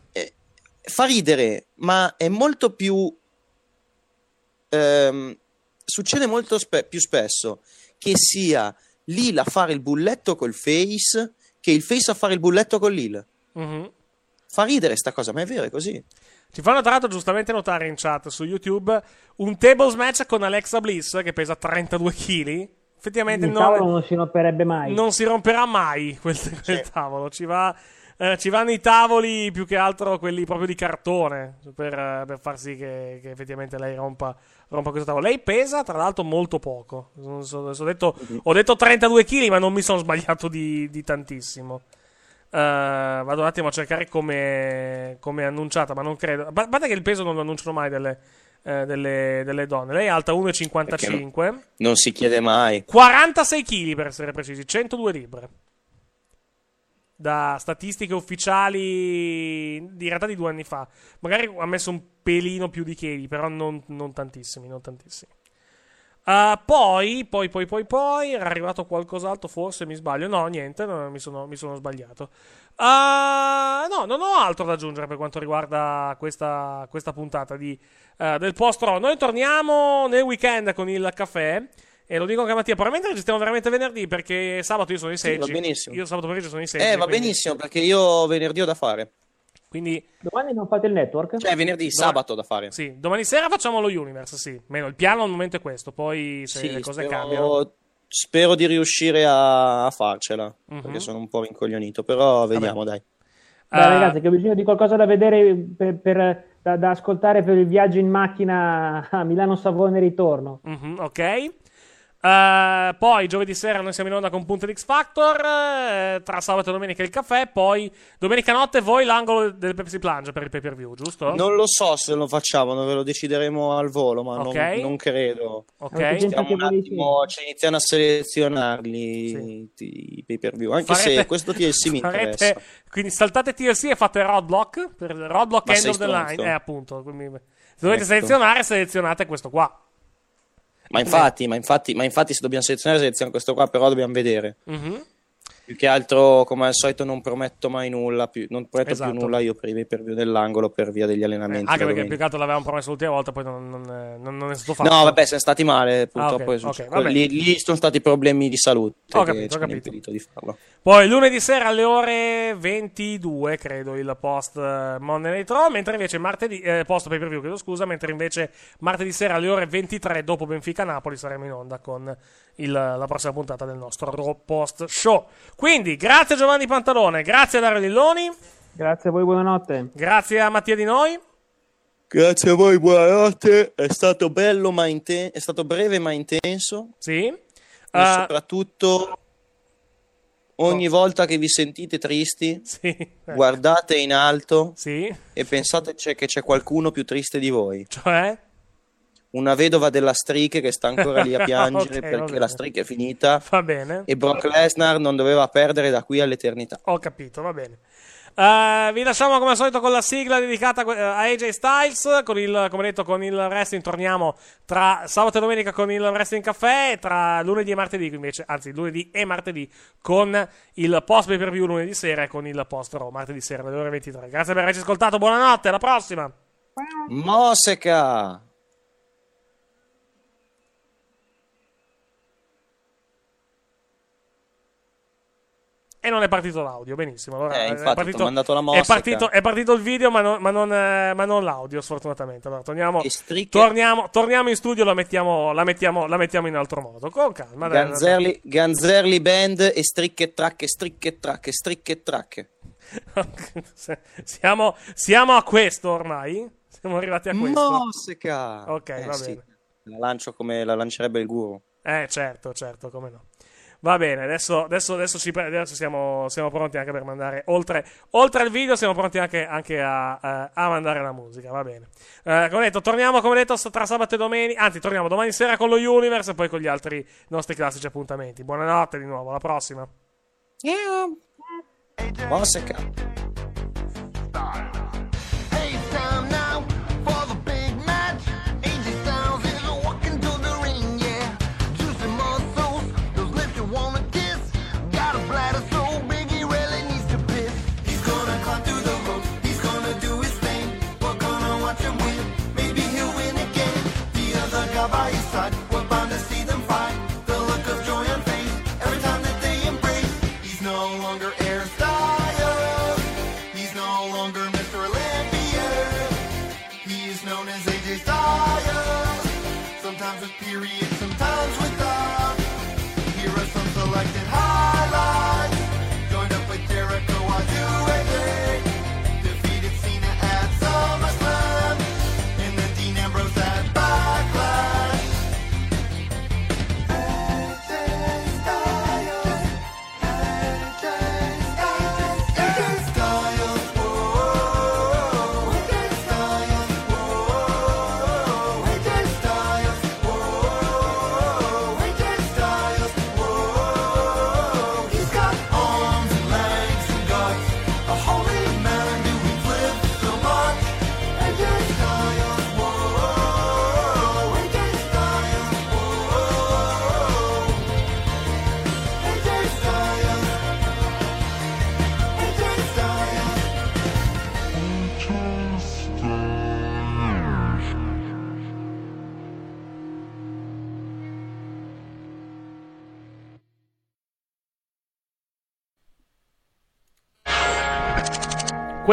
Fa ridere, ma è molto più... ehm, succede molto spe- più spesso che sia l'Il a fare il bulletto col face che il face a fare il bulletto con l'Il. Mhm. Fa ridere sta cosa, ma è vero, è così. Ci fanno tra l'altro giustamente notare in chat su YouTube un tables match con Alexa Bliss che pesa 32 kg. Effettivamente Il non, tavolo non si romperebbe mai. non si romperà mai quel, quel tavolo. Ci, va, eh, ci vanno i tavoli più che altro quelli proprio di cartone per, eh, per far sì che, che effettivamente lei rompa, rompa questo tavolo. Lei pesa tra l'altro molto poco. Non so- ho, detto, ho detto 32 kg, ma non mi sono sbagliato di, di tantissimo. Eh, vado un attimo a cercare come, come è annunciata, ma non credo. A parte che il peso non lo annunciano mai delle, eh, delle, delle donne. Lei è alta 1,55. Non si chiede mai. 46 kg per essere precisi, 102 libbre. Da statistiche ufficiali in realtà di due anni fa. Magari ha messo un pelino più di chili, però non, non tantissimi, non tantissimi. Uh, poi, poi, poi, poi, poi, era arrivato qualcos'altro, forse mi sbaglio. No, niente, no, mi, sono, mi sono sbagliato. Uh, no, non ho altro da aggiungere per quanto riguarda questa, questa puntata di, uh, del post Raw. Noi torniamo nel weekend con il caffè. E lo dico anche a Mattia, probabilmente registriamo veramente venerdì perché sabato io sono in Sì, seggi. va benissimo. Io sabato pomeriggio sono in seggi. Eh, va quindi- benissimo, perché io venerdì ho da fare. Quindi... Domani non fate il network? Cioè, venerdì, sabato da fare. Sì, domani sera facciamo lo Universe, sì. Meno, il piano al momento è questo, poi se Sì, le cose spero, cambiano. spero di riuscire a, a farcela, Mhm. perché sono un po' rincoglionito, però vediamo, dai. Dai, Ah. ragazzi, che ho bisogno di qualcosa da vedere per, per- da, da ascoltare per il viaggio in macchina a Milano Savone ritorno. Mhm, ok. Eh, poi giovedì sera noi siamo in onda con Punto di X Factor. eh, tra sabato e domenica il caffè. Poi domenica notte voi l'angolo del Pepsi Plunge per il pay per view, giusto? Non lo so se lo facciamo, non ve lo decideremo al volo, ma non- Ok. non, credo. Ok. Stiamo un attimo, ci iniziano a selezionarli i pay per view, anche Farete- se questo TLC mi farete- interessa. Quindi saltate TLC e fate Roadblock. Per Roadblock Ma End of the Line. Eh, appunto. quindi- se dovete Ecco. selezionare, selezionate questo qua. Ma infatti, ma infatti, ma infatti se dobbiamo selezionare, selezioniamo questo qua, però dobbiamo vedere. Mhm. Più che altro, come al solito, non prometto mai nulla, più, non prometto Esatto. più nulla io per i per view dell'angolo per via degli allenamenti. Anche la perché più che altro l'avevamo promesso l'ultima volta, poi non, non- non- non è stato fatto. No, vabbè, siamo stati male, Ah, purtroppo. ok, è successo. ok, vabbè. lì, lì sono stati problemi di salute Ho capito, ci ho capito. impedito di farlo. Poi lunedì sera alle ore 22, credo, il post eh, Monday Night Raw, mentre invece martedì, eh, post pay per view, chiedo scusa, mentre invece martedì sera alle ore 23 dopo Benfica Napoli saremo in onda con il- la prossima puntata del nostro Raw Post Show. Quindi, grazie Giovanni Pantalone, grazie a Dario Lilloni, Grazie a voi, buonanotte. grazie a Mattia Di Noi. Grazie a voi, buonanotte. È stato bello ma intenso, è stato breve ma intenso. Sì. E Eh, soprattutto ogni volta che vi sentite tristi, guardate in alto Sì. e pensate c'è- che c'è qualcuno più triste di voi. Cioè? Una vedova della Striche che sta ancora lì a piangere Ok, va perché la Striche è finita Va bene. e Brock Lesnar non doveva perdere da qui all'eternità. Ho capito, va bene. Eh, vi lasciamo come al solito con la sigla dedicata eh, a AJ Styles. Con il, come detto, con il wrestling torniamo tra sabato e domenica con il wrestling caffè. E tra lunedì e martedì, invece, anzi, lunedì e martedì con il post pay per view lunedì sera e con il post Raw martedì sera alle ore 23. Grazie per averci ascoltato. Buonanotte, alla prossima. Moseca! E non è partito l'audio. Benissimo. Allora, Eh, è infatti, partito, t'ho mandato la è, mosca. partito, è partito il video, ma non, ma non, eh, ma non l'audio, sfortunatamente. Allora, torniamo, torniamo, torniamo in studio, la mettiamo, la, mettiamo, la mettiamo in altro modo. Con calma. dai, Ganzerli, Ganzerli Band e stricche tracche, stricche tracche, stricche tracche. siamo, siamo a questo ormai? Siamo arrivati a questo? Mosca! Ok, Eh, va sì. bene. La lancio come la lancerebbe il guru. Eh, certo, certo, come no. Va bene, adesso, adesso, adesso, ci adesso siamo, siamo pronti anche per mandare, oltre, oltre al video, siamo pronti anche, anche a, a- a mandare la musica, va bene. Eh, come detto, torniamo, come detto, tra sabato e domenica, anzi, torniamo domani sera con lo Universe e poi con gli altri nostri classici appuntamenti. Buonanotte di nuovo, alla prossima. Mosca! It's time now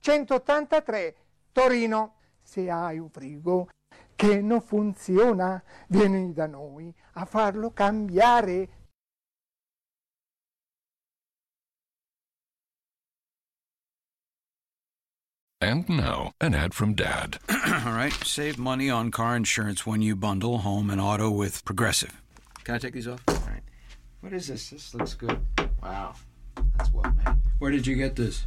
183, Torino. Se hai un frigo che non funziona, vieni da noi a farlo cambiare. And now, an ad from Dad. All right, save money on car insurance when you bundle home and auto with Progressive. Can I take these off? All right. What is this? This looks good. Wow, that's well made. Where did you get this?